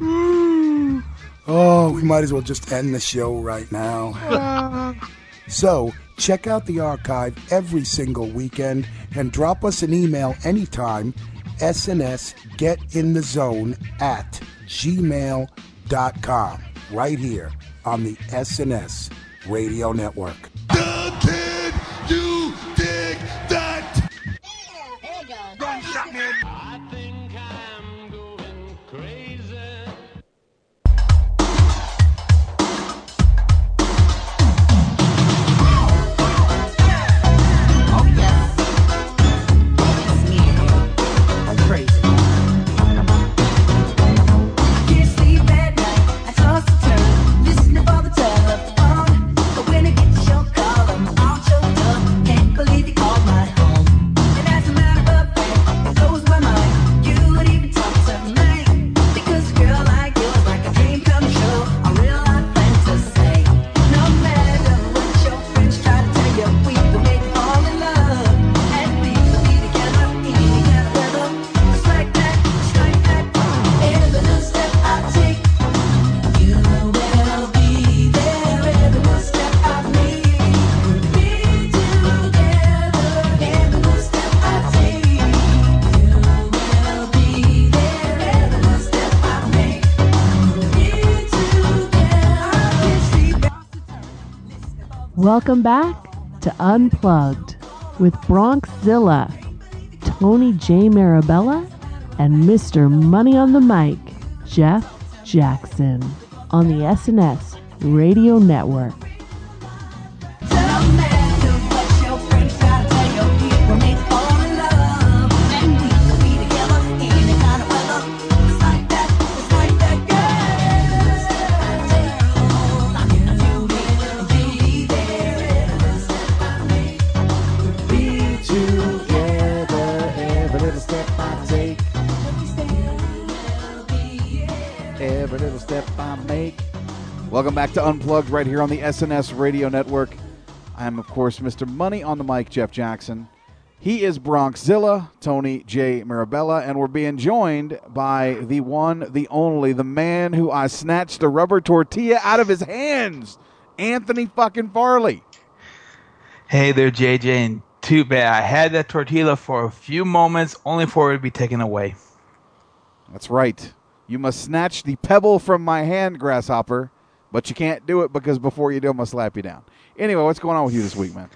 Oh, we might as well just end the show right now. So, check out the archive every single weekend and drop us an email anytime. SNS Get in the Zone at gmail.com. Right here on the SNS Radio Network. Welcome back to Unplugged with Bronxzilla, Tony J. Mirabella, and Mr. Money on the Mic, Jeff Jackson, on the SNS Radio Network. Welcome back to Unplugged right here on the SNS Radio Network. I am, of course, Mr. Money on the Mic, Jeff Jackson. He is Bronxzilla, Tony J. Mirabella, and we're being joined by the one, the only, the man who I snatched a rubber tortilla out of his hands, Anthony fucking Farley. Hey there, JJ, and too bad I had that tortilla for a few moments, only for it to be taken away. That's right. You must snatch the pebble from my hand, grasshopper, but you can't do it because before you do, I'm gonna slap you down. Anyway, what's going on with you this week, man?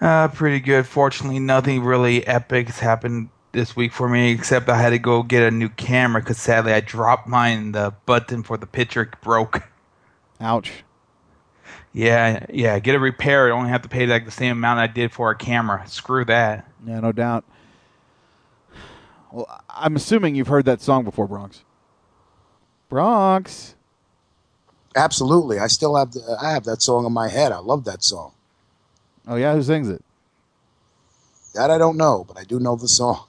Uh, pretty good. Fortunately, nothing really epic has happened this week for me, except I had to go get a new camera because sadly I dropped mine. The button for the picture broke. Ouch. Yeah, yeah. Get it repaired. I only have to pay like the same amount I did for a camera. Screw that. Yeah, no doubt. Well, I'm assuming you've heard that song before, Bronx. Bronx. Absolutely. I still have the, I have that song in my head. I love that song. Oh yeah, who sings it? That I don't know, but I do know the song.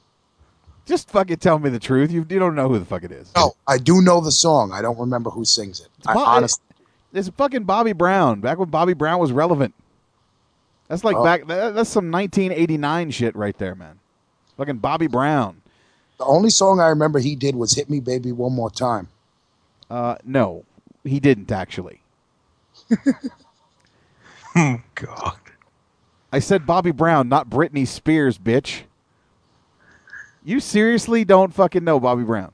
Just fucking tell me the truth. You, you don't know who the fuck it is. No, I do know the song. I don't remember who sings it. I Bo- honestly It's fucking Bobby Brown. Back when Bobby Brown was relevant. That's like Oh. back. That, that's some 1989 shit right there, man. Fucking Bobby Brown. the only song I remember he did was "Hit Me, Baby, One More Time." Uh, no, he didn't actually. oh God. I said Bobby Brown, not Britney Spears, bitch. You seriously don't fucking know Bobby Brown?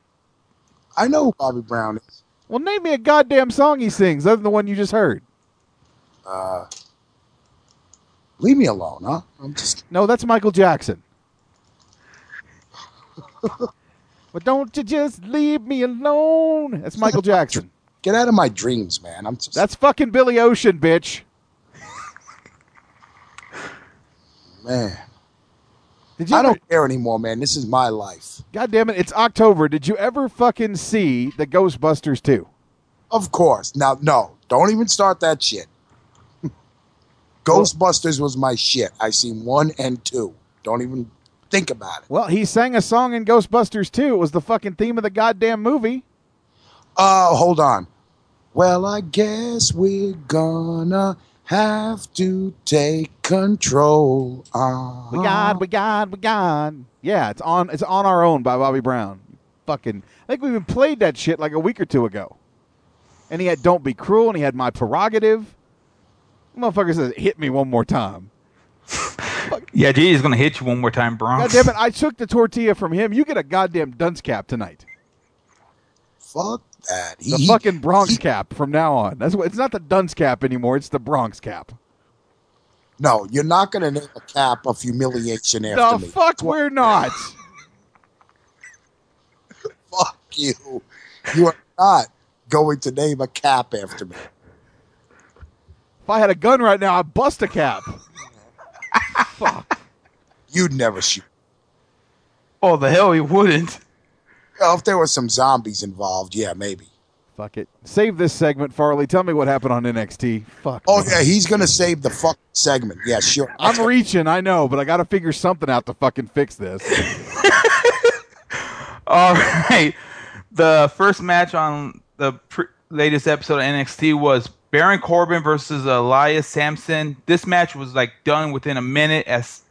I know who Bobby Brown is. Well, name me a goddamn song he sings other than the one you just heard. Uh, leave me alone, huh? I'm just No, that's Michael Jackson. but don't you just leave me alone? That's Michael Jackson. Get out of my dreams, man. I'm just, That's fucking Billy Ocean, bitch. man. Did you I ever- don't care anymore, man. This is my life. God damn it, it's October. Did you ever fucking see the Ghostbusters 2? Of course. Now, no, don't even start that shit. Ghostbusters was my shit. I seen one and two. Don't even think about it. Well, he sang a song in Ghostbusters 2. It was the fucking theme of the goddamn movie. Uh, hold on. Well, I guess we're gonna have to take control. Uh, We got, we got, we got. Yeah, it's on it's on our own by Bobby Brown. Fucking I think we even played that shit like a week or two ago. And he had Don't Be Cruel and he had My Prerogative. Motherfucker says, hit me one more time. Yeah, J is gonna hit you one more time, God Bronx. damn it, I took the tortilla from him. You get a goddamn dunce cap tonight. Fuck that. He, The fucking Bronx cap from now on. That's what it's not the dunce cap anymore, it's the Bronx cap. no, you're not gonna name a cap of humiliation The after me. No, fuck we're not. Fuck you. You are not going to name a cap after me. If I had a gun right now, I'd bust a cap. fuck. You'd never shoot. Oh, the hell he wouldn't. Well, if there were some zombies involved, yeah, maybe. Fuck it. Save this segment, Farley. Tell me what happened on NXT. Fuck. Oh me. yeah, he's gonna save the fuck segment. Yeah, sure. I'm reaching, I know, but I got to figure something out to fucking fix this. All right. The first match on the pr- latest episode of NXT was Baron Corbin versus Elias Samson. This match was like done within a minute as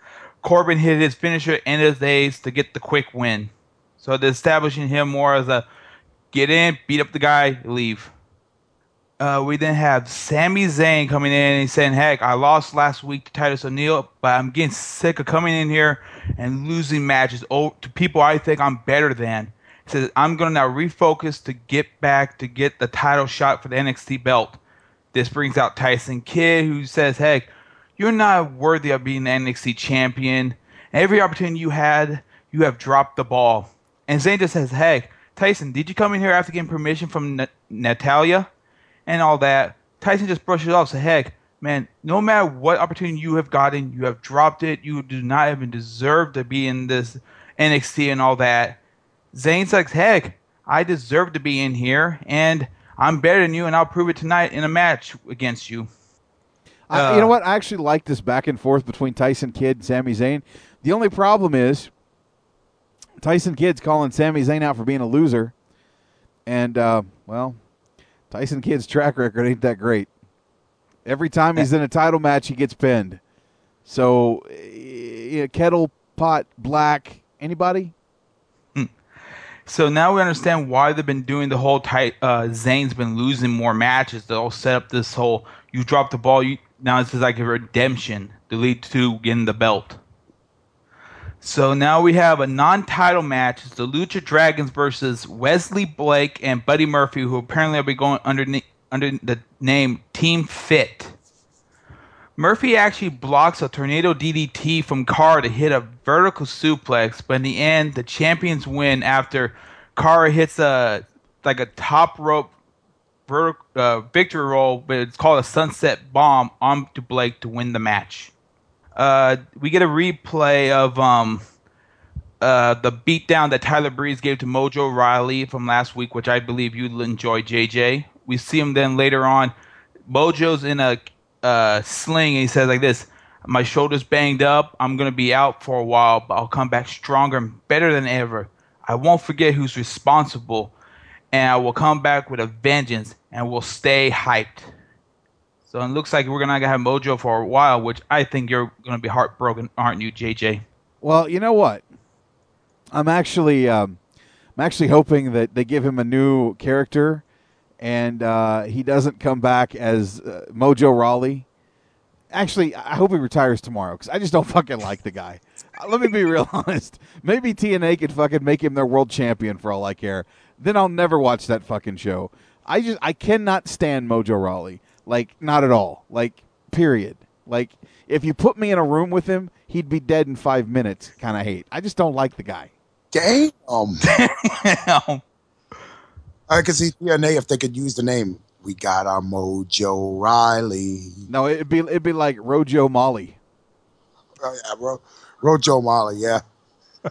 Corbin hit his finisher end of days to get the quick win. So they're establishing him more as a get in, beat up the guy, leave. Uh, we then have Sami Zayn coming in and saying, Heck, I lost last week to Titus O'Neil, but I'm getting sick of coming in here and losing matches oh, to people I think I'm better than. He says, I'm going to now refocus to get back to get the title shot for the NXT belt. This brings out Tyson Kidd, who says, Heck, you're not worthy of being the NXT champion. Every opportunity you had, you have dropped the ball. And Zayn just says, "Hey, Tyson, did you come in here after getting permission from Na- Natalya? and all that. Tyson just brushes it off. So heck, man, no matter what opportunity you have gotten, you have dropped it. You do not even deserve to be in this NXT and all that. Zayn's like, heck, I deserve to be in here, and I'm better than you, and I'll prove it tonight in a match against you. I, Uh, you know what? I actually like this back and forth between Tyson Kidd and Sami Zayn. The only problem is Tyson Kidd's calling Sami Zayn out for being a loser, and uh, well, Tyson Kidd's track record ain't that great. Every time he's in a title match, he gets pinned. So, eh, Kettle pot, black. Anybody? So now we understand why they've been doing the whole tight. Uh, Zayn's been losing more matches. They'll set up this whole you drop the ball. You now this is like a redemption to lead to getting the belt. So now we have a non-title match. It's the Lucha Dragons versus Wesley Blake and Buddy Murphy, who apparently will be going under under the name Team Fit. Murphy actually blocks a tornado DDT from Carr to hit a vertical suplex, but in the end, the champions win after Carr hits a like a top rope vertic- uh, victory roll, but it's called a sunset bomb onto Blake to win the match. Uh, we get a replay of um, uh, the beatdown that Tyler Breeze gave to Mojo Rawley from last week, which I believe you'll enjoy, JJ. We see him then later on. Mojo's in a uh, sling and he says like this my shoulder's banged up i'm going to be out for a while but i'll come back stronger and better than ever i won't forget who's responsible and i will come back with a vengeance and we'll stay hyped so it looks like we're going to have mojo for a while which i think you're going to be heartbroken aren't you jj Well, you know what? I'm actually um, I'm actually hoping that they give him a new character, and uh, he doesn't come back as uh, Mojo Rawley. Actually, I hope he retires tomorrow because I just don't fucking like the guy. Uh, Let me be real honest. Maybe TNA could fucking make him their world champion for all I care. Then I'll never watch that fucking show. I just I cannot stand Mojo Rawley. Like not at all. Like period. Like if you put me in a room with him, he'd be dead in five minutes. Kind of hate. I just don't like the guy. Damn. I could see TNA if they could use the name. We got our Mojo Riley. No, it'd be it'd be like Rojo Molly. Oh, yeah, Ro- Rojo Molly, yeah.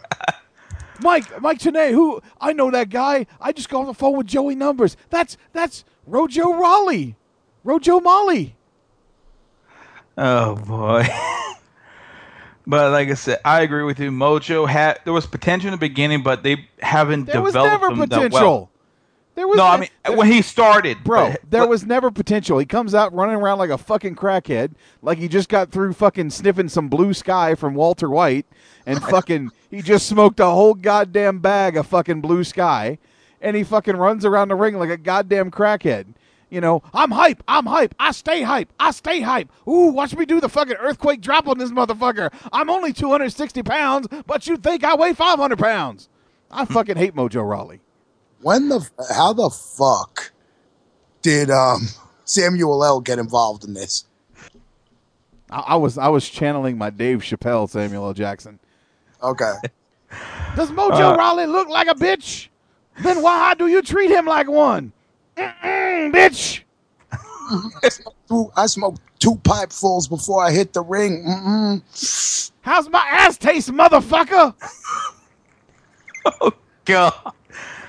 Mike, Mike Tenay, who I know that guy. I just got on the phone with Joey Numbers. That's that's Rojo Raleigh, Rojo Molly. Oh boy. but like I said, I agree with you. Mojo had there was potential in the beginning, but they haven't developed There was never potential. well. There was no, I mean when he started, Bro, but- there was never potential. He comes out running around like a fucking crackhead, like he just got through fucking sniffing some blue sky from Walter White, and fucking he just smoked a whole goddamn bag of fucking blue sky, and he fucking runs around the ring like a goddamn crackhead. You know, I'm hype. I'm hype. I stay hype. I stay hype. Ooh, watch me do the fucking earthquake drop on this motherfucker. I'm only 260 pounds, but you think I weigh 500 pounds. I fucking hate Mojo Rawley. When the how the fuck did um Samuel L get involved in this? I, I was I was channeling my Dave Chappelle Samuel L. Jackson. Okay. Does Mojo Uh, Raleigh look like a bitch? Then why do you treat him like one? Mm-mm, bitch. Two- I smoked two pipefuls before I hit the ring. Mm-mm. How's my ass taste, motherfucker? oh, God.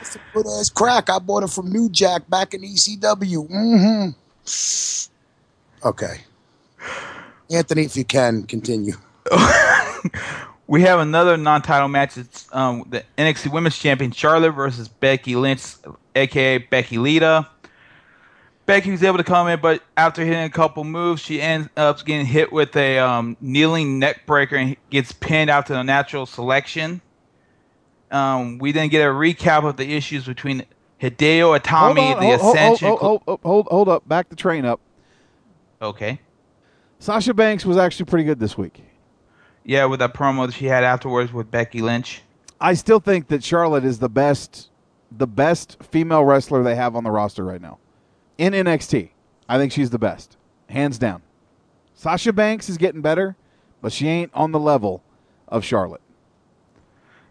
It's a good ass crack. I bought it from New Jack back in ECW. Mm-hmm. Okay. Anthony, if you can, continue. We have another non-title match. It's um, the NXT Women's Champion Charlotte versus Becky Lynch, aka Becky Lita. Becky was able to come in, but after hitting a couple moves, she ends up getting hit with a um, kneeling neck breaker and gets pinned out to the natural selection. Um, we then get a recap of the issues between Hideo Itami, on, the hold, Ascension. hold, hold, hold, hold, hold up. Back the train up. Okay. Sasha Banks was actually pretty good this week. Yeah, with that promo that she had afterwards with Becky Lynch. I still think that Charlotte is the best, the best female wrestler they have on the roster right now in NXT. I think she's the best, hands down. Sasha Banks is getting better, but she ain't on the level of Charlotte.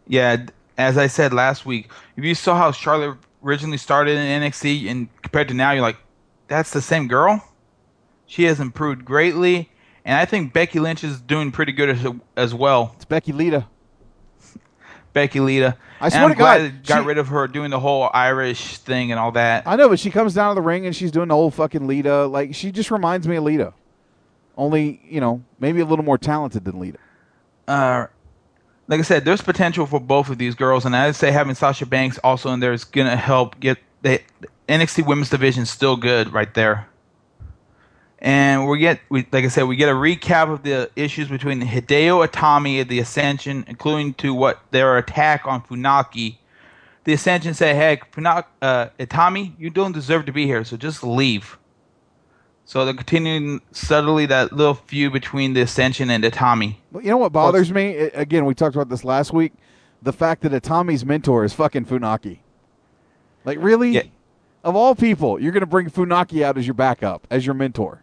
Yeah, as I said last week, if you saw how Charlotte originally started in NXT and compared to now, you're like, that's the same girl. She has improved greatly, and I think Becky Lynch is doing pretty good as, as well. It's Becky Lita. Becky Lita. I And swear I'm to glad God, they got she- rid of her doing the whole Irish thing and all that. I know, but she comes down to the ring and she's doing the whole fucking Lita. Like she just reminds me of Lita, only you know maybe a little more talented than Lita. uh, like I said, there's potential for both of these girls, and I'd say having Sasha Banks also in there is gonna help get the NXT Women's Division still good right there. And we get, we, like I said, we get a recap of the issues between Hideo Itami and the Ascension, including to what their attack on Funaki. The Ascension said, "Hey, Funaki, uh, Itami, you don't deserve to be here, so just leave." So they're continuing subtly that little feud between the Ascension and Itami. Well, you know what bothers me? I- Again, we talked about this last week. The fact that Itami's mentor is fucking Funaki. Like, really? Of all people, you're going to bring Funaki out as your backup, as your mentor.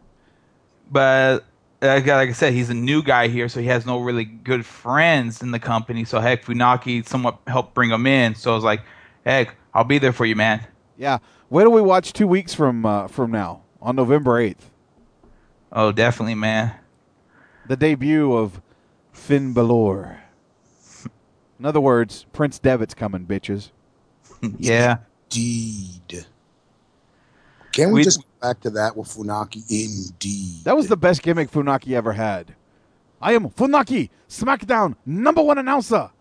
But like, like I said, he's a new guy here, so he has no really good friends in the company. So heck, Funaki somewhat helped bring him in. So I was like, heck, I'll be there for you, man. Yeah. When do we watch two weeks from uh, from now? On November 8th. Oh, definitely, man. The debut of Finn Balor. In other words, Prince Devitt's coming, bitches. yeah. Indeed. Can we, We- just go back to that with Funaki? Indeed. That was the best gimmick Funaki ever had. I am Funaki, SmackDown number one announcer.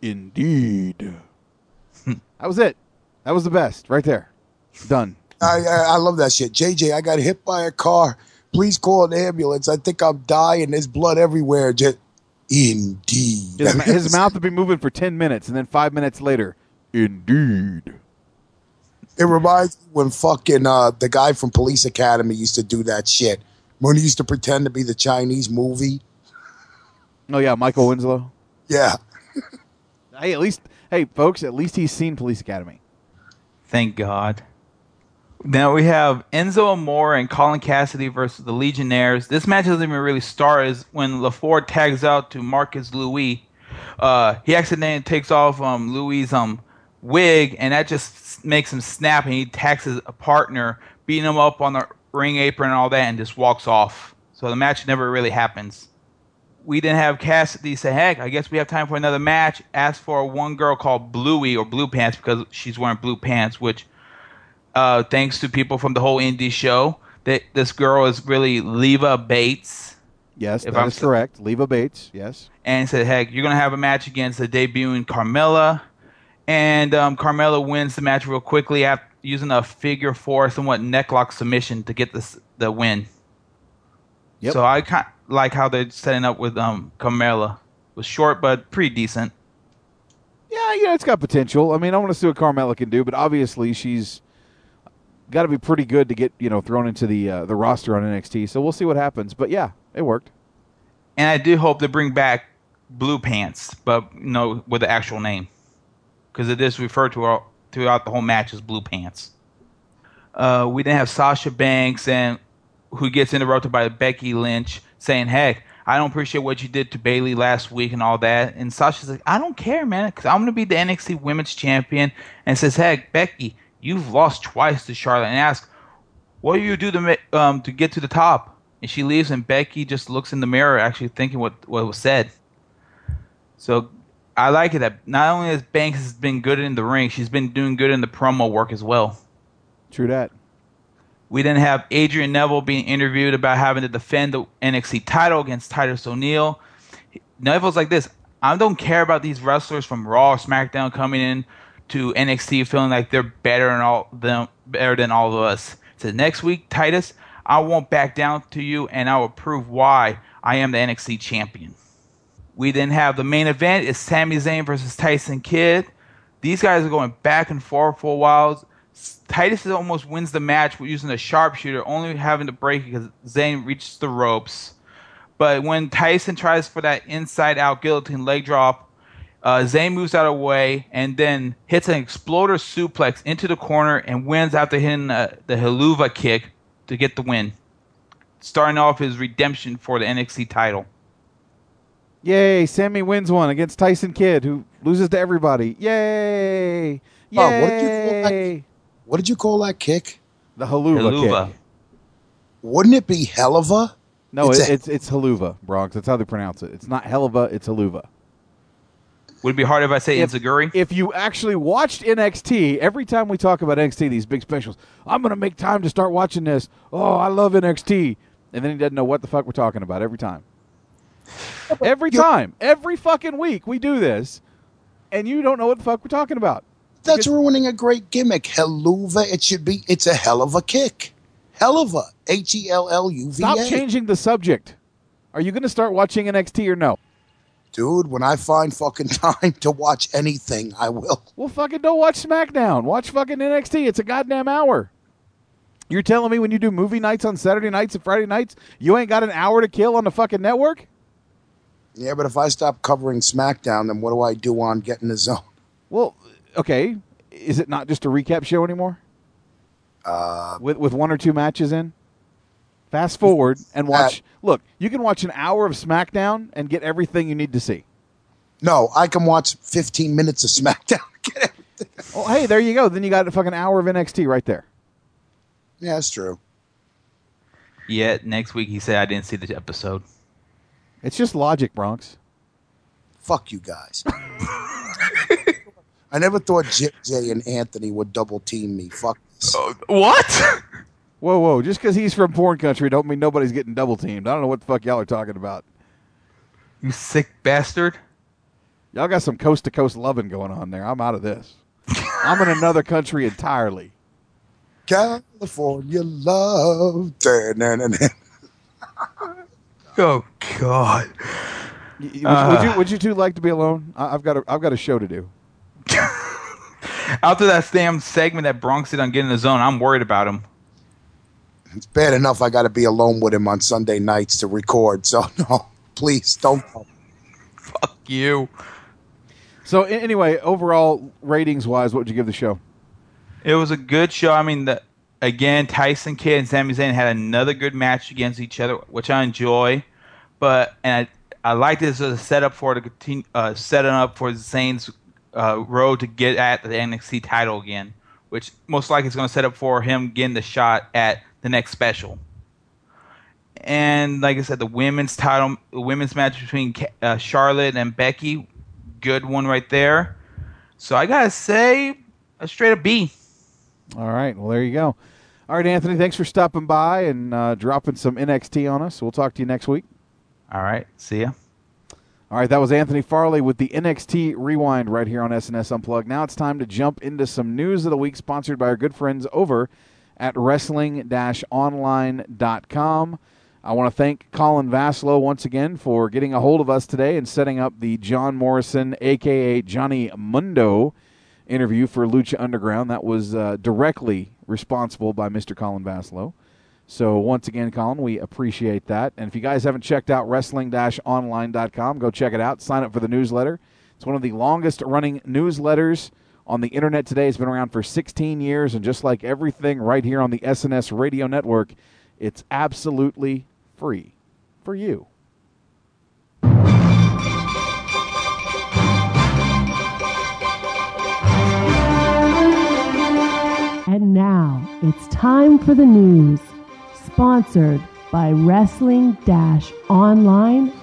Indeed. that was it. That was the best, right there. Done. I, I I love that shit. JJ, I got hit by a car. Please call an ambulance. I think I'm dying. There's blood everywhere. Just, indeed. His, his mouth would be moving for 10 minutes, and then five minutes later, indeed. It reminds me when fucking uh, the guy from Police Academy used to do that shit. When he used to pretend to be the Chinese movie. Oh, yeah, Michael Winslow. Yeah. Hey, at least, hey, folks, at least he's seen Police Academy. Thank God. Now we have Enzo Amore and Colin Cassady versus the Legionnaires. This match doesn't even really start is when Lefort tags out to Marcus Louis. Uh, he accidentally takes off um, Louis' um, wig, and that just makes him snap, and he attacks his partner, beating him up on the ring apron and all that, and just walks off. So the match never really happens. We didn't have Cassady say, heck, I guess we have time for another match. Ask for one girl called Bluey or Blue Pants because she's wearing blue pants, which uh, thanks to people from the whole indie show, that this girl is really Leva Bates. Yes, If that I'm is correct. Leva Bates, yes. And said, heck, you're going to have a match against the debuting Carmella. And um, Carmella wins the match real quickly after using a figure four, somewhat necklock submission to get this, the win. Yep. So I kind like how they're setting up with um, Carmella. It was short, but pretty decent. Yeah, yeah, it's got potential. I mean, I want to see what Carmella can do, but obviously she's got to be pretty good to get you know thrown into the uh, the roster on NXT. So we'll see what happens. But yeah, it worked. And I do hope they bring back Blue Pants, but you know, with the actual name, because it is referred to all, throughout the whole match as Blue Pants. Uh, we then have Sasha Banks and who gets interrupted by Becky Lynch saying, "Heck, I don't appreciate what you did to Bayley last week and all that." And Sasha's like, "I don't care, man, because I'm gonna be the NXT Women's Champion." And says, "Heck, Becky, you've lost twice to Charlotte." And asks, "What do you do to um to get to the top?" And she leaves, and Becky just looks in the mirror, actually thinking what what was said. So I like it that not only has Banks has been good in the ring, she's been doing good in the promo work as well. True that. We didn't have Adrian Neville being interviewed about having to defend the NXT title against Titus O'Neil. Neville's like this: I don't care about these wrestlers from Raw or SmackDown coming in to NXT feeling like they're better than all them better than all of us. So next week, Titus, I won't back down to you, and I will prove why I am the NXT champion. We then have the main event is Sami Zayn versus Tyson Kidd. These guys are going back and forth for a while. Titus almost wins the match using a sharpshooter, only having to break it because Zayn reaches the ropes. But when Tyson tries for that inside out guillotine leg drop, uh, Zayn moves out of the way and then hits an exploder suplex into the corner and wins after hitting uh, the Helluva kick to get the win, starting off his redemption for the NXT title. Yay! Sami wins one against Tyson Kidd, who loses to everybody. Yay! Yay! Oh, what did you call that? What did you call that kick? The haluva, Helluva. kick. Wouldn't it be Helluva? No, It's it's a- it's, it's haluva, Bronx. That's how they pronounce it. It's not helluva, it's haluva. Would it be hard if I say If- Enziguri? If you actually watched NXT, every time we talk about NXT, these big specials, I'm going to make time to start watching this. Oh, I love NXT. And then he doesn't know what the fuck we're talking about every time. Every time. Every fucking week we do this, and you don't know what the fuck we're talking about. That's ruining a great gimmick. Helluva. It should be. It's a hell of a kick. Helluva. H E L L U V A. Stop changing the subject. Are you going to start watching NXT or no? Dude, when I find fucking time to watch anything, I will. Well, fucking don't watch SmackDown. Watch fucking NXT. It's a goddamn hour. You're telling me when you do movie nights on Saturday nights and Friday nights, you ain't got an hour to kill on the fucking network? Yeah, but if I stop covering SmackDown, then what do I do on Getting the Zone? Well, okay. Is it not just a recap show anymore? Uh, with with one or two matches in. Fast forward and watch. look, you can watch an hour of SmackDown and get everything you need to see. No, I can watch 15 minutes of SmackDown. Oh, hey, there you go. Then you got a fucking hour of NXT right there. Yeah, that's true. Yeah, next week he said I didn't see the episode. It's just logic, Bronx. Fuck you guys. I never thought JJ and Anthony would double team me. Fuck this. Uh, what? Whoa, whoa! Just because he's from porn country, don't mean nobody's getting double teamed. I don't know what the fuck y'all are talking about. You sick bastard! Y'all got some coast to coast loving going on there. I'm out of this. I'm in another country entirely. California love. Oh God! Y- y- would, would you Would you two like to be alone? I, I've got a I've got a show to do. After that damn segment that Bronx did on getting the zone, I'm worried about him. It's bad enough I got to be alone with him on Sunday nights to record. So, no, please don't. Fuck you. So anyway, overall ratings wise, what would you give the show? It was a good show. I mean, the, again, Tyson Kidd and Sami Zayn had another good match against each other, which I enjoy. But and I, I like this as a setup for to continue uh, setting up for Zayn's uh, road to get at the NXT title again, which most likely is going to set up for him getting the shot at the next special. And like I said, the women's title, the women's match between uh, Charlotte and Becky, good one right there. So I gotta say, a straight up B. All right. Well, there you go. All right, Anthony. Thanks for stopping by and uh, dropping some NXT on us. We'll talk to you next week. All right. See ya. All right, that was Anthony Farley with the NXT Rewind right here on SNS Unplugged. Now it's time to jump into some news of the week sponsored by our good friends over at wrestling-online.com. I want to thank Colin Vassallo once again for getting a hold of us today and setting up the John Morrison, aka Johnny Mundo, interview for Lucha Underground. That was uh, directly responsible by Mr. Colin Vassallo. So once again, Colin, we appreciate that. And if you guys haven't checked out wrestling-online.com, go check it out. Sign up for the newsletter. It's one of the longest running newsletters on the internet today. It's been around for 16 years, and just like everything right here on the SNS Radio Network, it's absolutely free for you. Now it's time for the news, sponsored by Wrestling Online.com.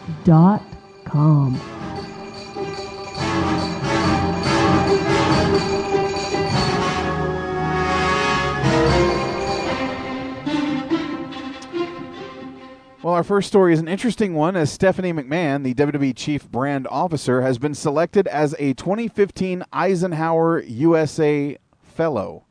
Well, our first story is an interesting one as Stephanie McMahon, the WWE Chief Brand Officer, has been selected as a 2015 Eisenhower USA Fellow,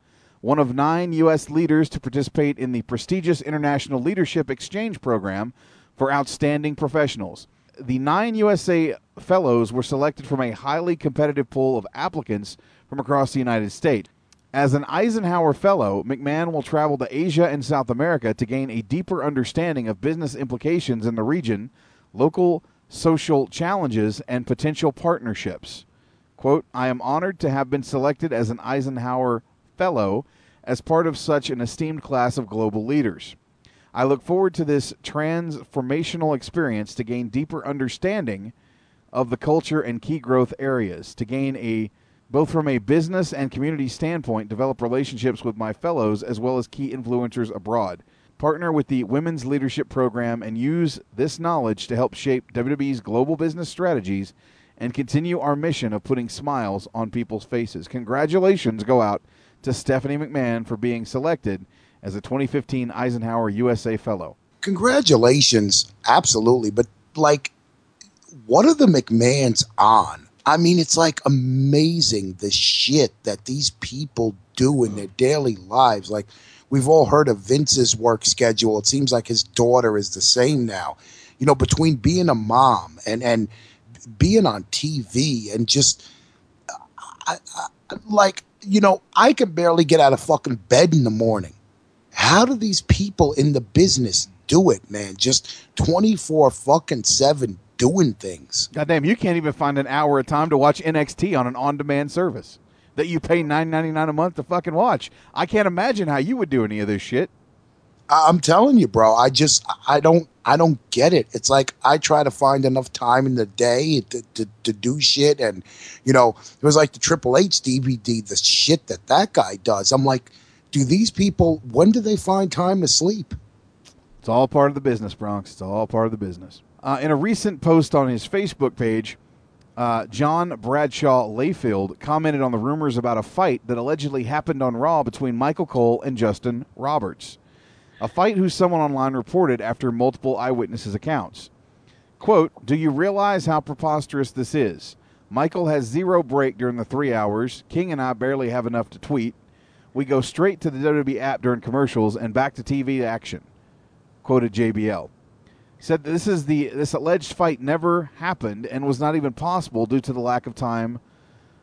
one of nine U.S. leaders to participate in the prestigious International Leadership Exchange Program for outstanding professionals. The nine USA Fellows were selected from a highly competitive pool of applicants from across the United States. As an Eisenhower Fellow, McMahon will travel to Asia and South America to gain a deeper understanding of business implications in the region, local social challenges, and potential partnerships. Quote, I am honored to have been selected as an Eisenhower Fellow as part of such an esteemed class of global leaders. I look forward to this transformational experience to gain deeper understanding of the culture and key growth areas, to gain a both from a business and community standpoint, develop relationships with my fellows as well as key influencers abroad. Partner with the Women's Leadership Program and use this knowledge to help shape WWE's global business strategies and continue our mission of putting smiles on people's faces. Congratulations go out to Stephanie McMahon for being selected as a 2015 Eisenhower USA Fellow. Congratulations, absolutely. But like, what are the McMahons on? I mean, it's like amazing the shit that these people do in their daily lives. Like we've all heard of Vince's work schedule. It seems like his daughter is the same now. You know, between being a mom and and being on TV and just I, I, like you know, I can barely get out of fucking bed in the morning. How do these people in the business do it, man? Just 24 fucking 7 doing things. Goddamn, you can't even find an hour of time to watch NXT on an on-demand service that you pay nine ninety nine a month to fucking watch. I can't imagine how you would do any of this shit. I'm telling you, bro. I just I don't I don't get it. It's like I try to find enough time in the day to, to, to do shit, and you know it was like the Triple H DVD, the shit that that guy does. I'm like, do these people? When do they find time to sleep? It's all part of the business, Bronx. It's all part of the business. Uh, in a recent post on his Facebook page, uh, John Bradshaw Layfield commented on the rumors about a fight that allegedly happened on Raw between Michael Cole and Justin Roberts. A fight who someone online reported after multiple eyewitnesses' accounts. Quote, Do you realize how preposterous this is? Michael has zero break during the three hours. King and I barely have enough to tweet. We go straight to the WWE app during commercials and back to TV action. Quoted JBL. Said this is the this alleged fight never happened and was not even possible due to the lack of time.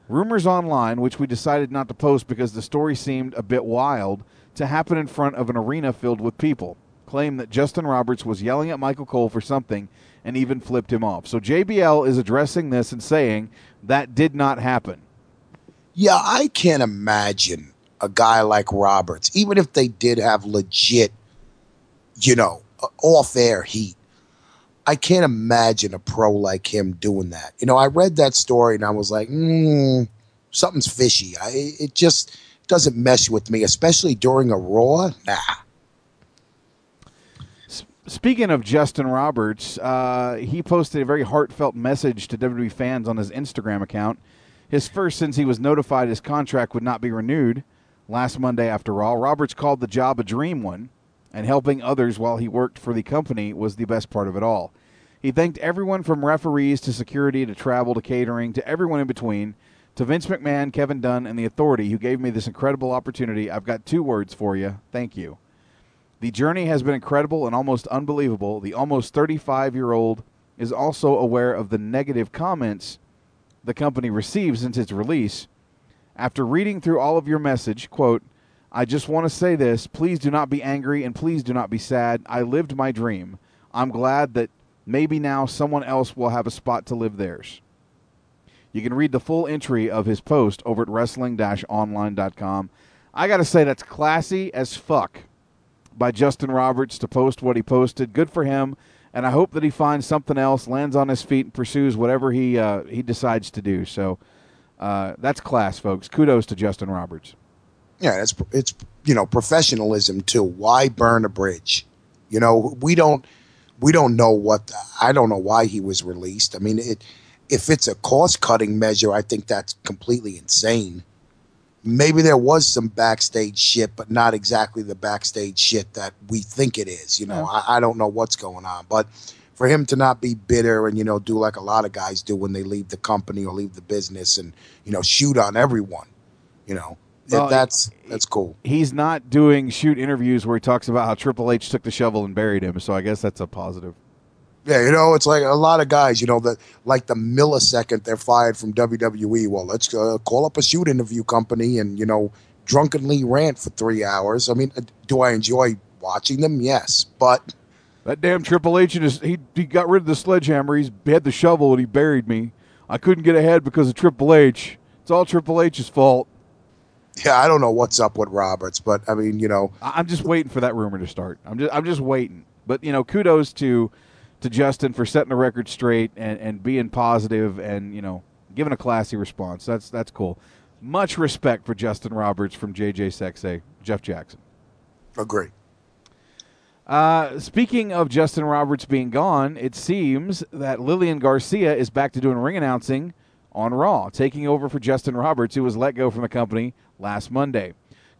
Rumors online, which we decided not to post because the story seemed a bit wild, to happen in front of an arena filled with people, claim that Justin Roberts was yelling at Michael Cole for something and even flipped him off. So JBL is addressing this and saying that did not happen. Yeah, I can't imagine a guy like Roberts, even if they did have legit, you know, off air heat. I can't imagine a pro like him doing that. You know, I read that story and I was like, mm, something's fishy. I, it just doesn't mesh with me, especially during a Raw. Nah. Speaking of Justin Roberts, uh, he posted a very heartfelt message to WWE fans on his Instagram account. His first since he was notified his contract would not be renewed last Monday after Raw. Roberts called the job a dream one, and helping others while he worked for the company was the best part of it all. He thanked everyone from referees to security to travel to catering to everyone in between, to Vince McMahon, Kevin Dunn, and the authority who gave me this incredible opportunity. I've got two words for you. Thank you. The journey has been incredible and almost unbelievable. The almost 35 year old is also aware of the negative comments the company received since its release. After reading through all of your message, quote, I just want to say this. Please do not be angry and please do not be sad. I lived my dream. I'm glad that maybe now someone else will have a spot to live theirs. You can read the full entry of his post over at wrestling online.com. I got to say, that's classy as fuck by Justin Roberts to post what he posted. Good for him. And I hope that he finds something else, lands on his feet, and pursues whatever he uh, he decides to do. So uh, that's class, folks. Kudos to Justin Roberts. Yeah, it's it's you know professionalism too. Why burn a bridge? You know, we don't we don't know what I don't know why he was released. I mean, it if it's a cost cutting measure, I think that's completely insane. Maybe there was some backstage shit, but not exactly the backstage shit that we think it is. You know, I, I don't know what's going on, but for him to not be bitter and you know do like a lot of guys do when they leave the company or leave the business and you know shoot on everyone, you know, Well, that's that's cool. He's not doing shoot interviews where he talks about how Triple H took the shovel and buried him. So I guess that's a positive. Yeah, you know, it's like a lot of guys, you know, that like the millisecond they're fired from WWE. Well, let's uh, call up a shoot interview company and, you know, drunkenly rant for three hours. I mean, uh, do I enjoy watching them? Yes. But That damn Triple H and his, he he got rid of the sledgehammer. He's he had the shovel and he buried me. I couldn't get ahead because of Triple H. It's all Triple H's fault. yeah, I don't know what's up with Roberts, but I mean, you know, I'm just waiting for that rumor to start. I'm just I'm just waiting. But you know, kudos to to Justin for setting the record straight and, and being positive and you know giving a classy response. That's that's cool. Much respect for Justin Roberts from JJ Sexay, Jeff Jackson. agree. Uh, speaking of Justin Roberts being gone, it seems that Lillian Garcia is back to doing ring announcing on Raw, taking over for Justin Roberts, who was let go from the company last Monday.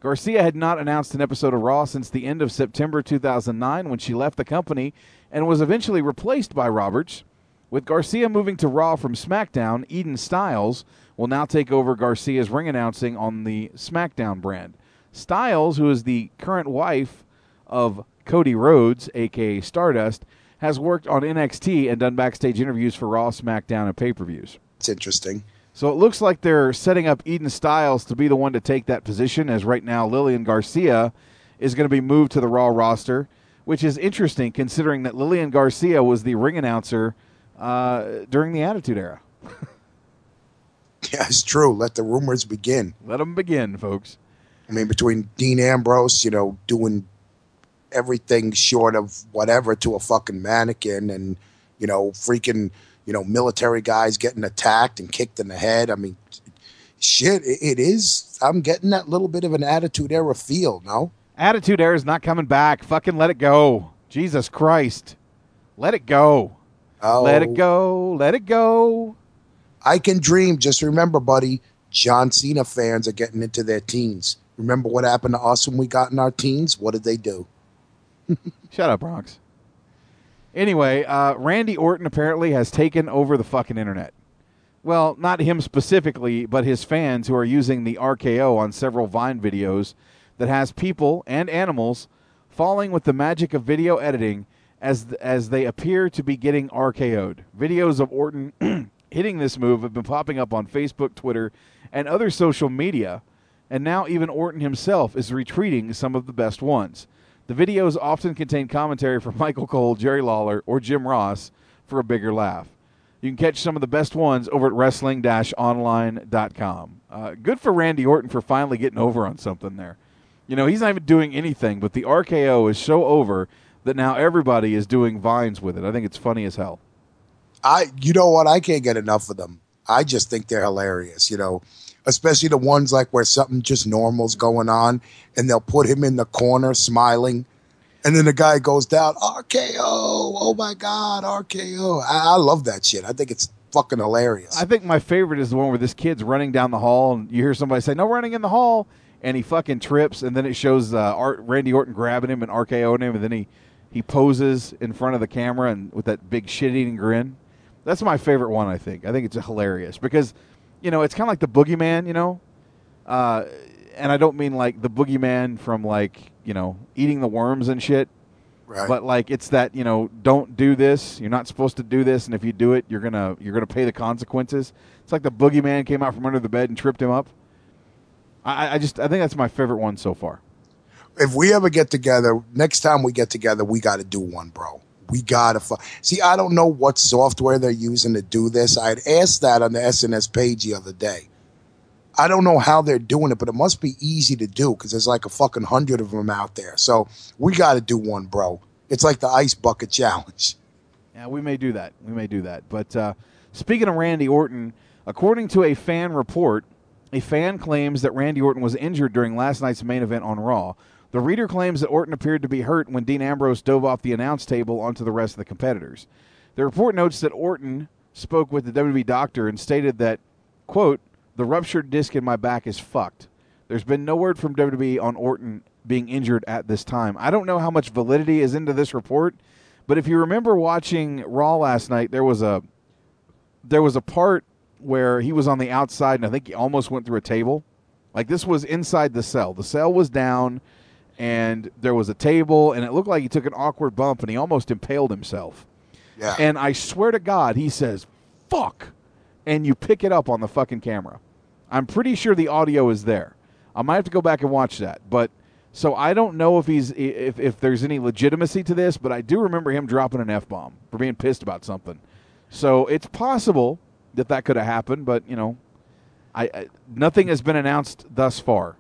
Garcia had not announced an episode of Raw since the end of September 2009 when she left the company and was eventually replaced by Roberts With Garcia moving to Raw from SmackDown, Eden Stiles will now take over Garcia's ring announcing on the SmackDown brand. Stiles, who is the current wife of Cody Rhodes, aka Stardust, has worked on NXT and done backstage interviews for Raw, SmackDown, and pay per views. It's interesting. So it looks like they're setting up Eden Stiles to be the one to take that position, as right now Lillian Garcia is going to be moved to the Raw roster, which is interesting considering that Lillian Garcia was the ring announcer uh, during the Attitude Era. Yeah, it's true. Let the rumors begin. Let them begin, folks. I mean, between Dean Ambrose, you know, doing everything short of whatever to a fucking mannequin and, you know, freaking, you know, military guys getting attacked and kicked in the head. I mean, shit, it, it is. I'm getting that little bit of an attitude era feel, no? Attitude Era is not coming back. Fucking let it go. Jesus Christ. Let it go. Oh. Let it go. Let it go. I can dream. Just remember, buddy, John Cena fans are getting into their teens. Remember what happened to us when we got in our teens? What did they do? Shut up, Bronx. Anyway, uh, Randy Orton apparently has taken over the fucking internet. Well, not him specifically, but his fans who are using the RKO on several Vine videos that has people and animals falling with the magic of video editing as as they appear to be getting RKO'd. Videos of Orton hitting this move have been popping up on Facebook, Twitter, and other social media, and now even Orton himself is retweeting some of the best ones. The videos often contain commentary from Michael Cole, Jerry Lawler, or Jim Ross for a bigger laugh. You can catch some of the best ones over at wrestling-online.com. Uh, good for Randy Orton for finally getting over on something there. You know, he's not even doing anything, but the RKO is so over that now everybody is doing vines with it. I think it's funny as hell. I, you know what? I can't get enough of them. I just think they're hilarious. You know, especially the ones like where something just normal's going on, and they'll put him in the corner smiling, and then the guy goes down RKO. Oh my God, RKO! I, I love that shit. I think it's fucking hilarious. I think my favorite is the one where this kid's running down the hall, and you hear somebody say, "No running in the hall," and he fucking trips, and then it shows uh, Art, Randy Orton grabbing him and RKOing him, and then he he poses in front of the camera and with that big shit-eating grin. That's my favorite one. I think. I think it's hilarious because, you know, it's kind of like the boogeyman. You know, uh, and I don't mean like the boogeyman from like you know eating the worms and shit. Right. But like it's that you know don't do this. You're not supposed to do this, and if you do it, you're gonna you're gonna pay the consequences. It's like the boogeyman came out from under the bed and tripped him up. I, I just I think that's my favorite one so far. if we ever get together, next time we get together, we got to do one, bro. We gotta fu- see. I don't know what software they're using to do this. I had asked that on the SNS page the other day. I don't know how they're doing it, but it must be easy to do because there's like a fucking hundred of them out there. So we got to do one, bro. It's like the ice bucket challenge. Yeah, we may do that. We may do that. But uh, speaking of Randy Orton, according to a fan report, a fan claims that Randy Orton was injured during last night's main event on Raw. The reader claims that Orton appeared to be hurt when Dean Ambrose dove off the announce table onto the rest of the competitors. The report notes that Orton spoke with the WWE doctor and stated that, quote, the ruptured disc in my back is fucked. There's been no word from WWE on Orton being injured at this time. I don't know how much validity is into this report, but if you remember watching Raw last night, there was a there was a part where he was on the outside and I think he almost went through a table. Like this was inside the cell. The cell was down and there was a table and it looked like he took an awkward bump and he almost impaled himself. Yeah. And I swear to God, he says, fuck. And you pick it up on the fucking camera. I'm pretty sure the audio is there. I might have to go back and watch that. But so I don't know if he's if, if there's any legitimacy to this, but I do remember him dropping an F bomb for being pissed about something. So it's possible that that could have happened, but you know, I, I nothing has been announced thus far.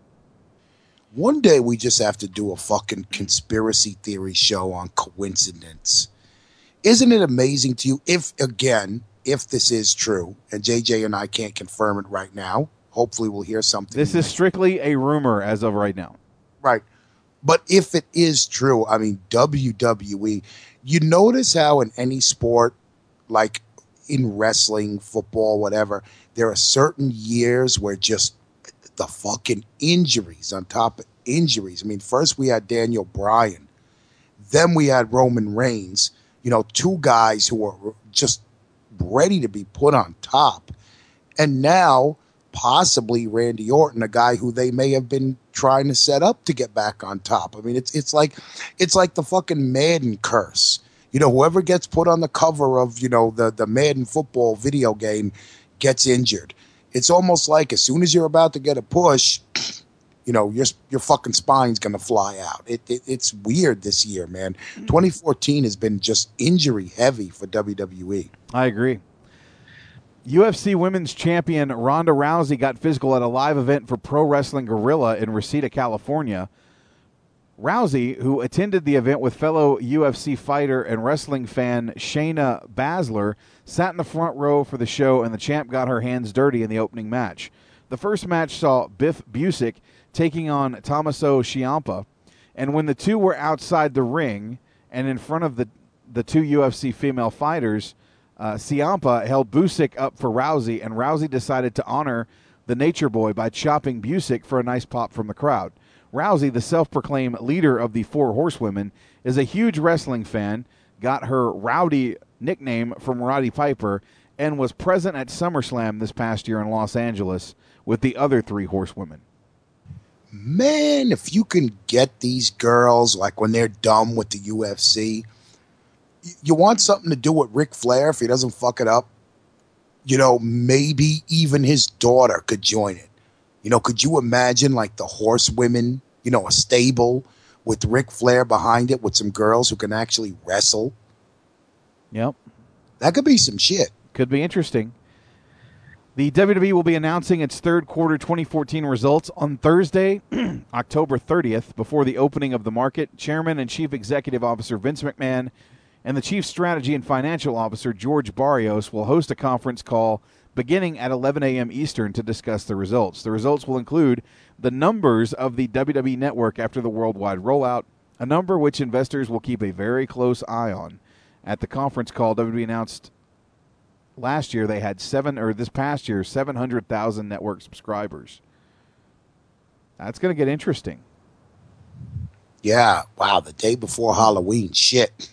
One day we just have to do a fucking conspiracy theory show on coincidence. Isn't it amazing to you if, again, if this is true, and JJ and I can't confirm it right now, hopefully we'll hear something. This is strictly a rumor as of right now. Right. But if it is true, I mean, WWE, you notice how in any sport, like in wrestling, football, whatever, there are certain years where just the fucking injuries on top of injuries. I mean, first we had Daniel Bryan, then we had Roman Reigns, you know, two guys who were just ready to be put on top. And now, possibly Randy Orton, a guy who they may have been trying to set up to get back on top. I mean, it's it's like it's like the fucking Madden curse. You know, whoever gets put on the cover of you know the the Madden football video game gets injured. It's almost like as soon as you're about to get a push, you know your your fucking spine's gonna fly out. It, it it's weird this year, man. Mm-hmm. 2014 has been just injury heavy for. WWE. I agree. UFC Women's Champion Ronda Rousey got physical at a live event for Pro Wrestling Guerrilla in Reseda, California. Rousey, who attended the event with fellow UFC fighter and wrestling fan Shayna Baszler, sat in the front row for the show, and the champ got her hands dirty in the opening match. The first match saw Biff Busick taking on Tommaso Ciampa, and when the two were outside the ring and in front of the the two UFC female fighters, uh, Ciampa held Busick up for Rousey, and Rousey decided to honor the Nature Boy by chopping Busick for a nice pop from the crowd. Rousey, the self proclaimed leader of the Four Horsewomen, is a huge wrestling fan, got her Rowdy nickname from Roddy Piper, and was present at SummerSlam this past year in Los Angeles with the other three horsewomen. Man, if you can get these girls like when they're done with the UFC, you want something to do with Ric Flair if he doesn't fuck it up. You know, maybe even his daughter could join it. You know, could you imagine like the horsewomen, you know, a stable with Ric Flair behind it with some girls who can actually wrestle? Yep. That could be some shit. Could be interesting. The WWE will be announcing its third quarter 2014 results on Thursday, October 30th, before the opening of the market. Chairman and Chief Executive Officer Vince McMahon and the Chief Strategy and Financial Officer George Barrios will host a conference call beginning at 11 a.m. Eastern to discuss the results. The results will include the numbers of the WWE network after the worldwide rollout, a number which investors will keep a very close eye on. At the conference call, WWE announced last year they had seven, or this past year, 700,000 network subscribers. That's going to get interesting. Yeah, wow, the day before Halloween, shit.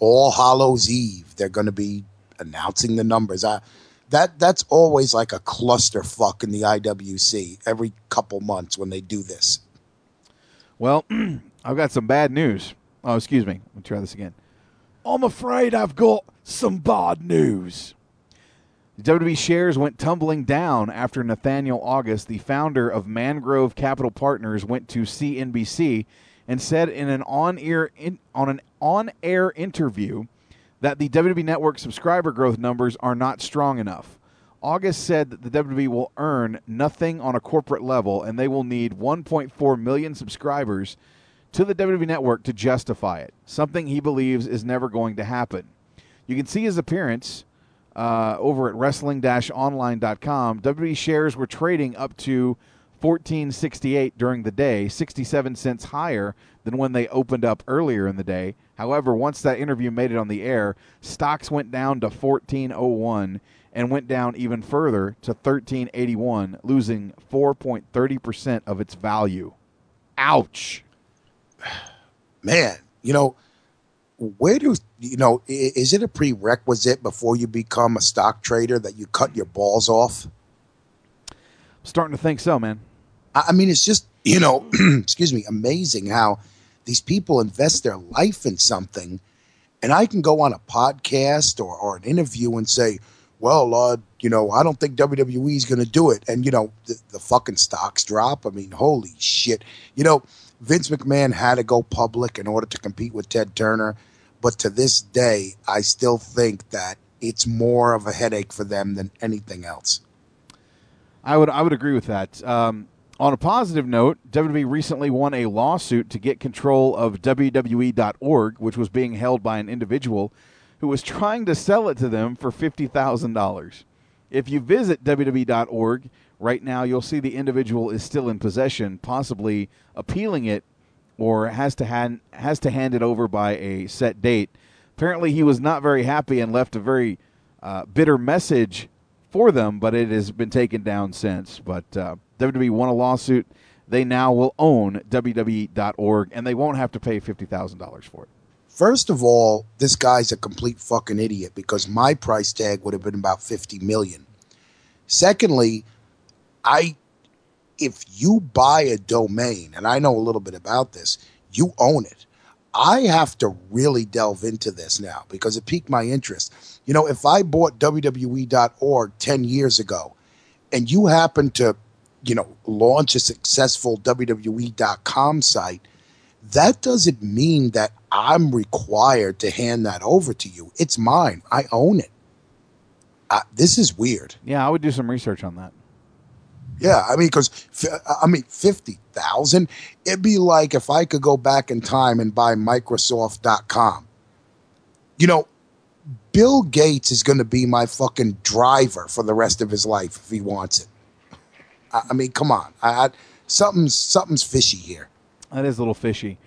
All Hallows Eve, they're going to be announcing the numbers. I, that that's always like a clusterfuck in the IWC every couple months when they do this. Well, I've got some bad news. Oh, excuse me. Let me try this again. I'm afraid I've got some bad news. WWE shares went tumbling down after Nathaniel August, the founder of Mangrove Capital Partners, went to CNBC and said in an on-air in, on an on-air interview that the WWE Network subscriber growth numbers are not strong enough. August said that the WWE will earn nothing on a corporate level and they will need 1.4 million subscribers to the WWE Network to justify it, something he believes is never going to happen. You can see his appearance uh, over at wrestling-online.com. WWE shares were trading up to 1468 during the day, 67 cents higher than when they opened up earlier in the day. However, once that interview made it on the air, stocks went down to 1401 and went down even further to 1381, losing 4.30% of its value. Ouch. Man, you know, where do you know? Is it a prerequisite before you become a stock trader that you cut your balls off? I'm Starting to think so, man. I I mean, it's just you know, excuse me, amazing how these people invest their life in something, and I can go on a podcast or, or an interview and say, "Well, uh, you know, I don't think WWE is going to do it," and you know, the, the fucking stocks drop. I mean, holy shit! You know, Vince McMahon had to go public in order to compete with Ted Turner, but to this day, I still think that it's more of a headache for them than anything else. I would I would agree with that. Um, on a positive note, WWE recently won a lawsuit to get control of WWE.org, which was being held by an individual who was trying to sell it to them for fifty thousand dollars. If you visit WWE.org right now, you'll see the individual is still in possession, possibly appealing it, or has to hand has to hand it over by a set date. Apparently, he was not very happy and left a very uh, bitter message for them, but it has been taken down since. But uh, WWE won a lawsuit. They now will own WWE.org, and they won't have to pay fifty thousand dollars for it. First of all, this guy's a complete fucking idiot because my price tag would have been about 50 million. Secondly, I if you buy a domain, and I know a little bit about this, you own it. I have to really delve into this now because it piqued my interest. You know, if I bought WWE.org 10 years ago and you happen to, you know, launch a successful WWE.com site, that doesn't mean that I'm required to hand that over to you. It's mine. I own it. Uh, this is weird. Yeah, I would do some research on that. Yeah, I mean, because I mean, fifty thousand. It'd be like if I could go back in time and buy Microsoft.com. You know, Bill Gates is going to be my fucking driver for the rest of his life if he wants it. I, I mean, come on, I, I, something's something's fishy here. That is a little fishy.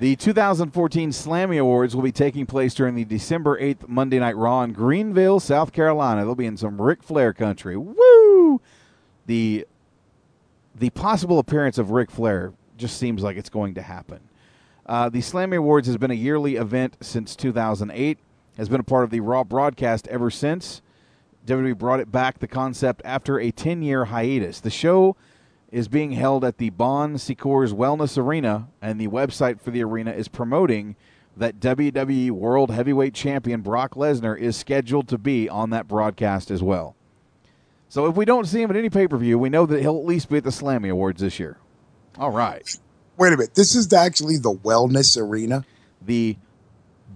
The 2014 Slammy Awards will be taking place during the December 8th Monday Night Raw in Greenville, South Carolina. They'll be in some Ric Flair country. Woo! The the possible appearance of Ric Flair just seems like it's going to happen. Uh, the Slammy Awards has been a yearly event since 2008. Has been a part of the Raw broadcast ever since. WWE brought it back the concept after a 10 year hiatus. The show is being held at the Bon Secours Wellness Arena, and the website for the arena is promoting that WWE World Heavyweight Champion Brock Lesnar is scheduled to be on that broadcast as well. So if we don't see him at any pay per view, we know that he'll at least be at the Slammy Awards this year. All right. Wait a minute. This is actually the Wellness Arena. The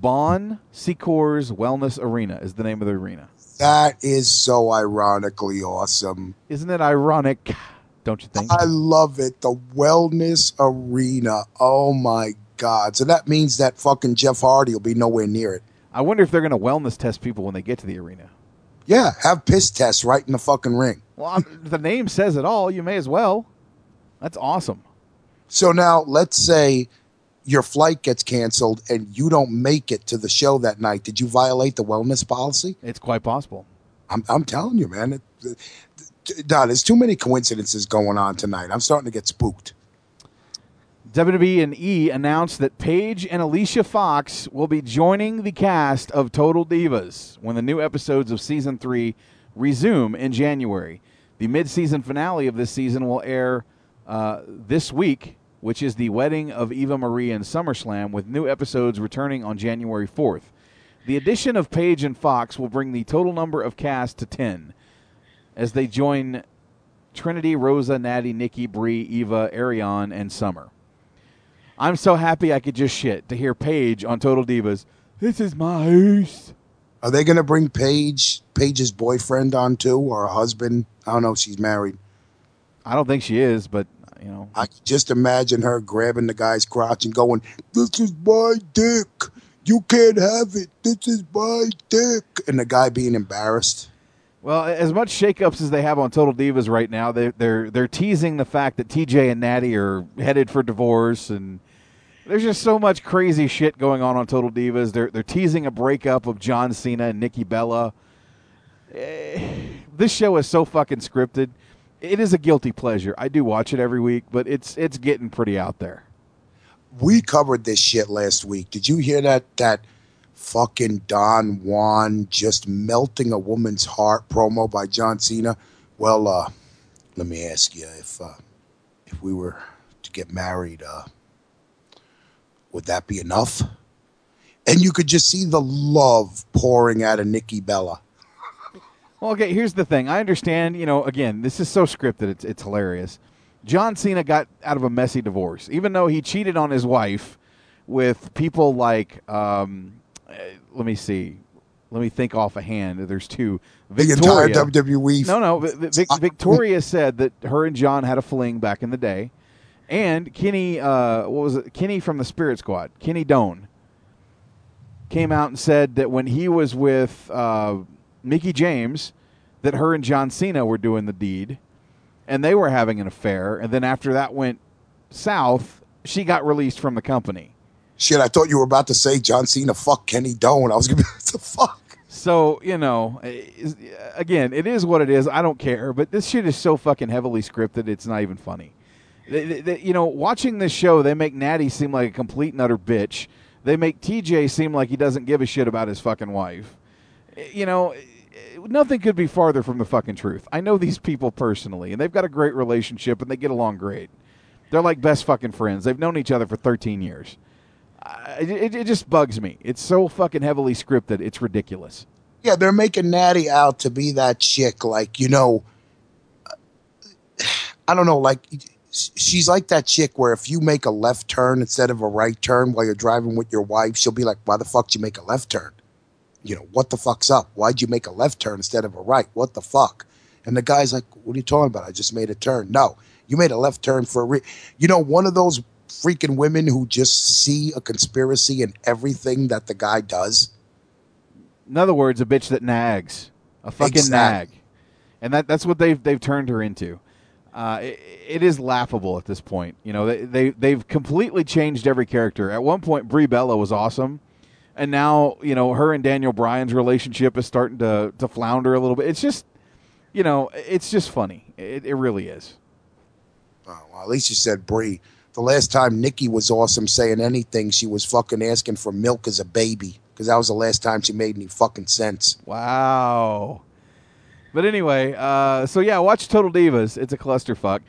Bon Secours Wellness Arena is the name of the arena. That is so ironically awesome. Isn't it ironic? Don't you think? I love it. The Wellness Arena. Oh my God. So that means that fucking Jeff Hardy will be nowhere near it. I wonder if they're going to wellness test people when they get to the arena. Yeah, have piss tests right in the fucking ring. Well, I'm- the name says it all. You may as well. That's awesome. So now let's say your flight gets canceled and you don't make it to the show that night. Did you violate the wellness policy? It's quite possible. I'm, I'm telling you, man. It, it, there's too many coincidences going on tonight. I'm starting to get spooked. WWE and E announced that Paige and Alicia Fox will be joining the cast of Total Divas when the new episodes of season three resume in January. The mid-season finale of this season will air uh, this week, which is the wedding of Eva Marie and SummerSlam, with new episodes returning on January 4th. The addition of Paige and Fox will bring the total number of cast to 10 as they join Trinity, Rosa, Natty, Nikki, Brie, Eva, Ariane, and Summer. I'm so happy I could just shit to hear Paige on Total Divas. This is my house. Are they going to bring Paige, Paige's boyfriend on too, or her husband? I don't know if she's married. I don't think she is, but you know, I can just imagine her grabbing the guy's crotch and going, "This is my dick. You can't have it. This is my dick," and the guy being embarrassed. Well, as much shakeups as they have on Total Divas right now, they, they're they're teasing the fact that TJ and Natty are headed for divorce, and there's just so much crazy shit going on on Total Divas. They're they're teasing a breakup of John Cena and Nikki Bella. Eh, This show is so fucking scripted. It is a guilty pleasure. I do watch it every week, but it's it's getting pretty out there. We covered this shit last week. Did you hear that? That fucking Don Juan just melting a woman's heart promo by John Cena. Well, uh, let me ask you if uh, if we were to get married, uh, would that be enough? And you could just see the love pouring out of Nikki Bella. Well, okay, here's the thing. I understand, you know, again, this is so scripted, it's, it's hilarious. John Cena got out of a messy divorce, even though he cheated on his wife with people like, um, eh, let me see, let me think off a hand. There's two. The entire WWE. No, no. Vi- Vi- Vic- Victoria said that her and John had a fling back in the day, and Kenny, uh, what was it? Kenny from the Spirit Squad, Kenny Doane, came out and said that when he was with uh, Mickie James, that her and John Cena were doing the deed, and they were having an affair. And then after that went south, she got released from the company. Shit, I thought you were about to say John Cena fuck Kenny Doane. I was gonna be what the fuck. So you know, again, it is what it is. I don't care, but this shit is so fucking heavily scripted. It's not even funny. They- they- they- you know, watching this show, they make Natty seem like a complete and utter bitch. They make TJ seem like he doesn't give a shit about his fucking wife. You know, nothing could be farther from the fucking truth. I know these people personally, and they've got a great relationship, and they get along great. They're like best fucking friends. They've known each other for 13 years. It, it just bugs me. It's so fucking heavily scripted. It's ridiculous. Yeah, they're making Natty out to be that chick, like you know. I don't know, like she's like that chick where if you make a left turn instead of a right turn while you're driving with your wife, she'll be like, "Why the fuck did you make a left turn? You know what the fuck's up? Why'd you make a left turn instead of a right? What the fuck?" And the guy's like, "What are you talking about? I just made a turn." No, you made a left turn for a re- you know one of those freaking women who just see a conspiracy in everything that the guy does. In other words, a bitch that nags, a fucking Exactly. nag, and that that's what they've they've turned her into. Uh, it, it is laughable at this point. You know, they, they they've completely changed every character. At one point, Brie Bella was awesome, and now you know her and Daniel Bryan's relationship is starting to to flounder a little bit. It's just, you know, it's just funny. It, it really is. Oh, well, at least you said Brie. The last time Nikki was awesome saying anything, she was fucking asking for milk as a baby because that was the last time she made any fucking sense. Wow. But anyway, uh, so yeah, watch Total Divas. It's a clusterfuck.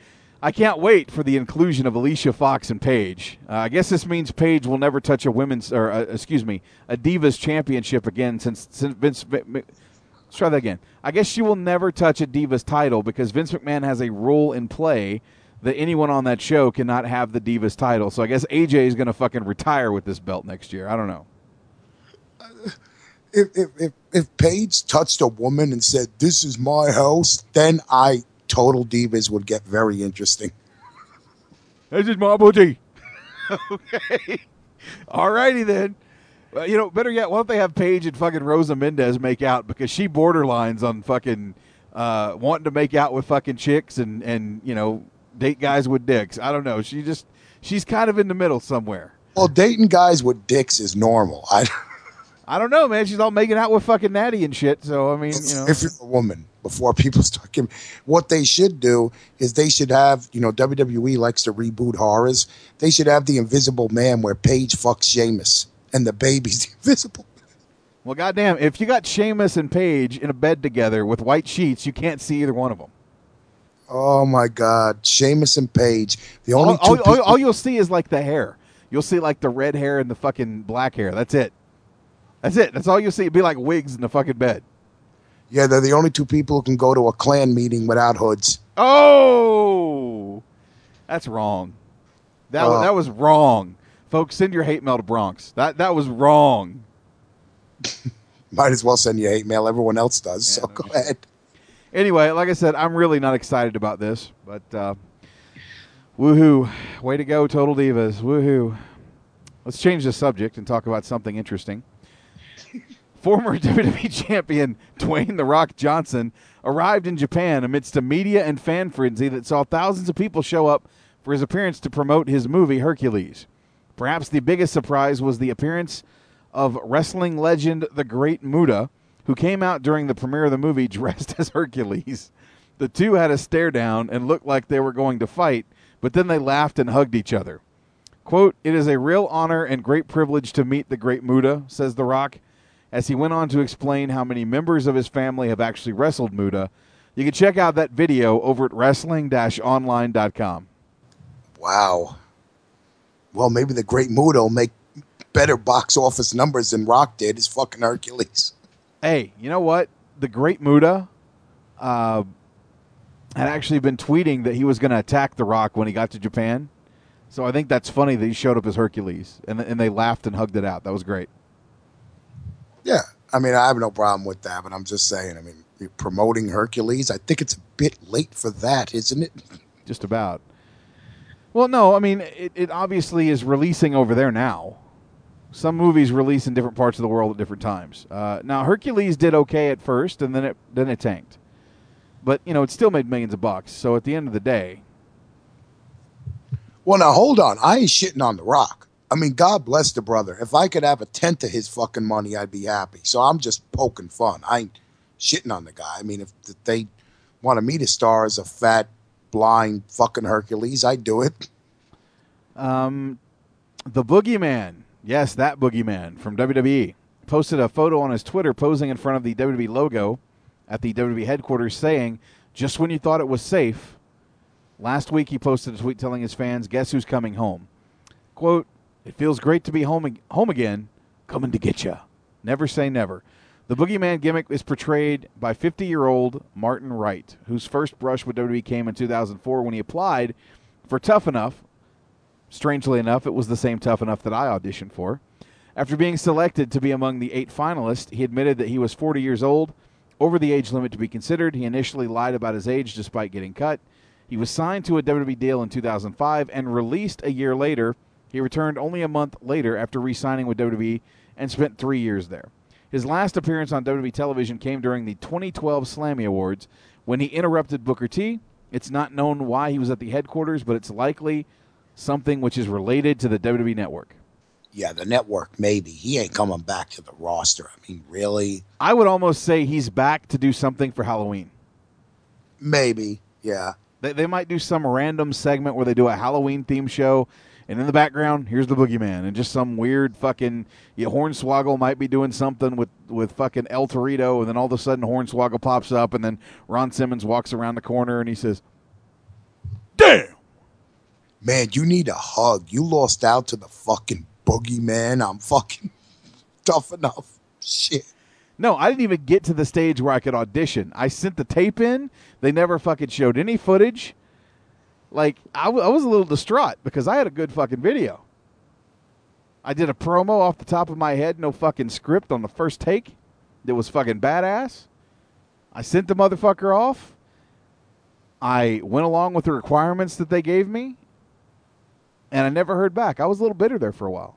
I can't wait for the inclusion of Alicia Fox and Paige. Uh, I guess this means Paige will never touch a women's, or uh, excuse me, a Divas championship again since since Vince. Let's try that again. I guess she will never touch a Divas title because Vince McMahon has a rule in play that anyone on that show cannot have the Divas title. So I guess AJ is going to fucking retire with this belt next year. I don't know. If, if, if, if Paige touched a woman and said, This is my house, then I, Total Divas, would get very interesting. This is my booty. okay. All righty then. Well, you know, better yet, why don't they have Paige and fucking Rosa Mendez make out because she borderlines on fucking uh, wanting to make out with fucking chicks and and you know date guys with dicks. I don't know. She just she's kind of in the middle somewhere. Well, dating guys with dicks is normal. I, I don't know, man. She's all making out with fucking Natty and shit. So I mean, you know, if you're a woman, before people start giving, what they should do is they should have, you know, WWE likes to reboot horrors. They should have the Invisible Man where Paige fucks Sheamus and the baby's invisible. well, goddamn, if you got Sheamus and Paige in a bed together with white sheets, you can't see either one of them. Oh my God, Sheamus and Paige. The only all, all, people- all you'll see is like the hair. You'll see like the red hair and the fucking black hair. That's it. That's it. That's all you'll see. It'd be like wigs in the fucking bed. Yeah, they're the only two people who can go to a clan meeting without hoods. Oh, that's wrong. That Uh. that was wrong, folks. Send your hate mail to Bronx. That that was wrong. Might as well send you hate mail. Everyone else does. so go ahead. Anyway, like I said, I'm really not excited about this, but uh, woohoo! Way to go, Total Divas! Woohoo! Let's change the subject and talk about something interesting. Former WWE champion Dwayne The Rock Johnson arrived in Japan amidst a media and fan frenzy that saw thousands of people show up for his appearance to promote his movie Hercules. Perhaps the biggest surprise was the appearance of wrestling legend The Great Muta, who came out during the premiere of the movie dressed as Hercules. The two had a stare down and looked like they were going to fight, but then they laughed and hugged each other. Quote, It is a real honor and great privilege to meet the great Muta, says The Rock, as he went on to explain how many members of his family have actually wrestled Muta. You can check out that video over at wrestling online.com. Wow. Well, maybe the Great Muta will make better box office numbers than Rock did. His fucking Hercules. Hey, you know what? The great Muta uh, had actually been tweeting that he was going to attack The Rock when he got to Japan. So I think that's funny that he showed up as Hercules, and, and they laughed and hugged it out. That was great. Yeah. I mean, I have no problem with that, but I'm just saying, I mean, you're promoting Hercules, I think it's a bit late for that, isn't it? Just about. Well, no, I mean, it, it obviously is releasing over there now. Some movies release in different parts of the world at different times. Uh, now, Hercules did okay at first, and then it then it tanked. But you know, it still made millions of bucks. So at the end of the day, Well, now hold on. I ain't shitting on The Rock. I mean, God bless the brother. If I could have a tenth of his fucking money, I'd be happy. So I'm just poking fun. I ain't shitting on the guy. I mean, if they wanted me to star as a fat, blind fucking Hercules, I'd do it. um, the Boogeyman Yes, that boogeyman from WWE posted a photo on his Twitter posing in front of the WWE logo at the WWE headquarters saying, Just when you thought it was safe. Last week he posted a tweet telling his fans, Guess who's coming home? Quote, It feels great to be home, home again, coming to get ya. Never say never. The boogeyman gimmick is portrayed by 50 year old Martin Wright, whose first brush with WWE came in 2004 when he applied for Tough Enough. Strangely enough, it was the same Tough Enough that I auditioned for. After being selected to be among the eight finalists, he admitted that he was 40 years old, over the age limit to be considered. He initially lied about his age despite getting cut. He was signed to a WWE deal in 2005 and released a year later. He returned only a month later after re signing with WWE and spent three years there. His last appearance on WWE television came during the 2012 Slammy Awards when he interrupted Booker T. It's not known why he was at the headquarters, but it's likely something which is related to the WWE network. Yeah, the network, maybe. He ain't coming back to the roster. I mean, really? I would almost say he's back to do something for Halloween. Maybe, yeah. They, they might do some random segment where they do a Halloween theme show, and in the background, here's the boogeyman, and just some weird fucking yeah, Hornswoggle might be doing something with with fucking El Torito, and then all of a sudden Hornswoggle pops up, and then Ron Simmons walks around the corner and he says, "Damn, Man, you need a hug. You lost out to the fucking boogeyman. I'm fucking tough enough. Shit. No, I didn't even get to the stage where I could audition. I sent the tape in. They never fucking showed any footage. Like, I, w- I was a little distraught because I had a good fucking video. I did a promo off the top of my head, no fucking script on the first take. That was fucking badass. I sent the motherfucker off. I went along with the requirements that they gave me, and I never heard back. I was a little bitter there for a while.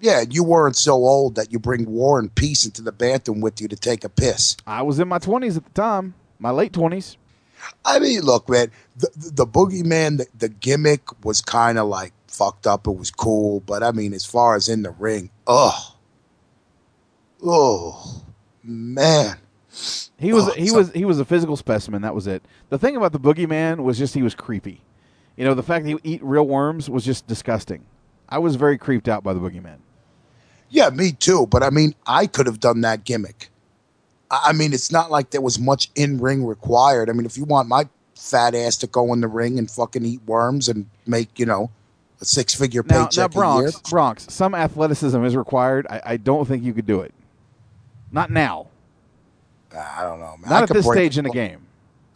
Yeah, you weren't so old that you bring war and peace into the bathroom with you to take a piss. I was in my 20s at the time, my late 20s. I mean, look, man, the, the, boogeyman, the, the gimmick was kind of like fucked up. It was cool, but I mean, as far as in the ring, ugh. Oh, man. He was Oh, he so- was he was a physical specimen. That was it. The thing about the boogeyman was just he was creepy. You know, the fact that he would eat real worms was just disgusting. I was very creeped out by the boogeyman. Yeah, me too. But I mean, I could have done that gimmick. I I mean, it's not like there was much in ring required. I mean, if you want my fat ass to go in the ring and fucking eat worms and make, you know, a six figure Now, now paycheck a year. Bronx, Bronx, some athleticism is required. I, I don't think you could do it. Not now. Ah, I don't know, man. Not I at could this stage a in the game.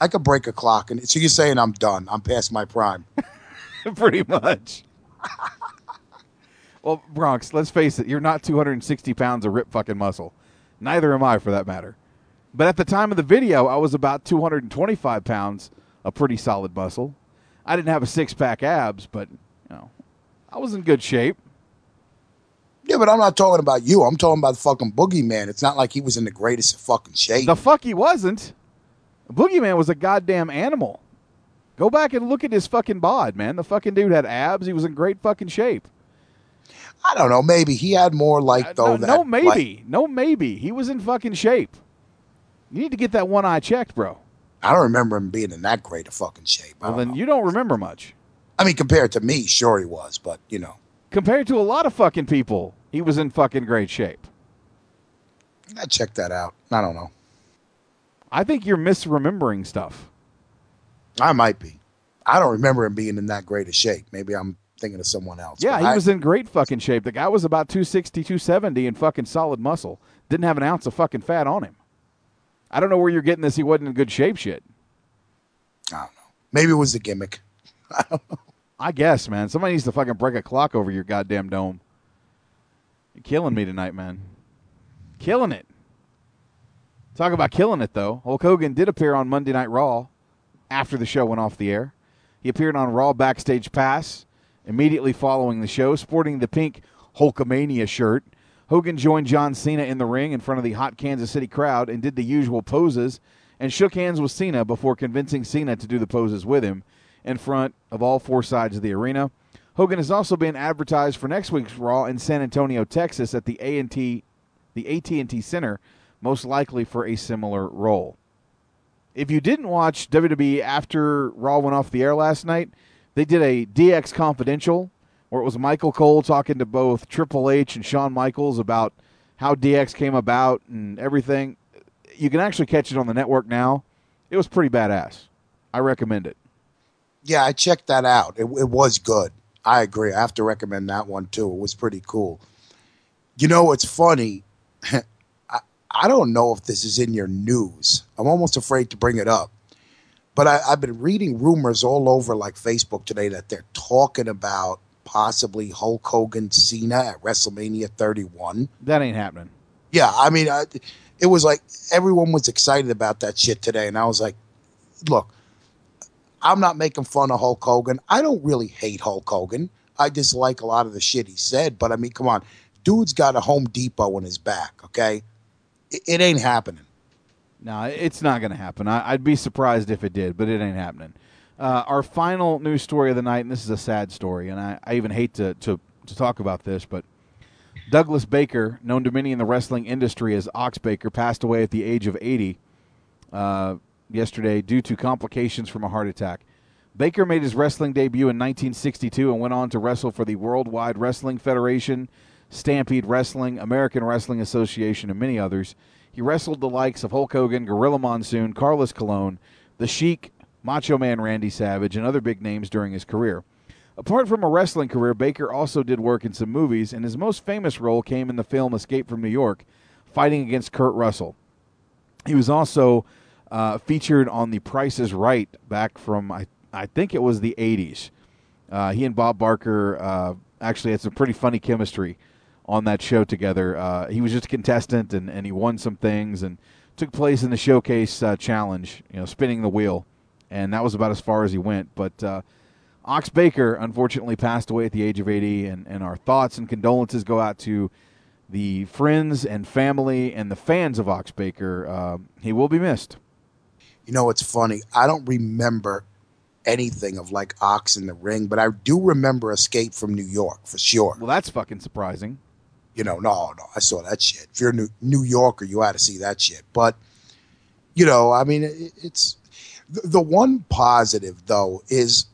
I could break a clock, and so you're saying I'm done? I'm past my prime. Pretty much. well, Bronx, let's face it, you're not 260 pounds of rip fucking muscle. Neither am I, for that matter. But at the time of the video, I was about 225 pounds, a pretty solid muscle. I didn't have a six pack abs, but you know, I was in good shape. Yeah, but I'm not talking about you. I'm talking about the fucking boogeyman. It's not like he was in the greatest fucking shape. The fuck he wasn't. The Boogeyman was a goddamn animal. Go back and look at his fucking bod, man. The fucking dude had abs. He was in great fucking shape. I don't know. Maybe he had more like though. Uh, no, that, no, maybe. like- no, maybe. He was in fucking shape. You need to get that one eye checked, bro. I don't remember him being in that great of fucking shape. Well, then you don't remember much. I mean, compared to me, sure he was, but you know, Compared to a lot of fucking people, he was in fucking great shape. I check that out. I don't know. I think you're misremembering stuff. I might be. I don't remember him being in that great of shape. Maybe I'm thinking of someone else. Yeah, he I- was in great fucking shape. The guy was about 260, 270 and fucking solid muscle. Didn't have an ounce of fucking fat on him. I don't know where you're getting this. He wasn't in good shape shit. I don't know. Maybe it was a gimmick. I guess, man. Somebody needs to fucking break a clock over your goddamn dome. You're killing me tonight, man. Killing it. Talk about killing it, though. Hulk Hogan did appear on Monday Night Raw after the show went off the air. He appeared on Raw Backstage Pass immediately following the show, sporting the pink Hulkamania shirt. Hogan joined John Cena in the ring in front of the hot Kansas City crowd and did the usual poses and shook hands with Cena before convincing Cena to do the poses with him in front of all four sides of the arena. Hogan has also been advertised for next week's Raw in San Antonio, Texas at the A&T the AT&T Center, most likely for a similar role. If you didn't watch WWE after Raw went off the air last night, they did a DX Confidential or it was Michael Cole talking to both Triple H and Shawn Michaels about how DX came about and everything. You can actually catch it on the network now. It was pretty badass. I recommend it. Yeah, I checked that out. It, it was good. I agree. I have to recommend that one too. It was pretty cool. You know, it's funny. I, don't know if this is in your news. I'm almost afraid to bring it up. But I, I've been reading rumors all over like Facebook today that they're talking about possibly Hulk Hogan Cena at WrestleMania 31. That ain't happening. Yeah, I mean, I, it was like everyone was excited about that shit today, and I was like, look, I'm not making fun of Hulk Hogan. I don't really hate Hulk Hogan. I dislike a lot of the shit he said, but I mean, come on, dude's got a Home Depot in his back. Okay, it, it ain't happening. No, it's not going to happen. I, I'd be surprised if it did, but it ain't happening. Uh, our final news story of the night, and this is a sad story, and I, I even hate to, to, to talk about this, but Douglas Baker, known to many in the wrestling industry as Ox Baker, passed away at the age of 80 uh, yesterday due to complications from a heart attack. Baker made his wrestling debut in 1962 and went on to wrestle for the Worldwide Wrestling Federation, Stampede Wrestling, American Wrestling Association, and many others. He wrestled the likes of Hulk Hogan, Gorilla Monsoon, Carlos Colon, The Sheik, Macho Man Randy Savage, and other big names during his career. Apart from a wrestling career, Baker also did work in some movies, and his most famous role came in the film Escape from New York, fighting against Kurt Russell. He was also uh, featured on The Price is Right back from, I, I think it was the 80s. Uh, he and Bob Barker uh, actually had some pretty funny chemistry on that show together. Uh, he was just a contestant, and, and he won some things and took place in the Showcase uh, Challenge, you know, spinning the wheel, and that was about as far as he went. But uh, Ox Baker unfortunately passed away at the age of 80, and, and our thoughts and condolences go out to the friends and family and the fans of Ox Baker. Uh, he will be missed. You know, it's funny. I don't remember anything of like Ox in the ring, but I do remember Escape from New York for sure. Well, that's fucking surprising. You know, no, no, I saw that shit. If you're a New, New Yorker, you had to see that shit. But, you know, I mean, it, it's the, one positive though is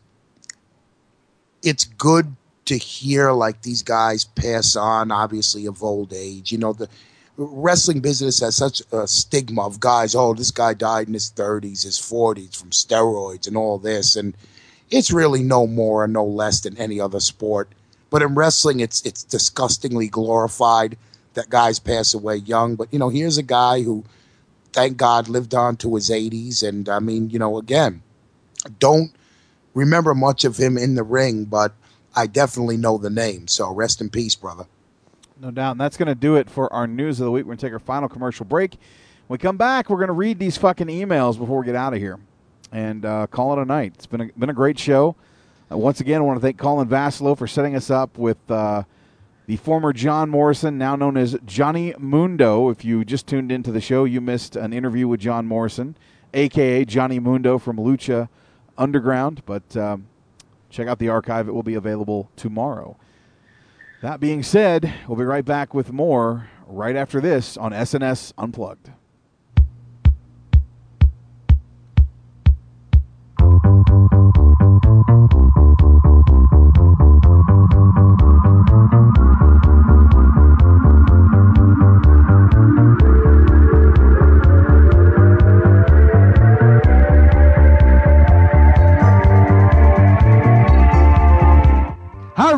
it's good to hear like these guys pass on, obviously of old age. You know, the wrestling business has such a stigma of guys. Oh, this guy died in his 30s, his 40s from steroids and all this, and it's really no more and no less than any other sport. But in wrestling, it's it's disgustingly glorified that guys pass away young. But you know, here's a guy who, thank God, lived on to his 80s, and I mean, you know, again, don't remember much of him in the ring, but I definitely know the name. So rest in peace, brother. No doubt. And that's going to do it for our news of the week. We're going to take our final commercial break. When we come back, we're going to read these fucking emails before we get out of here and uh, call it a night. It's been a, been a great show. Uh, once again, I want to thank Colin Vassallo for setting us up with uh, the former John Morrison, now known as Johnny Mundo. If you just tuned into the show, you missed an interview with John Morrison, a.k.a. Johnny Mundo from Lucha Underground. But um, check out the archive, it will be available tomorrow. That being said, we'll be right back with more right after this on SNS Unplugged.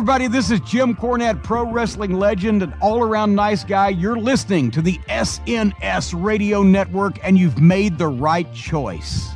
Everybody. This is Jim Cornette, pro wrestling legend and all around nice guy. You're listening to the SNS Radio Network, and you've made the right choice.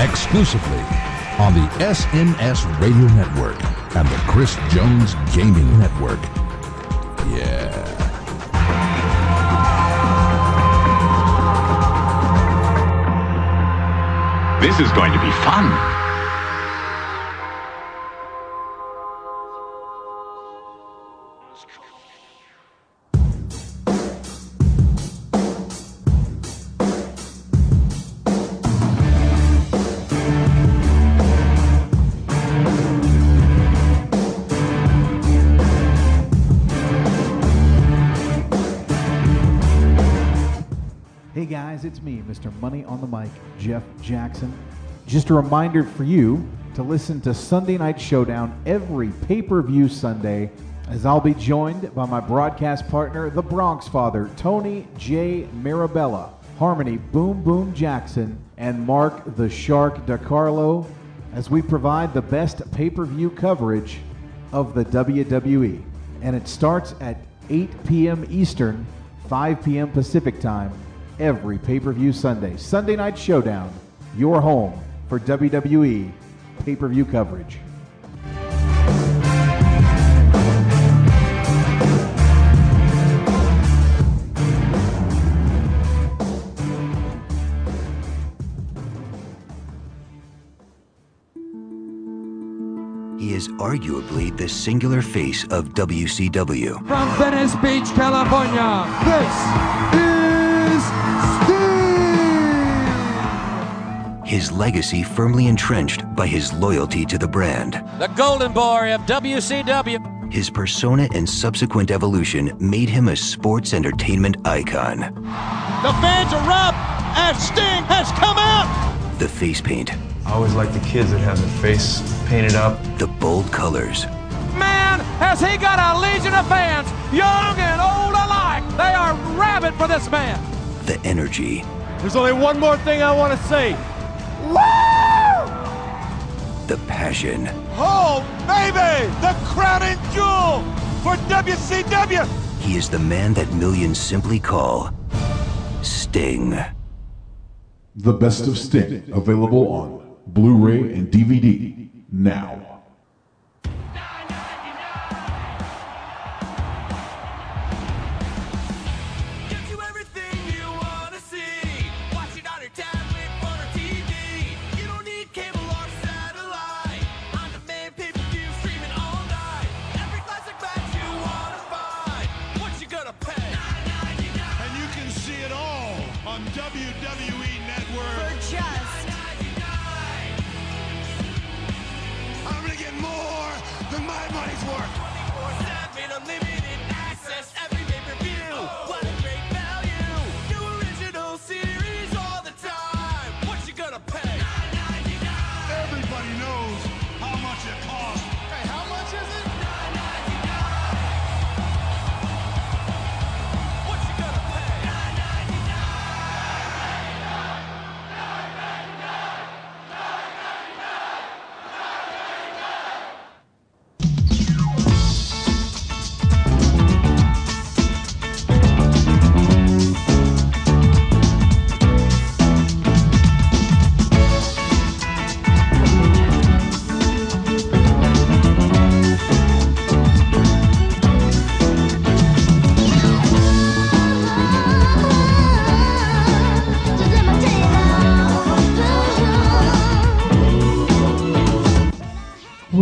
Exclusively on the SNS Radio Network and the Chris Jones Gaming Network. Yeah. This is going to be fun. It's me, Mr. Money on the Mic, Jeff Jackson. Just a reminder for you to listen to Sunday Night Showdown every pay per view Sunday, as I'll be joined by my broadcast partner, the Bronx Father, Tony J. Mirabella, Harmony Boom Boom Jackson, and Mark the Shark DiCarlo, as we provide the best pay per view coverage of the WWE. And it starts at 8 p.m. Eastern, 5 p.m. Pacific Time, every pay per view Sunday. Sunday Night Showdown, your home for WWE pay per view coverage. He is arguably the singular face of WCW. From Venice Beach, California, this is His legacy firmly entrenched by his loyalty to the brand. the Golden Boy of WCW. His persona and subsequent evolution made him a sports entertainment icon. The fans are up as Sting has come out. The face paint, I always like the kids that have their face painted up. the bold colors, Man, has he got a legion of fans, young and old alike. They are rabid for this man. the energy, There's only one more thing I want to say. The passion, Oh, baby, the crown and jewel for WCW. He is the man that millions simply call Sting. The Best of Sting, available on Blu ray and DVD now.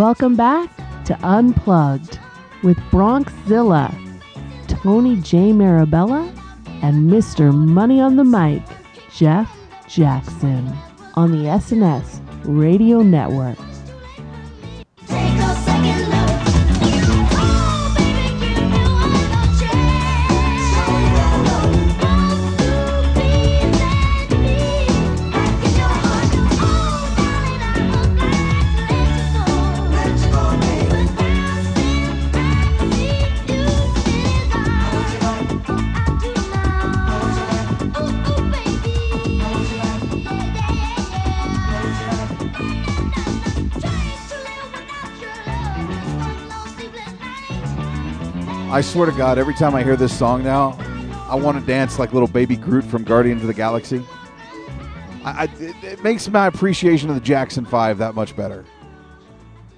Welcome back to Unplugged with Bronxzilla, Tony J. Mirabella, and Mr. Money on the Mic, Jeff Jackson, on the SNS Radio Network. I swear to God, every time I hear this song now, I want to dance like little baby Groot from Guardians of the Galaxy. I, I, it, it makes my appreciation of the Jackson Five that much better.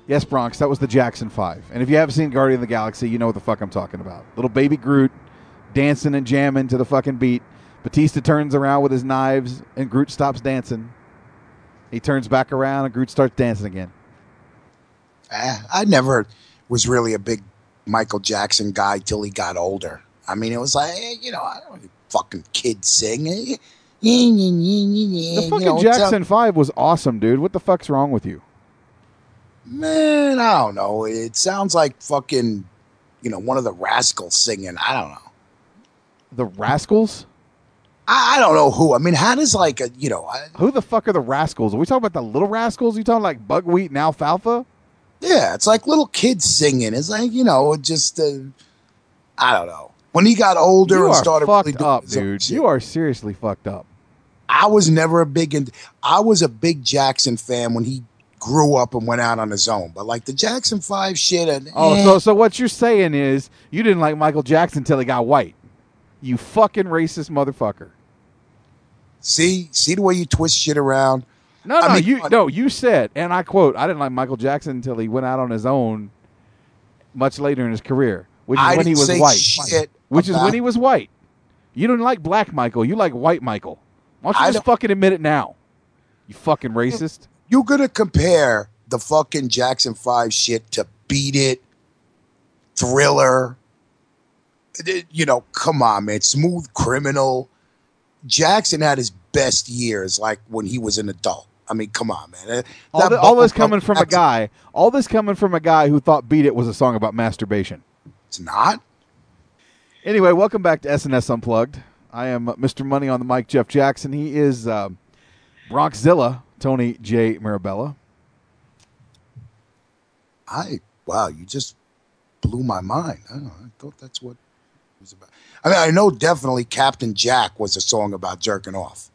Yes, Bronx, that was the Jackson Five. And if you haven't seen Guardian of the Galaxy, you know what the fuck I'm talking about. Little baby Groot dancing and jamming to the fucking beat. Batista turns around with his knives, and Groot stops dancing. He turns back around, and Groot starts dancing again. Eh, I never was really a big Michael Jackson guy till he got older. I mean, it was like, you know, I don't fucking kids sing. The fucking Jackson Five was awesome, dude. What the fuck's wrong with you? Man, I don't know. It sounds like fucking, you know, one of the rascals singing. I don't know. The Rascals? I, I don't know who. I mean, how does like a, you know, I, Who the fuck are the Rascals? Are we talking about the little Rascals? you talking like Buckwheat and Alfalfa? Yeah, it's like little kids singing. It's like, you know, it just, uh, I don't know. When he got older You and started fucked really doing up, dude. You are seriously fucked up. I was never a big, in, I was a big Jackson fan when he grew up and went out on his own. But like the Jackson 5 shit, and, Oh, eh, so so what you're saying is you didn't like Michael Jackson until he got white. You fucking racist motherfucker. see, see the way you twist shit around. No, no, I mean, you no, you said, and I quote, I didn't like Michael Jackson until he went out on his own much later in his career, which is I when he was white. which is when he was white. You don't like black Michael, you like white Michael. Why don't you I just don't- fucking admit it now? You fucking racist. You're gonna compare the fucking Jackson Five shit to Beat It, Thriller. Eh, you know, come on, man. Smooth Criminal. Jackson had his best years, like when he was an adult. I mean, come on, man. Uh, All, that all this coming from a guy. All this coming from a guy who thought "Beat It" was a song about masturbation. It's not. Anyway, welcome back to SNS Unplugged. I am Mr. Money on the mic, Jeff Jackson. He is uh, Bronxzilla, Tony J. Mirabella. I wow, you just blew my mind. I don't know. I thought that's what it was about. I mean, I know definitely Captain Jack was a song about jerking off.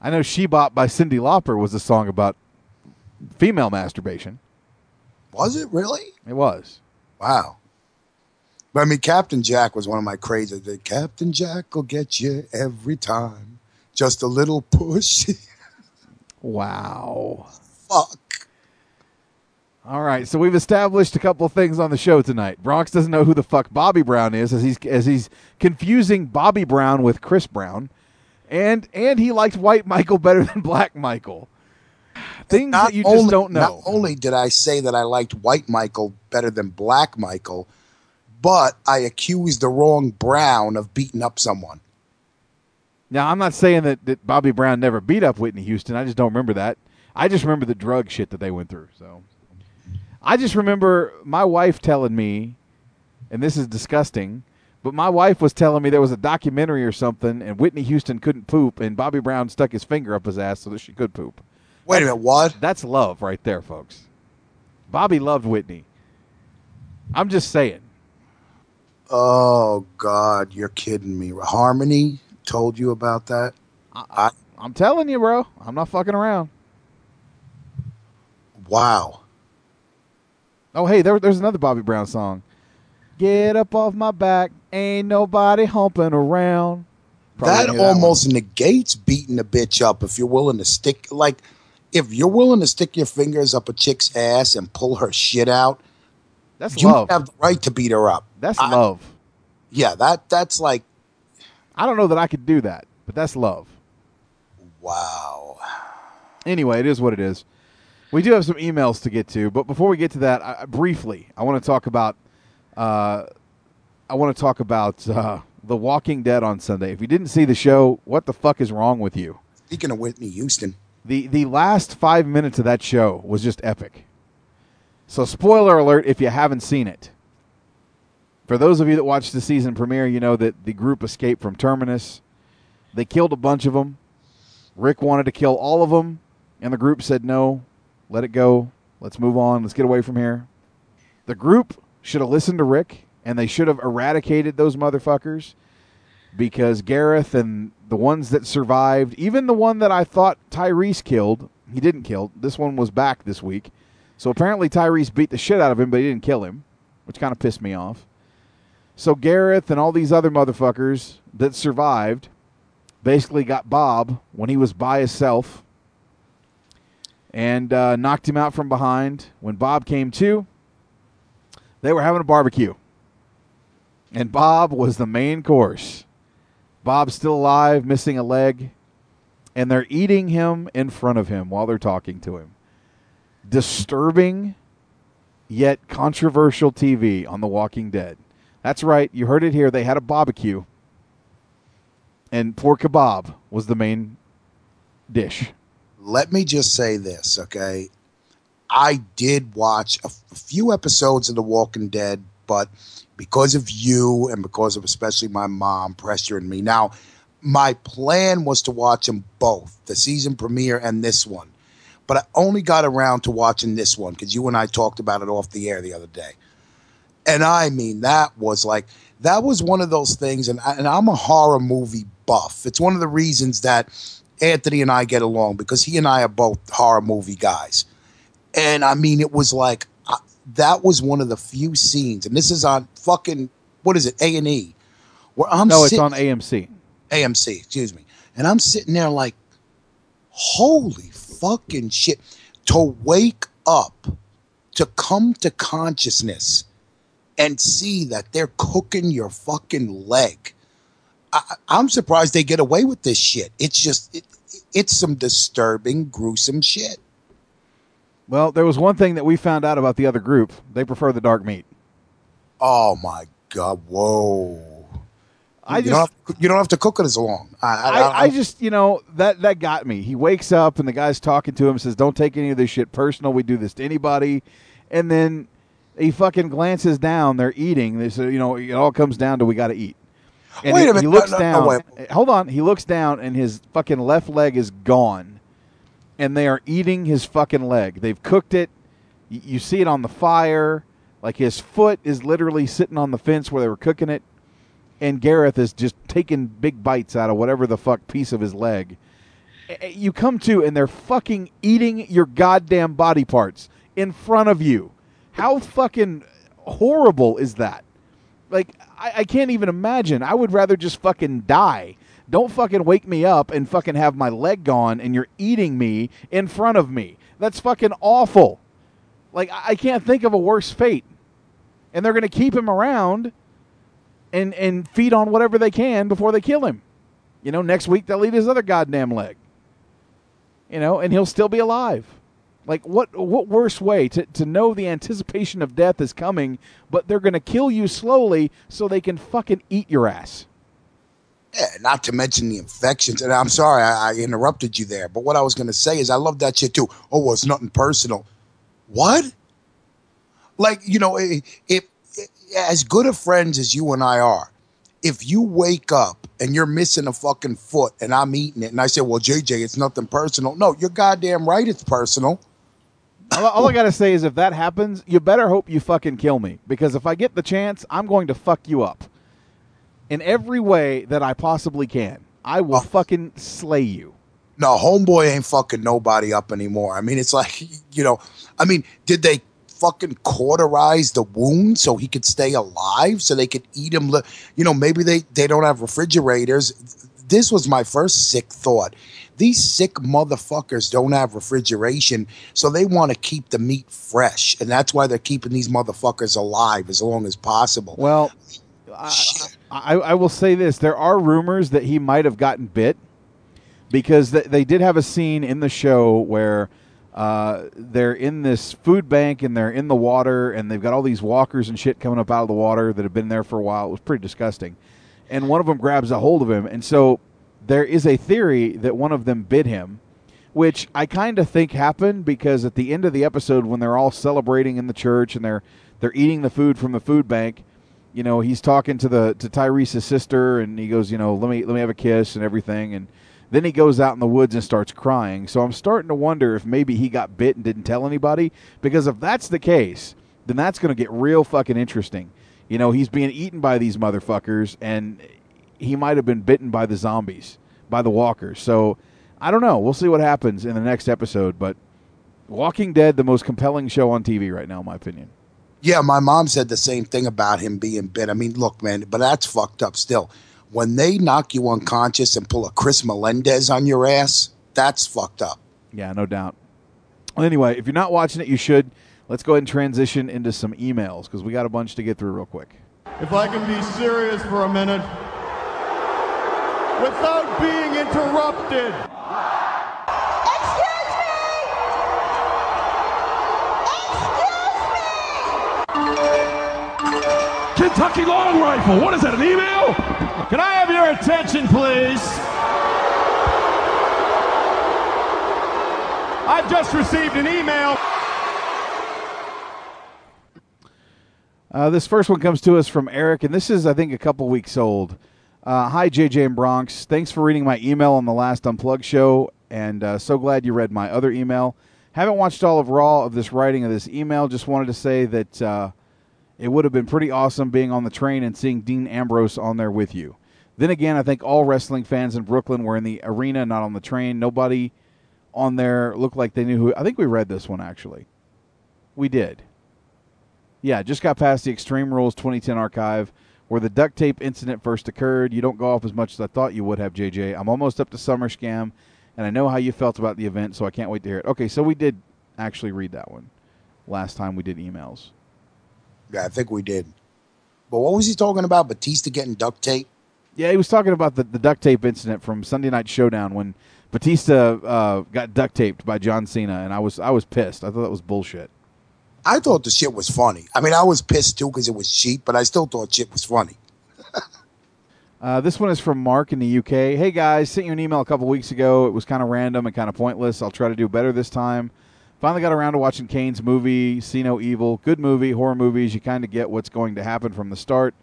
I know "She Bop" by Cyndi Lauper was a song about female masturbation. Was it really? It was. Wow. But I mean, Captain Jack was one of my crazy. The Captain Jack will get you every time. Just a little push. Wow. Fuck. All right, so we've established a couple of things on the show tonight. Bronx doesn't know who the fuck Bobby Brown is, as he's as he's confusing Bobby Brown with Chris Brown, and and he liked White Michael better than Black Michael. Things that you just only, don't know. Not only did I say that I liked White Michael better than Black Michael, but I accused the wrong Brown of beating up someone. Now, I'm not saying that, that Bobby Brown never beat up Whitney Houston. I just don't remember that. I just remember the drug shit that they went through. So I just remember my wife telling me, and this is disgusting, but my wife was telling me there was a documentary or something, and Whitney Houston couldn't poop, and Bobby Brown stuck his finger up his ass so that she could poop. Wait a minute, what? That's love right there, folks. Bobby loved Whitney. I'm just saying. Oh God, you're kidding me. Harmony told you about that. I, I'm telling you, bro. I'm not fucking around. wow. Oh, hey, there, there's another Bobby Brown song. Get up off my back, ain't nobody humping around. Probably that almost negates beating a bitch up if you're willing to stick like if you're willing to stick your fingers up a chick's ass and pull her shit out. That's love. you love. have the right to beat her up. That's I- love. Yeah, that that's like I don't know that I could do that, but that's love. wow. Anyway, it is what it is. We do have some emails to get to, but before we get to that, I, briefly, I want to talk about. Uh, I want to talk about uh, The Walking Dead on Sunday. If you didn't see the show, what the fuck is wrong with you? Speaking of Whitney Houston, The the last five minutes of that show was just epic. So spoiler alert if you haven't seen it. For those of you that watched the season premiere, you know that the group escaped from Terminus. They killed a bunch of them. Rick wanted to kill all of them, and the group said no, let it go. Let's move on. Let's get away from here. The group should have listened to Rick, and they should have eradicated those motherfuckers because Gareth and the ones that survived, even the one that I thought Tyrese killed, he didn't kill. This one was back this week. So apparently Tyrese beat the shit out of him, but he didn't kill him, which kind of pissed me off. So Gareth and all these other motherfuckers that survived basically got Bob when he was by himself and uh, knocked him out from behind. When Bob came to, they were having a barbecue. And Bob was the main course. Bob's still alive, missing a leg, and they're eating him in front of him while they're talking to him. Disturbing yet controversial TV on The Walking Dead. That's right, you heard it here. They had a barbecue, and pork kebab was the main dish. let me just say this, okay? I did watch a, few episodes of The Walking Dead, but because of you and because of especially my mom pressuring me. Now, my plan was to watch them both, the season premiere and this one. But I only got around to watching this one because you and I talked about it off the air the other day. And I mean, that was like, that was one of those things. And, I, and I'm a horror movie buff. It's one of the reasons that Anthony and I get along because he and I are both horror movie guys. And I mean, it was like, that was one of the few scenes. And this is on fucking, what is it, A&E? Where I'm no, it's on AMC. AMC, excuse me. And I'm sitting there like, holy fucking shit. To wake up, to come to consciousness and see that they're cooking your fucking leg. I, I'm surprised they get away with this shit. It's just, it, it's some disturbing, gruesome shit. Well, there was one thing that we found out about the other group. They prefer the dark meat. Oh my God. Whoa. I you, just- don't have, you don't have to cook it as long. I, I, I, I just, you know, that that got me. He wakes up and the guy's talking to him, says, "Don't take any of this shit personal. We do this to anybody." And then he fucking glances down. They're eating. They say, you know, it all comes down to we got to eat. And Wait he, a minute. He looks No, no, no, down. wait. Hold on. He looks down and his fucking left leg is gone. And they are eating his fucking leg. They've cooked it. Y- You see it on the fire. Like his foot is literally sitting on the fence where they were cooking it and Gareth is just taking big bites out of whatever the fuck piece of his leg. You come to and they're fucking eating your goddamn body parts in front of you. How fucking horrible is that? Like I, I can't even imagine. I would rather just fucking die. Don't fucking wake me up and fucking have my leg gone and you're eating me in front of me. That's fucking awful. Like I can't think of a worse fate. And they're gonna keep him around and and feed on whatever they can before they kill him. You know, next week they'll eat his other goddamn leg. You know, and he'll still be alive. Like what what worse way to, to know the anticipation of death is coming, but they're gonna kill you slowly so they can fucking eat your ass. Yeah, not to mention the infections. And I'm sorry I, I interrupted you there, but what I was going to say is I love that shit too. Oh, well, it's nothing personal. What? Like you know, if, if as good of friends as you and I are, if you wake up and you're missing a fucking foot and I'm eating it, and I say, "Well, JJ, it's nothing personal." No, you're goddamn right. It's personal. all, all I gotta say is if that happens, you better hope you fucking kill me. Because if I get the chance, I'm going to fuck you up. In every way that I possibly can. I will oh. fucking slay you. No, homeboy ain't fucking nobody up anymore. I mean, it's like, you know, I mean, did they fucking cauterize the wound so he could stay alive so they could eat him? li- You know, maybe they, they don't have refrigerators. This was my first sick thought. These sick motherfuckers don't have refrigeration, so they want to keep the meat fresh. And that's why they're keeping these motherfuckers alive as long as possible. Well, I, I, I will say this: there are rumors that he might have gotten bit because th- they did have a scene in the show where uh, they're in this food bank and they're in the water and they've got all these walkers and shit coming up out of the water that have been there for a while. It was pretty disgusting, and one of them grabs a hold of him, and so there is a theory that one of them bit him. Which I kind of think happened because at the end of the episode, when they're all celebrating in the church and they're they're eating the food from the food bank, you know, he's talking to the to Tyrese's sister, and he goes, you know, let me let me have a kiss and everything, and then he goes out in the woods and starts crying. So I'm starting to wonder if maybe he got bit and didn't tell anybody, because if that's the case, then that's going to get real fucking interesting. You know, he's being eaten by these motherfuckers, and he might have been bitten by the zombies, by the walkers. So I don't know. We'll see what happens in the next episode, but Walking Dead, the most compelling show on TV right now, in my opinion. Yeah, my mom said the same thing about him being bit. I mean, look, man, but that's fucked up still. When they knock you unconscious and pull a Chris Melendez on your ass, that's fucked up. Yeah, no doubt. Well, anyway, if you're not watching it, you should. Let's go ahead and transition into some emails because we got a bunch to get through real quick. If I can be serious for a minute, without being interrupted. Kentucky Long Rifle. What is that, an email? Can I have your attention, please? I've just received an email. Uh, this first one comes to us from Eric, and this is, I think, a couple weeks old. Uh, Hi, JJ and Bronx. Thanks for reading my email on the last Unplugged show, and uh, so glad you read my other email. Haven't watched all of Raw of this writing of this email. Just wanted to say that uh, it would have been pretty awesome being on the train and seeing Dean Ambrose on there with you. Then again, I think all wrestling fans in Brooklyn were in the arena, not on the train. Nobody on there looked like they knew who. I think we read this one actually. We did. Yeah, just got past the Extreme Rules 2010 archive where the duct tape incident first occurred. You don't go off as much as I thought you would have, JJ. I'm almost up to SummerSlam, and I know how you felt about the event, so I can't wait to hear it. Okay, so we did actually read that one last time we did emails. Yeah, I think we did. But what was he talking about? Batista getting duct tape? Yeah, he was talking about the, the duct tape incident from Sunday Night Showdown when Batista uh, got duct taped by John Cena, and I was I was pissed. I thought that was bullshit. I thought the shit was funny. I mean, I was pissed too because it was cheap, but I still thought shit was funny. Uh, this one is from Mark in the UK. Hey guys, sent you an email a couple weeks ago. It was kind of random and kind of pointless. I'll try to do better this time. Finally got around to watching Kane's movie, See No Evil. Good movie, horror movies. You kind of get what's going to happen from the start.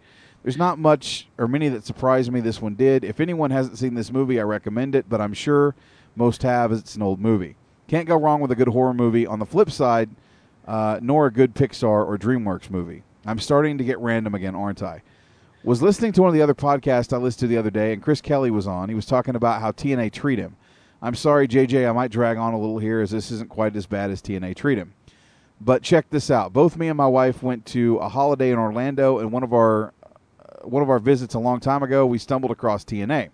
There's not much or many that surprised me. This one did. If anyone hasn't seen this movie, I recommend it, but I'm sure most have. as It's an old movie. Can't go wrong with a good horror movie. On the flip side, uh, nor a good Pixar or DreamWorks movie. I'm starting to get random again, aren't I? Was listening to one of the other podcasts I listened to the other day, and Chris Kelly was on. He was talking about how TNA treat him. I'm sorry, JJ, I might drag on a little here as this isn't quite as bad as TNA treat him. But check this out. Both me and my wife went to a holiday in Orlando, and one of our uh, one of our visits a long time ago, we stumbled across TNA.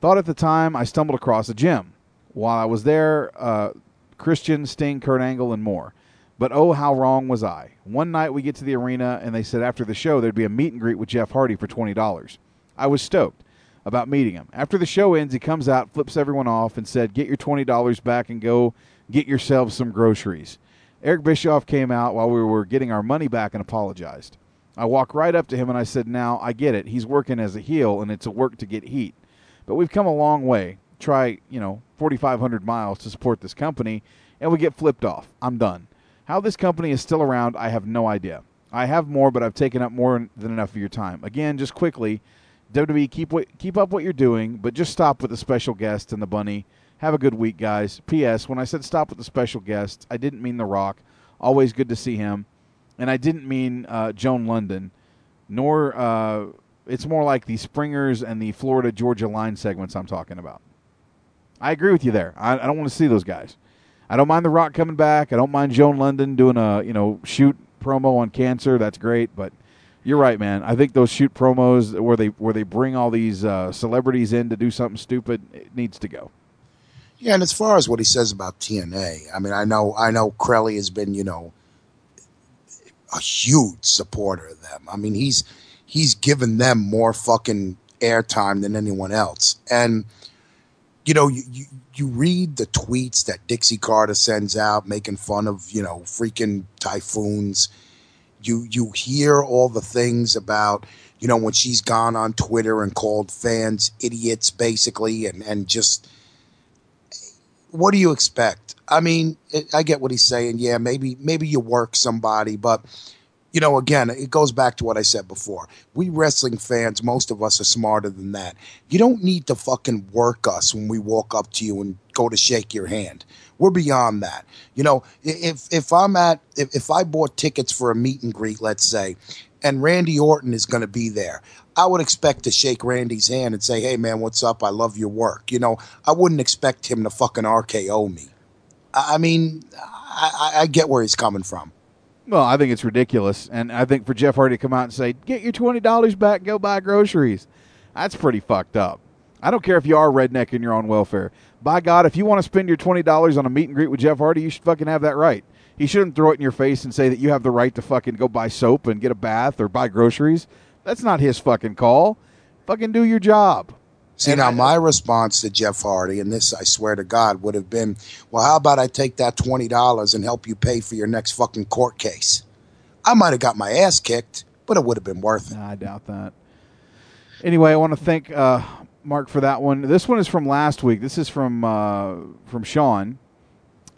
Thought at the time I stumbled across a gym. While I was there, uh, Christian, Sting, Kurt Angle, and more. But oh, how wrong was I? One night we get to the arena and they said after the show there'd be a meet and greet with Jeff Hardy for $20. I was stoked about meeting him. After the show ends, he comes out, flips everyone off, and said, Get your $20 back and go get yourselves some groceries. Eric Bischoff came out while we were getting our money back and apologized. I walked right up to him and I said, Now, I get it. He's working as a heel and it's a work to get heat. But we've come a long way. Try, you know, 4,500 miles to support this company, and we get flipped off. I'm done. How this company is still around, I have no idea. I have more, but I've taken up more than enough of your time. Again, just quickly, WWE, keep what, keep up what you're doing, but just stop with the special guest and the bunny. Have a good week, guys. P.S. When I said stop with the special guests, I didn't mean The Rock. Always good to see him, and I didn't mean uh, Joan Lunden, nor uh, it's more like the Springers and the Florida Georgia line segments I'm talking about. I agree with you there. I, I don't want to see those guys. I don't mind The Rock coming back. I don't mind Joan Lunden doing a you know shoot promo on cancer. That's great, but you're right, man. I think those shoot promos where they where they bring all these uh, celebrities in to do something stupid it needs to go. Yeah, and as far as what he says about TNA, I mean, I know I know Crowley has been, you know, a huge supporter of them. I mean, he's he's given them more fucking airtime than anyone else. And you know, you, you you read the tweets that Dixie Carter sends out making fun of, you know, freaking typhoons. You you hear all the things about, you know, when she's gone on Twitter and called fans idiots basically and and just what do you expect? I mean, it, I get what he's saying. Yeah, maybe maybe you work somebody, but you know, again, it goes back to what I said before. We wrestling fans, most of us are smarter than that. You don't need to fucking work us when we walk up to you and go to shake your hand. We're beyond that. You know, if if I'm at if, if I bought tickets for a meet and greet, let's say, and Randy Orton is going to be there, I would expect to shake Randy's hand and say, "Hey, man, what's up? I love your work." You know, I wouldn't expect him to fucking RKO me. I mean, I, I- I get where he's coming from. Well, I think it's ridiculous, and I think for Jeff Hardy to come out and say, "Get your twenty dollars back, go buy groceries," that's pretty fucked up. I don't care if you are redneck and you're on welfare. By God, if you want to spend your twenty dollars on a meet and greet with Jeff Hardy, you should fucking have that right. He shouldn't throw it in your face and say that you have the right to fucking go buy soap and get a bath or buy groceries. That's not his fucking call. Fucking do your job. See, now my response to Jeff Hardy, and this I swear to God, would have been, well, how about I take that $20 and help you pay for your next fucking court case? I might have got my ass kicked, but it would have been worth it. I doubt that. Anyway, I want to thank uh, Mark for that one. This one is from last week. This is from uh, from Sean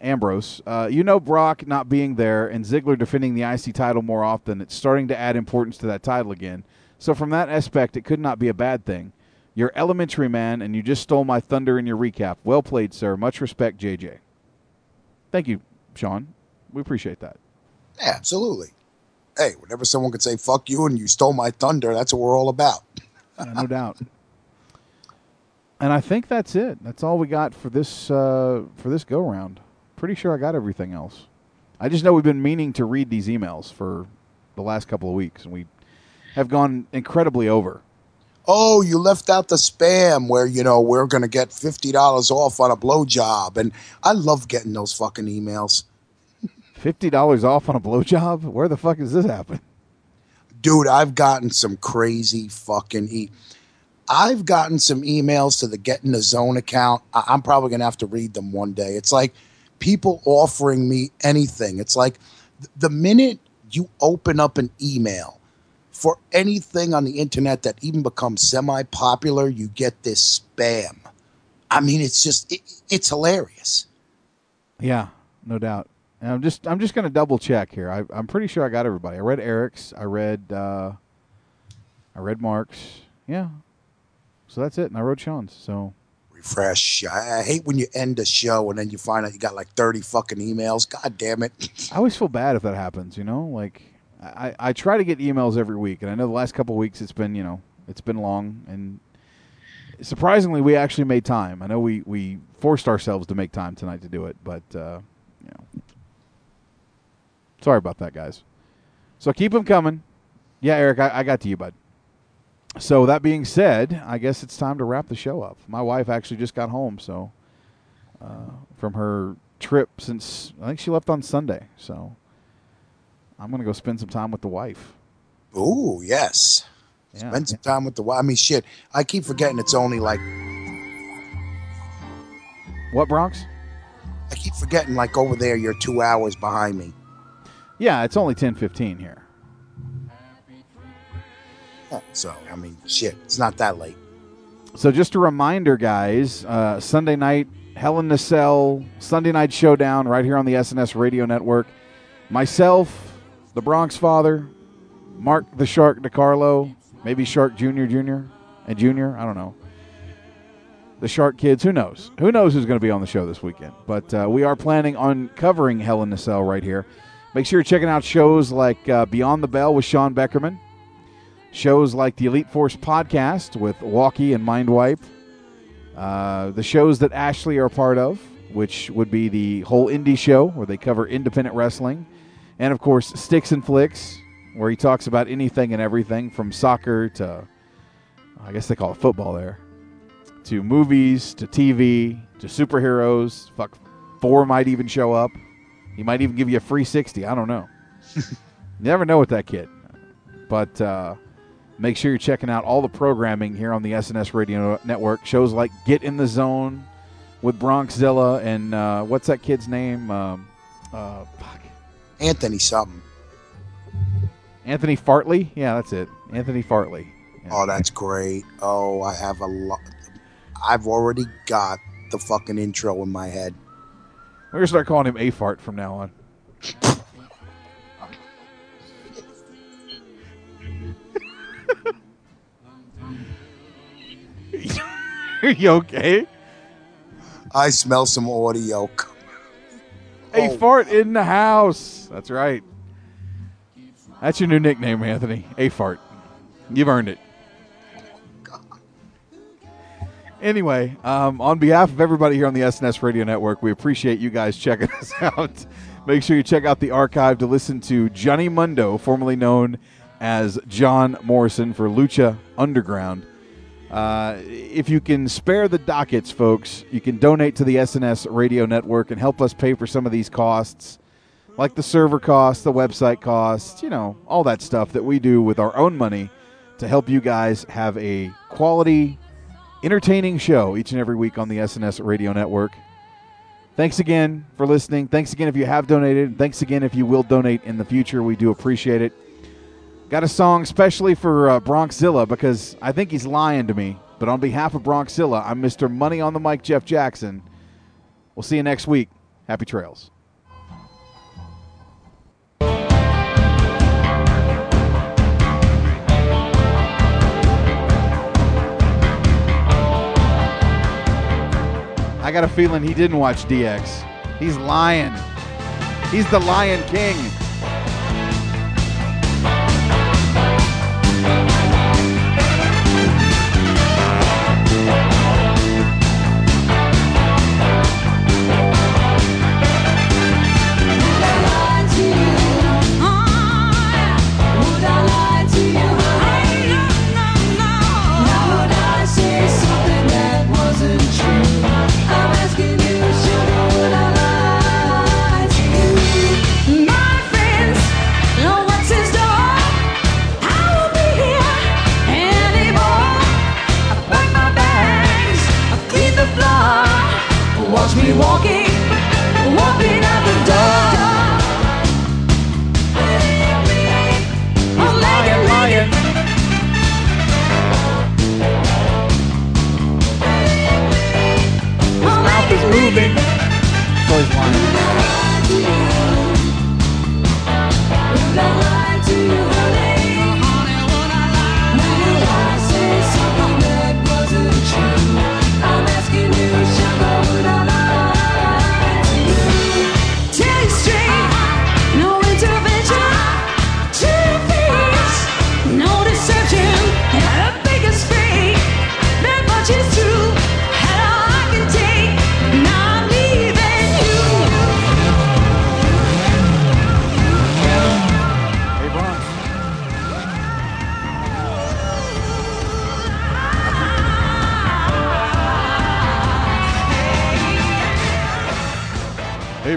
Ambrose. Uh, you know, Brock not being there and Ziggler defending the IC title more often. It's starting to add importance to that title again. So from that aspect, it could not be a bad thing. You're elementary man, and you just stole my thunder in your recap. Well played, sir. Much respect, JJ. Thank you, Sean. We appreciate that. Yeah, absolutely. Hey, whenever someone could say "fuck you" and you stole my thunder, that's what we're all about. Yeah, no doubt. And I think that's it. That's all we got for this uh, for this go round. Pretty sure I got everything else. I just know we've been meaning to read these emails for the last couple of weeks, and we have gone incredibly over. Oh, you left out the spam where you know we're gonna get fifty dollars off on a blowjob, and I love getting those fucking emails. Fifty dollars off on a blowjob? Where the fuck does this happen? dude, I've gotten some crazy fucking e. I've gotten some emails to the Get in the Zone account. I- I'm probably gonna have to read them one day. It's like people offering me anything. It's like th- the minute you open up an email for anything on the internet that even becomes semi-popular, you get this spam. I mean, it's just it, it's hilarious. Yeah, no doubt. And I'm just I'm just gonna double check here. I, I'm pretty sure I got everybody. I read Eric's. I read uh, I read Mark's. Yeah. So that's it. And I wrote Sean's. So Refresh. I, I hate when you end a show and then you find out you got like 30 fucking emails. God damn it. I always feel bad if that happens. You know, like I, I try to get emails every week, and I know the last couple weeks it's been you know it's been long, and surprisingly we actually made time. I know we we forced ourselves to make time tonight to do it, but uh, you know, sorry about that, guys. So keep them coming. Yeah, Eric, I, I got to you, bud. So that being said, I guess it's time to wrap the show up. My wife actually just got home, so uh, from her trip since I think she left on Sunday. So I'm gonna go spend some time with the wife. Ooh, yes. Yeah. Spend some time with the wife. I mean, shit. I keep forgetting it's only like What Bronx? I keep forgetting like over there you're two hours behind me. Yeah, it's only ten fifteen here. So I mean, shit. It's not that late. So just a reminder, guys. Uh, Sunday night, Hell in Cell, Sunday night showdown right here on the SNS Radio Network. Myself, the Bronx Father, Mark the Shark DiCarlo, maybe Shark Junior, Junior, and Junior. I don't know. The Shark Kids. Who knows? Who knows who's going to be on the show this weekend? But uh, we are planning on covering Hell in Cell right here. Make sure you're checking out shows like uh, Beyond the Bell with Sean Beckerman shows like the Elite Force podcast with Walkie and Mindwipe, uh, the shows that Ashley are a part of, which would be the whole indie show where they cover independent wrestling, and of course Sticks and Flicks, where he talks about anything and everything from soccer to, I guess they call it football there, to movies to TV to superheroes. Fuck, four might even show up. He might even give you a free sixty. I don't know. you never know with that kid, but. Uh, Make sure you're checking out all the programming here on the SNS Radio Network. Shows like Get in the Zone with BronxZilla and uh, what's that kid's name? Um, uh, fuck. Anthony something. Anthony Fartley? Yeah, that's it. Anthony Fartley. Oh, that's great. Oh, I have a lot. I've already got the fucking intro in my head. We're going to start calling him A Fart from now on. Are you okay? I smell some audio. A Oh. Fart in the house. That's right. That's your new nickname, Anthony. A Fart. You've earned it. Anyway, um, on behalf of everybody here on the SNS Radio Network, we appreciate you guys checking us out. Make sure you check out the archive to listen to Johnny Mundo, formerly known as John Morrison for Lucha Underground. Uh, if you can spare the dockets, folks, you can donate to the SNS Radio Network and help us pay for some of these costs, like the server costs, the website costs, you know, all that stuff that we do with our own money to help you guys have a quality, entertaining show each and every week on the SNS Radio Network. Thanks again for listening. Thanks again if you have donated. Thanks again if you will donate in the future. We do appreciate it. Got a song specially for uh, because I think he's lying to me. But on behalf of BronxZilla, I'm Mr. Money on the Mic, Jeff Jackson. We'll see you next week. Happy trails. I got a feeling he didn't watch DX. He's lying. He's the Lion King. Mouth is moving. So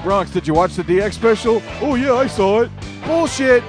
Bronx, did you watch the DX special? Oh, yeah, I saw it. Bullshit.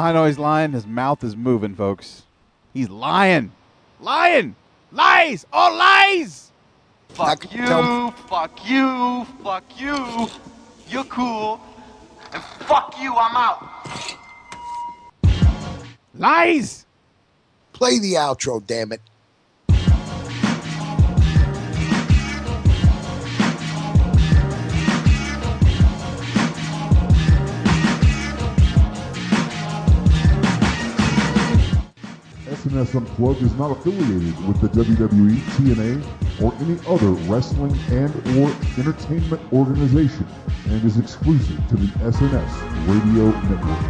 Know how I know he's lying? His mouth is moving, folks. He's lying. Lying. Lies. All lies. Fuck you, fuck you, fuck you. You're cool. And fuck you, I'm out. Lies. Play the outro, damn it. SNS Unplugged is not affiliated with the WWE, TNA, or any other wrestling and or entertainment organization and is exclusive to the SNS Radio Network.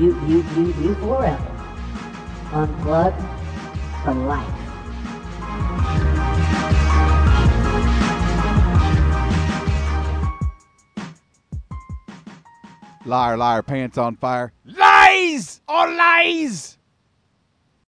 You, you, you, you forever. Unplugged for life. Liar, liar, pants on fire. Lies. All lies.